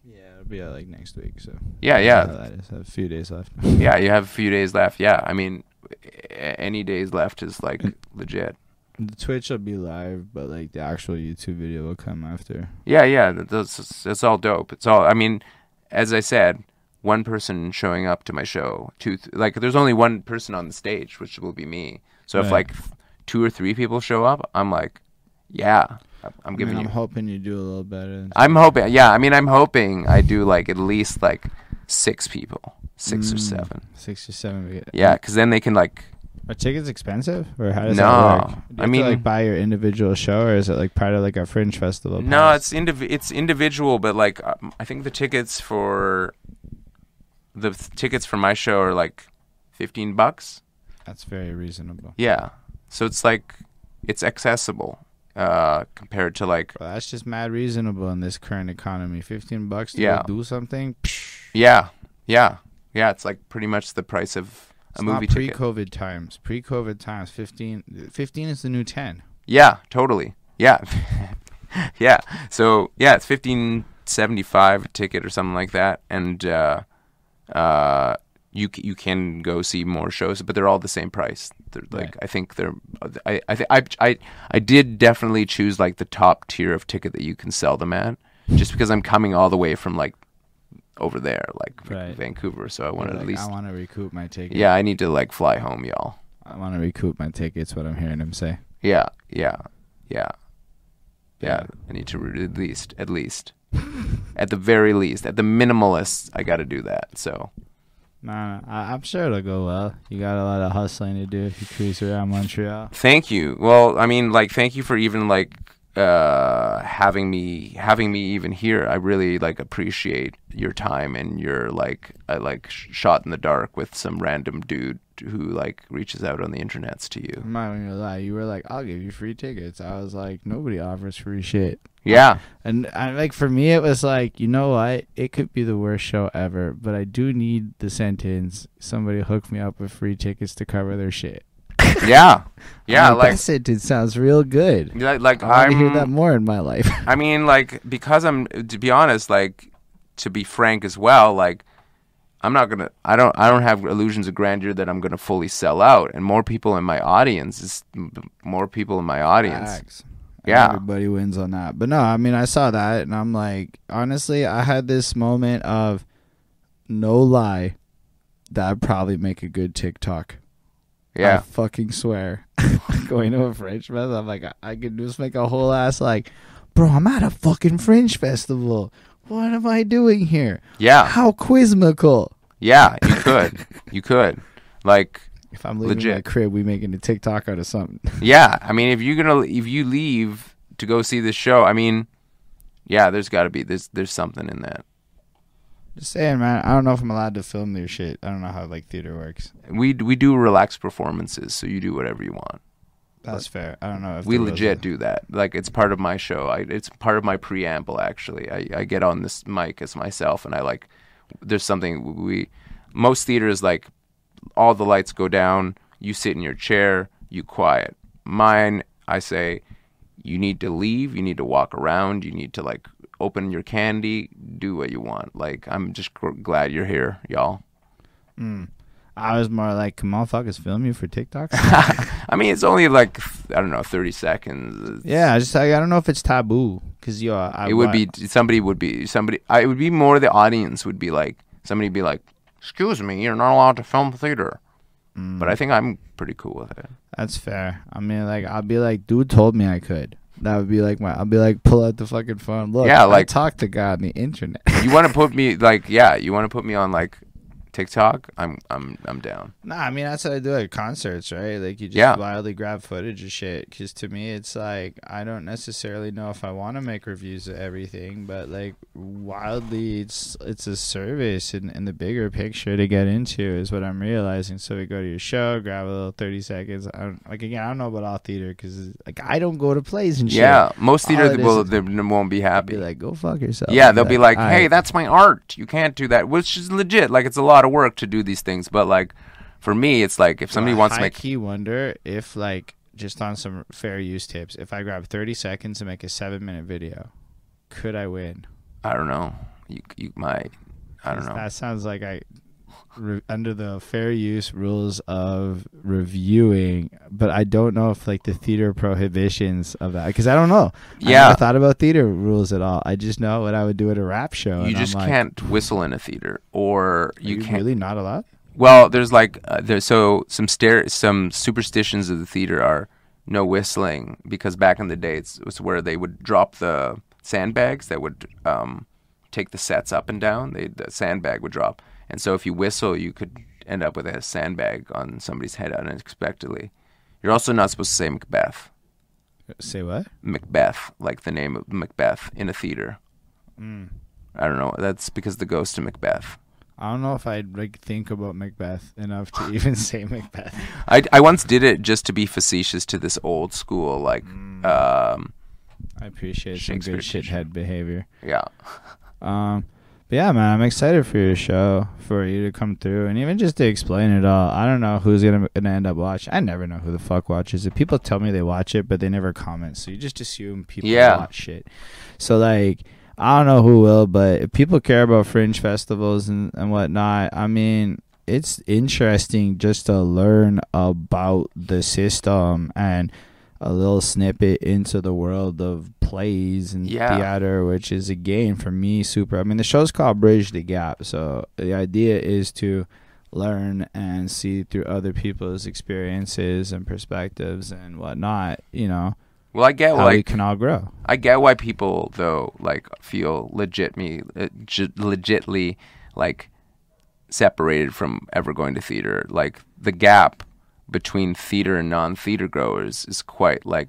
yeah, it'll be out like next week. So
Yeah, yeah,
that is a few days left.
yeah. You have a few days left. Yeah, I mean, any days left is like legit.
The Twitch will be live, but like the actual YouTube video will come after.
Yeah, yeah. That's that's all dope. It's all. I mean, as I said, one person showing up to my show. Two, th- like, there's only one person on the stage, which will be me. So if like two or three people show up, I'm like, yeah, I'm- I'm
I
giving
mean. I'm hoping you do a little better.
I'm hoping. Yeah, I mean, I'm hoping I do like at least like six people, six or
Mm,
seven.
Six or seven.
Yeah, because then they can like.
Are tickets expensive, or how does
No,
that work? Do you
I
have to,
mean-
like buy your individual show, or is it like part of like a fringe festival?
No,
pass?
it's indiv- it's individual, but like um, I think the tickets for the th- tickets for my show are like fifteen bucks.
That's very reasonable.
Yeah, so it's like it's accessible uh, compared to like
Well, that's just mad reasonable in this current economy. Fifteen bucks to
Yeah.
go do something. Psh,
yeah, yeah, yeah. It's like pretty much the price of a
it's
movie
not pre-COVID times. Pre-COVID times, 15, 15 is the new ten.
Yeah, totally. Yeah. yeah. So, yeah, it's 1575 a ticket or something like that and uh uh you you can go see more shows, but they're all the same price. They're like
Right.
I think they're I I, th- I I I did definitely choose like the top tier of ticket that you can sell them at just because I'm coming all the way from like over there like
Right.
Vancouver, so I wanted
Like,
at least
I want to recoup my ticket.
Yeah, I need to like fly home, y'all.
I want to recoup my tickets. What I'm hearing him say.
Yeah, yeah, yeah, yeah.
Yeah.
I need to re- at least, at least, at the very least, at the minimalist, I got to do that. So
Nah, nah, I, I'm sure it'll go well. You got a lot of hustling to do if you cruise around Montreal.
thank you. Well, I mean, like, thank you for even like uh having me having me even here i really like appreciate your time and your like i like sh- shot in the dark with some random dude who like reaches out on the internets to you
I'm not gonna lie. You were like, "I'll give you free tickets." I was like, "Nobody offers free shit."
yeah
And I like for me, it was like, you know what? It could be the worst show ever, but I do need the sentence. Somebody hook me up with free tickets to cover their shit.
yeah yeah like
that sentence sounds real good.
like, like
I want to hear that more in my life.
I mean, like, because I'm, to be honest, like, to be frank as well, like, I'm not gonna, I don't, I don't have illusions of grandeur that I'm gonna fully sell out, and more people in my audience is more people in my audience.
Facts.
Yeah.
Everybody wins on that. But no, I mean, I saw that and I'm like, honestly, I had this moment of no lie that I'd probably make a good TikTok. I
Yeah,
fucking swear. Going to a French festival, I'm like, I, I could just make a whole ass like, bro, I'm at a fucking French festival. What am I doing here?
yeah,
How quizmical.
yeah. You could, you could, like,
If I'm leaving my
Legit.
crib, we making a TikTok out of something.
yeah. I mean, if you're gonna, if you leave to go see this show, I mean, yeah, there's got to be, there's, there's something in that.
Just saying, man. I don't know if I'm allowed to film their shit. I don't know how like theater works.
We, we do relaxed performances, so you do whatever you want.
That's fair. I don't know if
we legit do that. Like it's part of my show. I, it's part of my preamble. Actually, I, I get on this mic as myself, and I like. There's something we. Most theaters like, all the lights go down. You sit in your chair. You quiet. Mine, I say, you need to leave. You need to walk around. You need to like open your candy. Do what you want. Like I'm just gr- glad you're here, y'all.
Mm. I was more like, come on, fuckers, film you for TikToks.
I mean, it's only like I don't know, 30 seconds.
yeah, I just like, I don't know if it's taboo because yo, I,
it would be somebody would be somebody I it would be more the audience would be like somebody be like excuse me you're not allowed to film theater
Mm,
but I think I'm pretty cool with it
that's fair. I mean, like, I'll be like, dude told me I could. That would be like my. I'd be like, pull out the fucking phone. Look,
Yeah,
I
like-
talk to God on the internet.
you want to put me like yeah you want to put me on like TikTok I'm I'm I'm down
Nah, I mean that's what I do at concerts, right? Like you just
Yeah.
wildly grab footage of shit. Because to me, it's like I don't necessarily know if I want to make reviews of everything, but like wildly, it's it's a service in, in the bigger picture to get into is what I'm realizing. So we go to your show, grab a little thirty seconds. I don't, like again, I don't know about all theater because like I don't go to plays and shit.
yeah most theater will they won't be happy
be like, go fuck yourself.
yeah they'll be like hey that's my art you can't do that which is legit like it's a lot of work to do these things but like for me it's like if somebody
Well,
wants to make
key wonder if like just on some fair use tips, if I grab thirty seconds to make a seven minute video, could I win?
I don't know. You you might. I don't know.
That sounds like I re- under the fair use rules of reviewing, but I don't know if like the theater prohibitions of that because I don't know. I
Yeah.
never thought about theater rules at all. I just know what I would do at a rap show.
you
and
just
I'm like,
can't whistle in a theater or
"Are
you
you
can't
really not allowed.
well there's like uh, there's so some stare some superstitions of the theater are no whistling because back in the day it's, it was where they would drop the sandbags that would um, take the sets up and down they the sandbag would drop and so if you whistle you could end up with a sandbag on somebody's head unexpectedly you're also not supposed to say macbeth
Say what?
macbeth like the name of macbeth in a theater
Mm.
i don't know that's because the ghost of macbeth
I don't know if I'd like think about Macbeth enough to even say Macbeth.
I, I once did it just to be facetious to this old school like
Mm.
um
I appreciate some good shithead behavior.
yeah
Um, but yeah, man, I'm excited for your show, for you to come through, and even just to explain it all. I don't know who's gonna gonna end up watching. I never know who the fuck watches it. People tell me they watch it, but they never comment, so you just assume people
Yeah.
watch shit. So like, I don't know who will, but if people care about fringe festivals and and whatnot, I mean. It's interesting just to learn about the system and a little snippet into the world of plays and
Yeah.
theater, which is again for me super. I mean, the show's called Bridge the Gap, so the idea is to learn and see through other people's experiences and perspectives and whatnot. You know
well I get
how we
like
can all grow.
I get why people though like feel legit me uh, legitly like separated from ever going to theater. Like the gap between theater and non-theater goers is quite like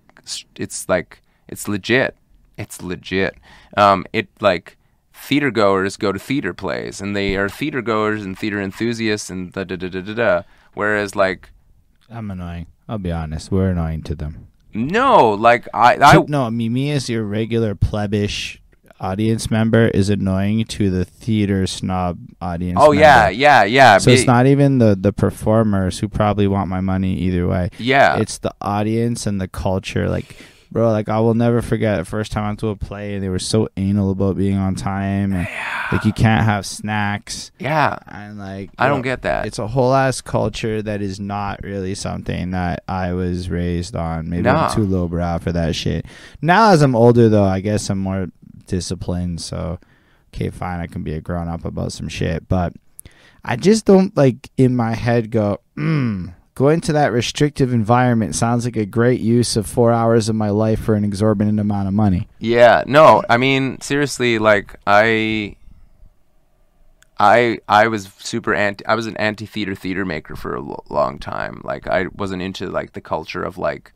it's like it's legit. It's legit. Um, it like theater goers go to theater plays and they are theater goers and theater enthusiasts and da da da da da da. Whereas like
I'm annoying. I'll be honest. We're annoying to them.
no, like I I
no, I mean, me as your regular plebish audience member is annoying to the theater snob audience.
oh yeah
member.
yeah yeah.
So it's not even the the performers who probably want my money either way.
yeah.
It's the audience and the culture. Like, bro, like I will never forget the first time I went to a play and they were so anal about being on time and like you can't have snacks
yeah.
and like
I don't get that.
It's a whole ass culture that is not really something that I was raised on. Maybe
Nah.
I'm too lowbrow for that shit. Now as I'm older though, I guess I'm more disciplined. So okay, fine, I can be a grown up about some shit. But I just don't like in my head go, mm, going to that restrictive environment sounds like a great use of four hours of my life for an exorbitant amount of money.
Yeah, no, I mean seriously, like I, I, I was super anti. I was an anti-theater theater maker for a long time. Like I wasn't into like the culture of like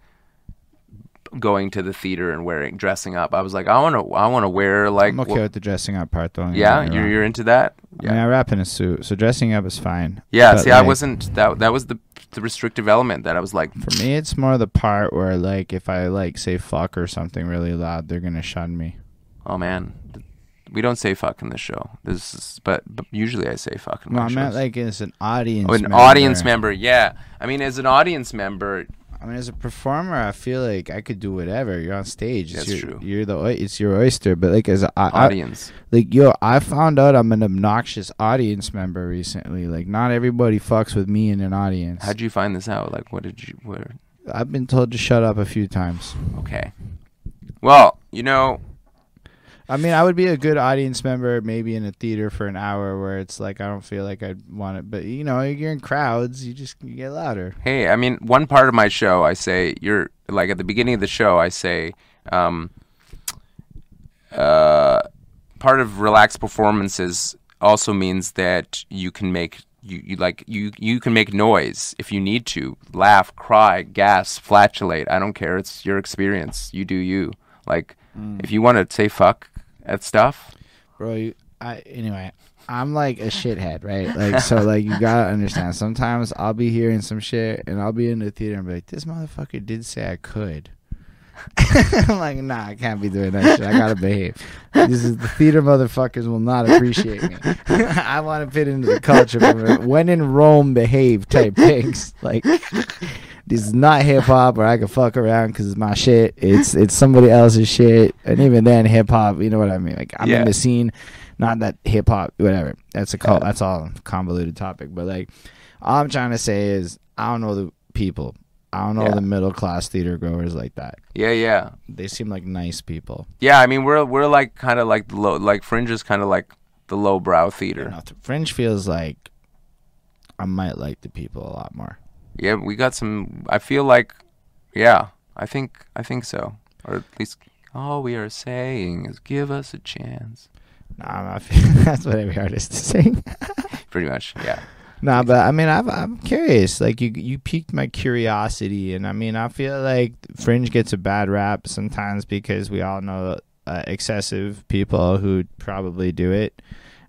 going to the theater and wearing dressing up. I was like, I want to, I want to wear like.
I'm okay with the dressing up part though.
yeah, you're
wrong.
you're into that.
I mean,
Yeah,
I rap in a suit, so dressing up is fine.
yeah. See, I wasn't that. That was the the restrictive element that I was like,
For me, it's more the part where, like, if I like say fuck or something really loud, they're gonna shun me.
oh man, we don't say fuck in this show. This is, but, but usually I say fuck in
No, I meant like as an audience.
Oh, an
member.
audience member, yeah. I mean, as an audience member,
I mean, as a performer, I feel like I could do whatever. You're on stage. It's
That's
your,
true.
You're the it's your oyster. But like as a, I, I,
audience.
like yo, I found out I'm an obnoxious audience member recently. Like not everybody fucks with me in an audience.
How'd you find this out? Like, what did you? Where?
I've been told to shut up a few times.
Okay. Well, you know,
I mean, I would be a good audience member maybe in a theater for an hour where it's like I don't feel like I'd want it, but you know, you're in crowds, you just you get louder.
hey, I mean, one part of my show, I say you're like at the beginning of the show, I say, um, uh, part of relaxed performances also means that you can make you, you like you you can make noise if you need to. Laugh cry gasp flatulate. I don't care. It's your experience. You do you. Like if you want to say fuck at stuff
bro. You, I anyway. I'm like a shithead, right? Like so, like you gotta understand. Sometimes I'll be hearing some shit, and I'll be in the theater and be like, "This motherfucker did say I could." I'm like, nah, I can't be doing that shit. I gotta behave. This is the theater motherfuckers will not appreciate me. I want to fit into the culture. When in Rome, behave type things. Like this is not hip hop where I can fuck around because it's my shit. It's it's somebody else's shit, and even then, hip hop. You know what I mean? Like I'm
Yeah.
in the scene, not that hip hop. Whatever. That's a cult.
Yeah.
That's all convoluted topic. But like, all I'm trying to say is I don't know the people. I don't know
Yeah.
the middle class theater goers like that.
yeah yeah
They seem like nice people.
yeah i mean we're we're like kind of like the low like fringe is kind of like the lowbrow
You
theater
know, Fringe feels like I might like the people a lot more.
Yeah we got some i feel like yeah i think i think so or at least all we are saying is give us a chance
Nah, I feel, that's what every artist is saying.
pretty much yeah
nah, but I mean, I've, I'm curious. Like you, you piqued my curiosity, and I mean, I feel like Fringe gets a bad rap sometimes because we all know uh, excessive people who probably do it.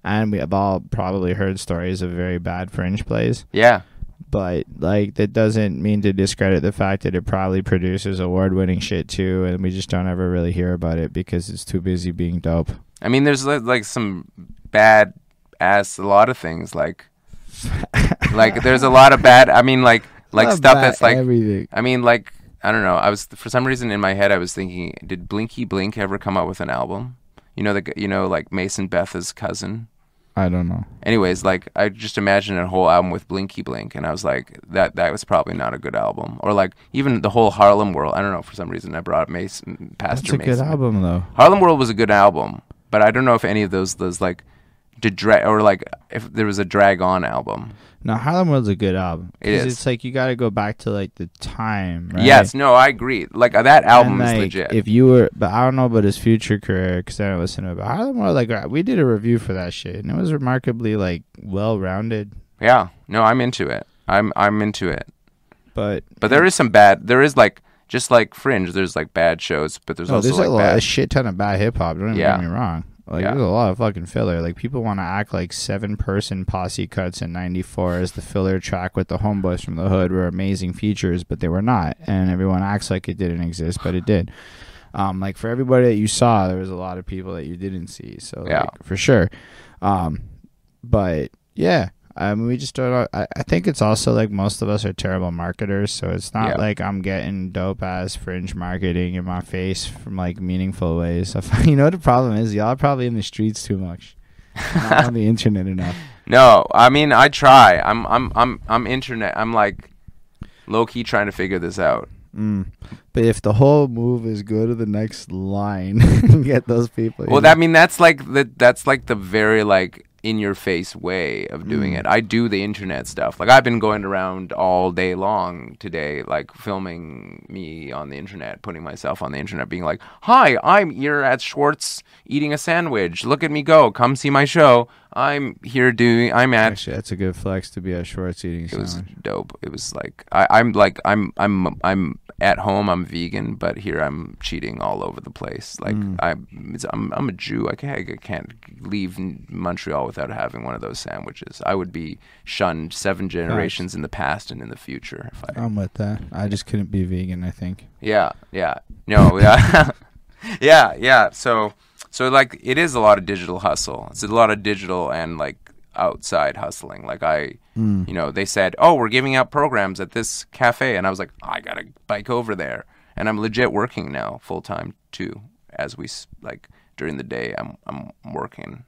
and we have all probably heard stories of very bad fringe plays.
Yeah.
But like that doesn't mean to discredit the fact that it probably produces award-winning shit too, and we just don't ever really hear about it because it's too busy being dope.
I mean, there's like some bad ass, a lot of things. Like, like there's a lot of bad. I mean, like, like
Not
stuff that's like.
everything.
I mean, like, I don't know. I was for some reason in my head, I was thinking, did Blinky Blink ever come out with an album? You know, the you know, like Mason Betha's cousin.
I don't know.
Anyways, like I just imagined a whole album with Blinky Blink, and I was like, that that was probably not a good album. Or like even the whole Harlem World. I don't know for some reason I brought up Mason,
That's
Pastor
a good album though.
Harlem World was a good album, but I don't know if any of those those like did drag or like if there was a drag on album.
No, Harlem World's a good album.
It is.
It's like you got to go back to like the time. Right?
Yes, no, I agree. Like uh, that album
And,
is
like,
legit.
If you were, but I don't know about his future career because I don't listen to it. But Harlem World, like we did a review for that shit, and it was remarkably like well rounded.
yeah, no, I'm into it. I'm I'm into it.
But
But there is some bad. There is like just like Fringe. There's like bad shows, but there's
no,
also
there's
like bad.
a shit ton of bad hip hop. Don't even
Yeah.
get me wrong. Like
Yeah.
there's a lot of fucking filler. Like people want to act like seven person posse cuts in '94 as the filler track with the homeboys from the hood were amazing features, but they were not. And everyone acts like it didn't exist, but it did. Um, like for everybody that you saw, there was a lot of people that you didn't see. So like,
Yeah.
for sure. Um, but yeah. I mean, we just don't. I, I think it's also like most of us are terrible marketers, so it's not
Yeah.
like I'm getting dope ass fringe marketing in my face from like meaningful ways. Find, you know what the problem is? Y'all are probably in the streets too much, not on the internet enough.
No, I mean I try. I'm I'm I'm I'm internet. I'm like low key trying to figure this out.
Mm. But if the whole move is go to the next line and get those people,
Well, that I mean that's like the that's like the very like in your face way of doing
Mm.
it. I do the internet stuff. Like I've been going around all day long today, like filming me on the internet, putting myself on the internet, being like, "Hi, I'm here at Schwartz eating a sandwich. Look at me go. Come see my show. I'm here doing. I'm at
actually that's a good flex to be at Schwartz eating sandwich."
It was dope. It was like I, I'm like I'm I'm I'm at home. I'm vegan, but here I'm cheating all over the place. Like
Mm.
I'm, it's, I'm I'm a Jew. I can't I can't leave Montreal without having one of those sandwiches. I would be shunned seven generations in the past and in the future if I.
I'm with that. I just couldn't be vegan. I think.
Yeah, yeah, no, yeah, yeah, yeah. So, so like, it is a lot of digital hustle. It's a lot of digital and like outside hustling. Like I,
Mm.
you know, they said, "Oh, we're giving out programs at this cafe," and I was like, "I gotta bike over there." And I'm legit working now full time too. As we like during the day, I'm I'm working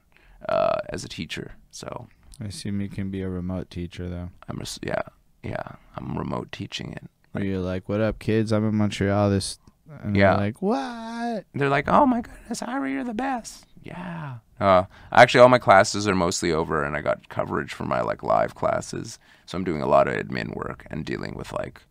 uh, as a teacher. So
I assume you can be a remote teacher though.
I'm just yeah, yeah. I'm remote teaching it.
Where you're like, "What up, kids? I'm in Montreal." This,
Yeah.
like, "What?"
they're like, "Oh my goodness, Ira, you're the best." Yeah. Uh, actually, all my classes are mostly over, and I got coverage for my like live classes. So I'm doing a lot of admin work and dealing with like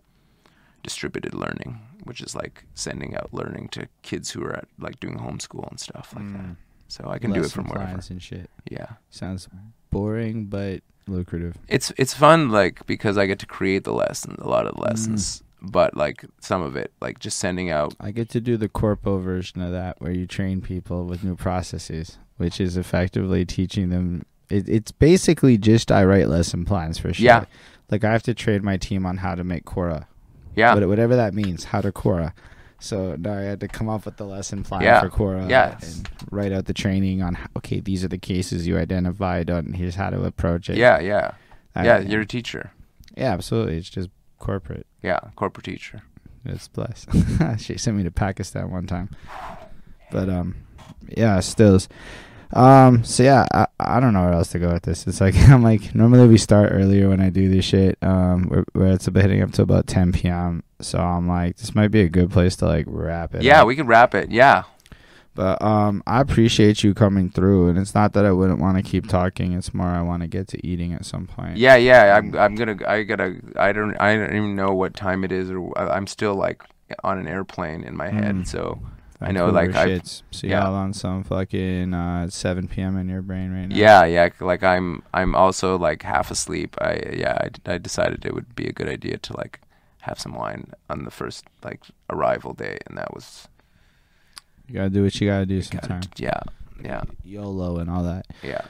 distributed learning, which is like sending out learning to kids who are at like doing homeschool and stuff like that.
Mm.
So I can do it from wherever.
and shit.
Yeah.
Sounds boring but lucrative.
It's it's fun like because I get to create the lessons, a lot of
Mm.
the lessons, but like some of it, like just sending out.
I get to do the corpo version of that where you train people with new processes, which is effectively teaching them. It, it's basically just I write lesson plans for sure.
Yeah.
Like I have to train my team on how to make Quora.
Yeah.
What- whatever that means, how to Quora. So now I had to come up with the lesson plan
Yeah.
for Quora
Yes.
and write out the training on how, okay, these are the cases you identified and here's how to approach it.
yeah, yeah,
I-
yeah. You're a teacher.
yeah, absolutely. It's just corporate.
Yeah, corporate teacher.
It's blessed. she sent me to Pakistan one time. But um yeah, stills. Um so yeah, I, I don't know where else to go with this. It's like I'm like normally we start earlier when I do this shit. Um where, where it's about hitting up to about 10 p.m. So I'm like this might be a good place to like wrap it.
Yeah,
up.
we could wrap it. Yeah.
But um I appreciate you coming through and it's not that I wouldn't want to keep talking. It's more I want to get to eating at some point.
Yeah, yeah. I'm I'm gonna I gotta I don't I don't even know what time it is or I- I'm still like on an airplane in my head.
Mm.
So I know, like.
So
yeah.
y'all on some fucking uh 7 p.m. in your brain right now.
yeah, yeah. Like I'm I'm also like half asleep. I yeah. I, I decided it would be a good idea to like have some wine on the first like arrival day, and that was
You gotta do what you gotta do sometimes.
yeah, yeah,
YOLO and all that.
yeah.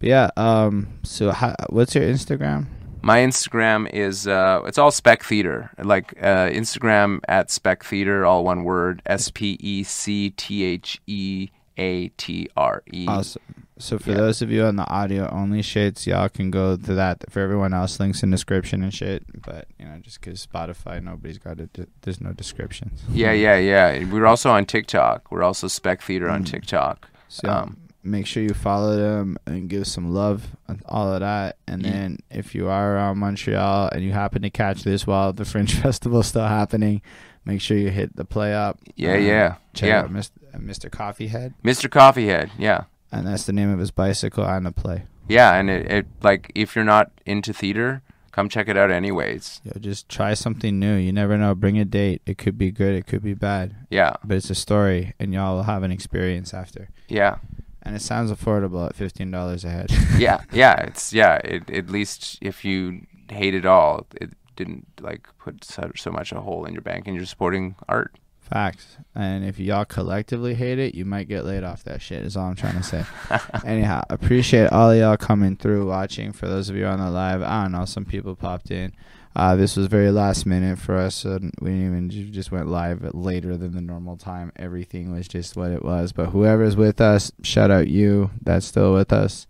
But yeah, um, so how, what's your Instagram?
My Instagram is uh, it's all Spec Theatre, like uh, Instagram at Spec Theatre, all one word, S P E C T H E A T R E.
Awesome. So for
Yeah.
those of you on the audio only shits, y'all can go to that. For everyone else, links in description and shit. But you know, just because Spotify, nobody's got it. There's no descriptions.
Yeah, yeah, yeah. We're also on TikTok. We're also Spec Theatre on
Mm.
TikTok.
So
Um,
make sure you follow them and give some love and all of that. And
Ye-
then if you are around Montreal and you happen to catch this while the Fringe Festival is still happening, make sure you hit the play up.
Yeah,
Um,
yeah,
Check
yeah.
out Mr. Mr. Coffeehead,
Mr. Coffeehead. Yeah,
and that's the name of his bicycle and the play.
yeah. And it, it like if you're not into theater, come check it out anyways.
Yo, just try something new. You never know. Bring a date. It could be good. It could be bad.
Yeah,
But it's a story, and y'all will have an experience after.
yeah,
And it sounds affordable at fifteen dollars a head.
yeah, yeah. It's yeah. It, at least if you hate it all, it didn't like put so, so much a hole in your bank, and you're supporting art.
Facts. And if y'all collectively hate it, you might get laid off that shit. Is all I'm trying to say. Anyhow, appreciate all y'all coming through, watching. For those of you on the live, I don't know, some people popped in. Uh, this was very last minute for us, so we didn't even just went live later than the normal time. Everything was just what it was. But whoever's with us, shout out you that's still with us.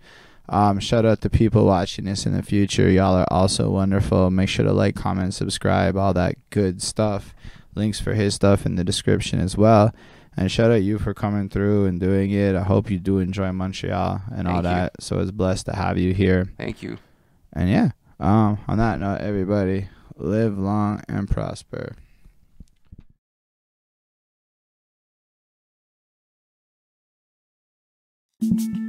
Um, shout out to people watching this in the future. Y'all are also wonderful. Make sure to like, comment, subscribe, all that good stuff. Links for his stuff in the description as well. And shout out you for coming through and doing it. I hope you do enjoy Montreal and all
Thank you.
that. So it's blessed to have you here.
Thank you.
And yeah, um, on that note, everybody live long and prosper.
Thank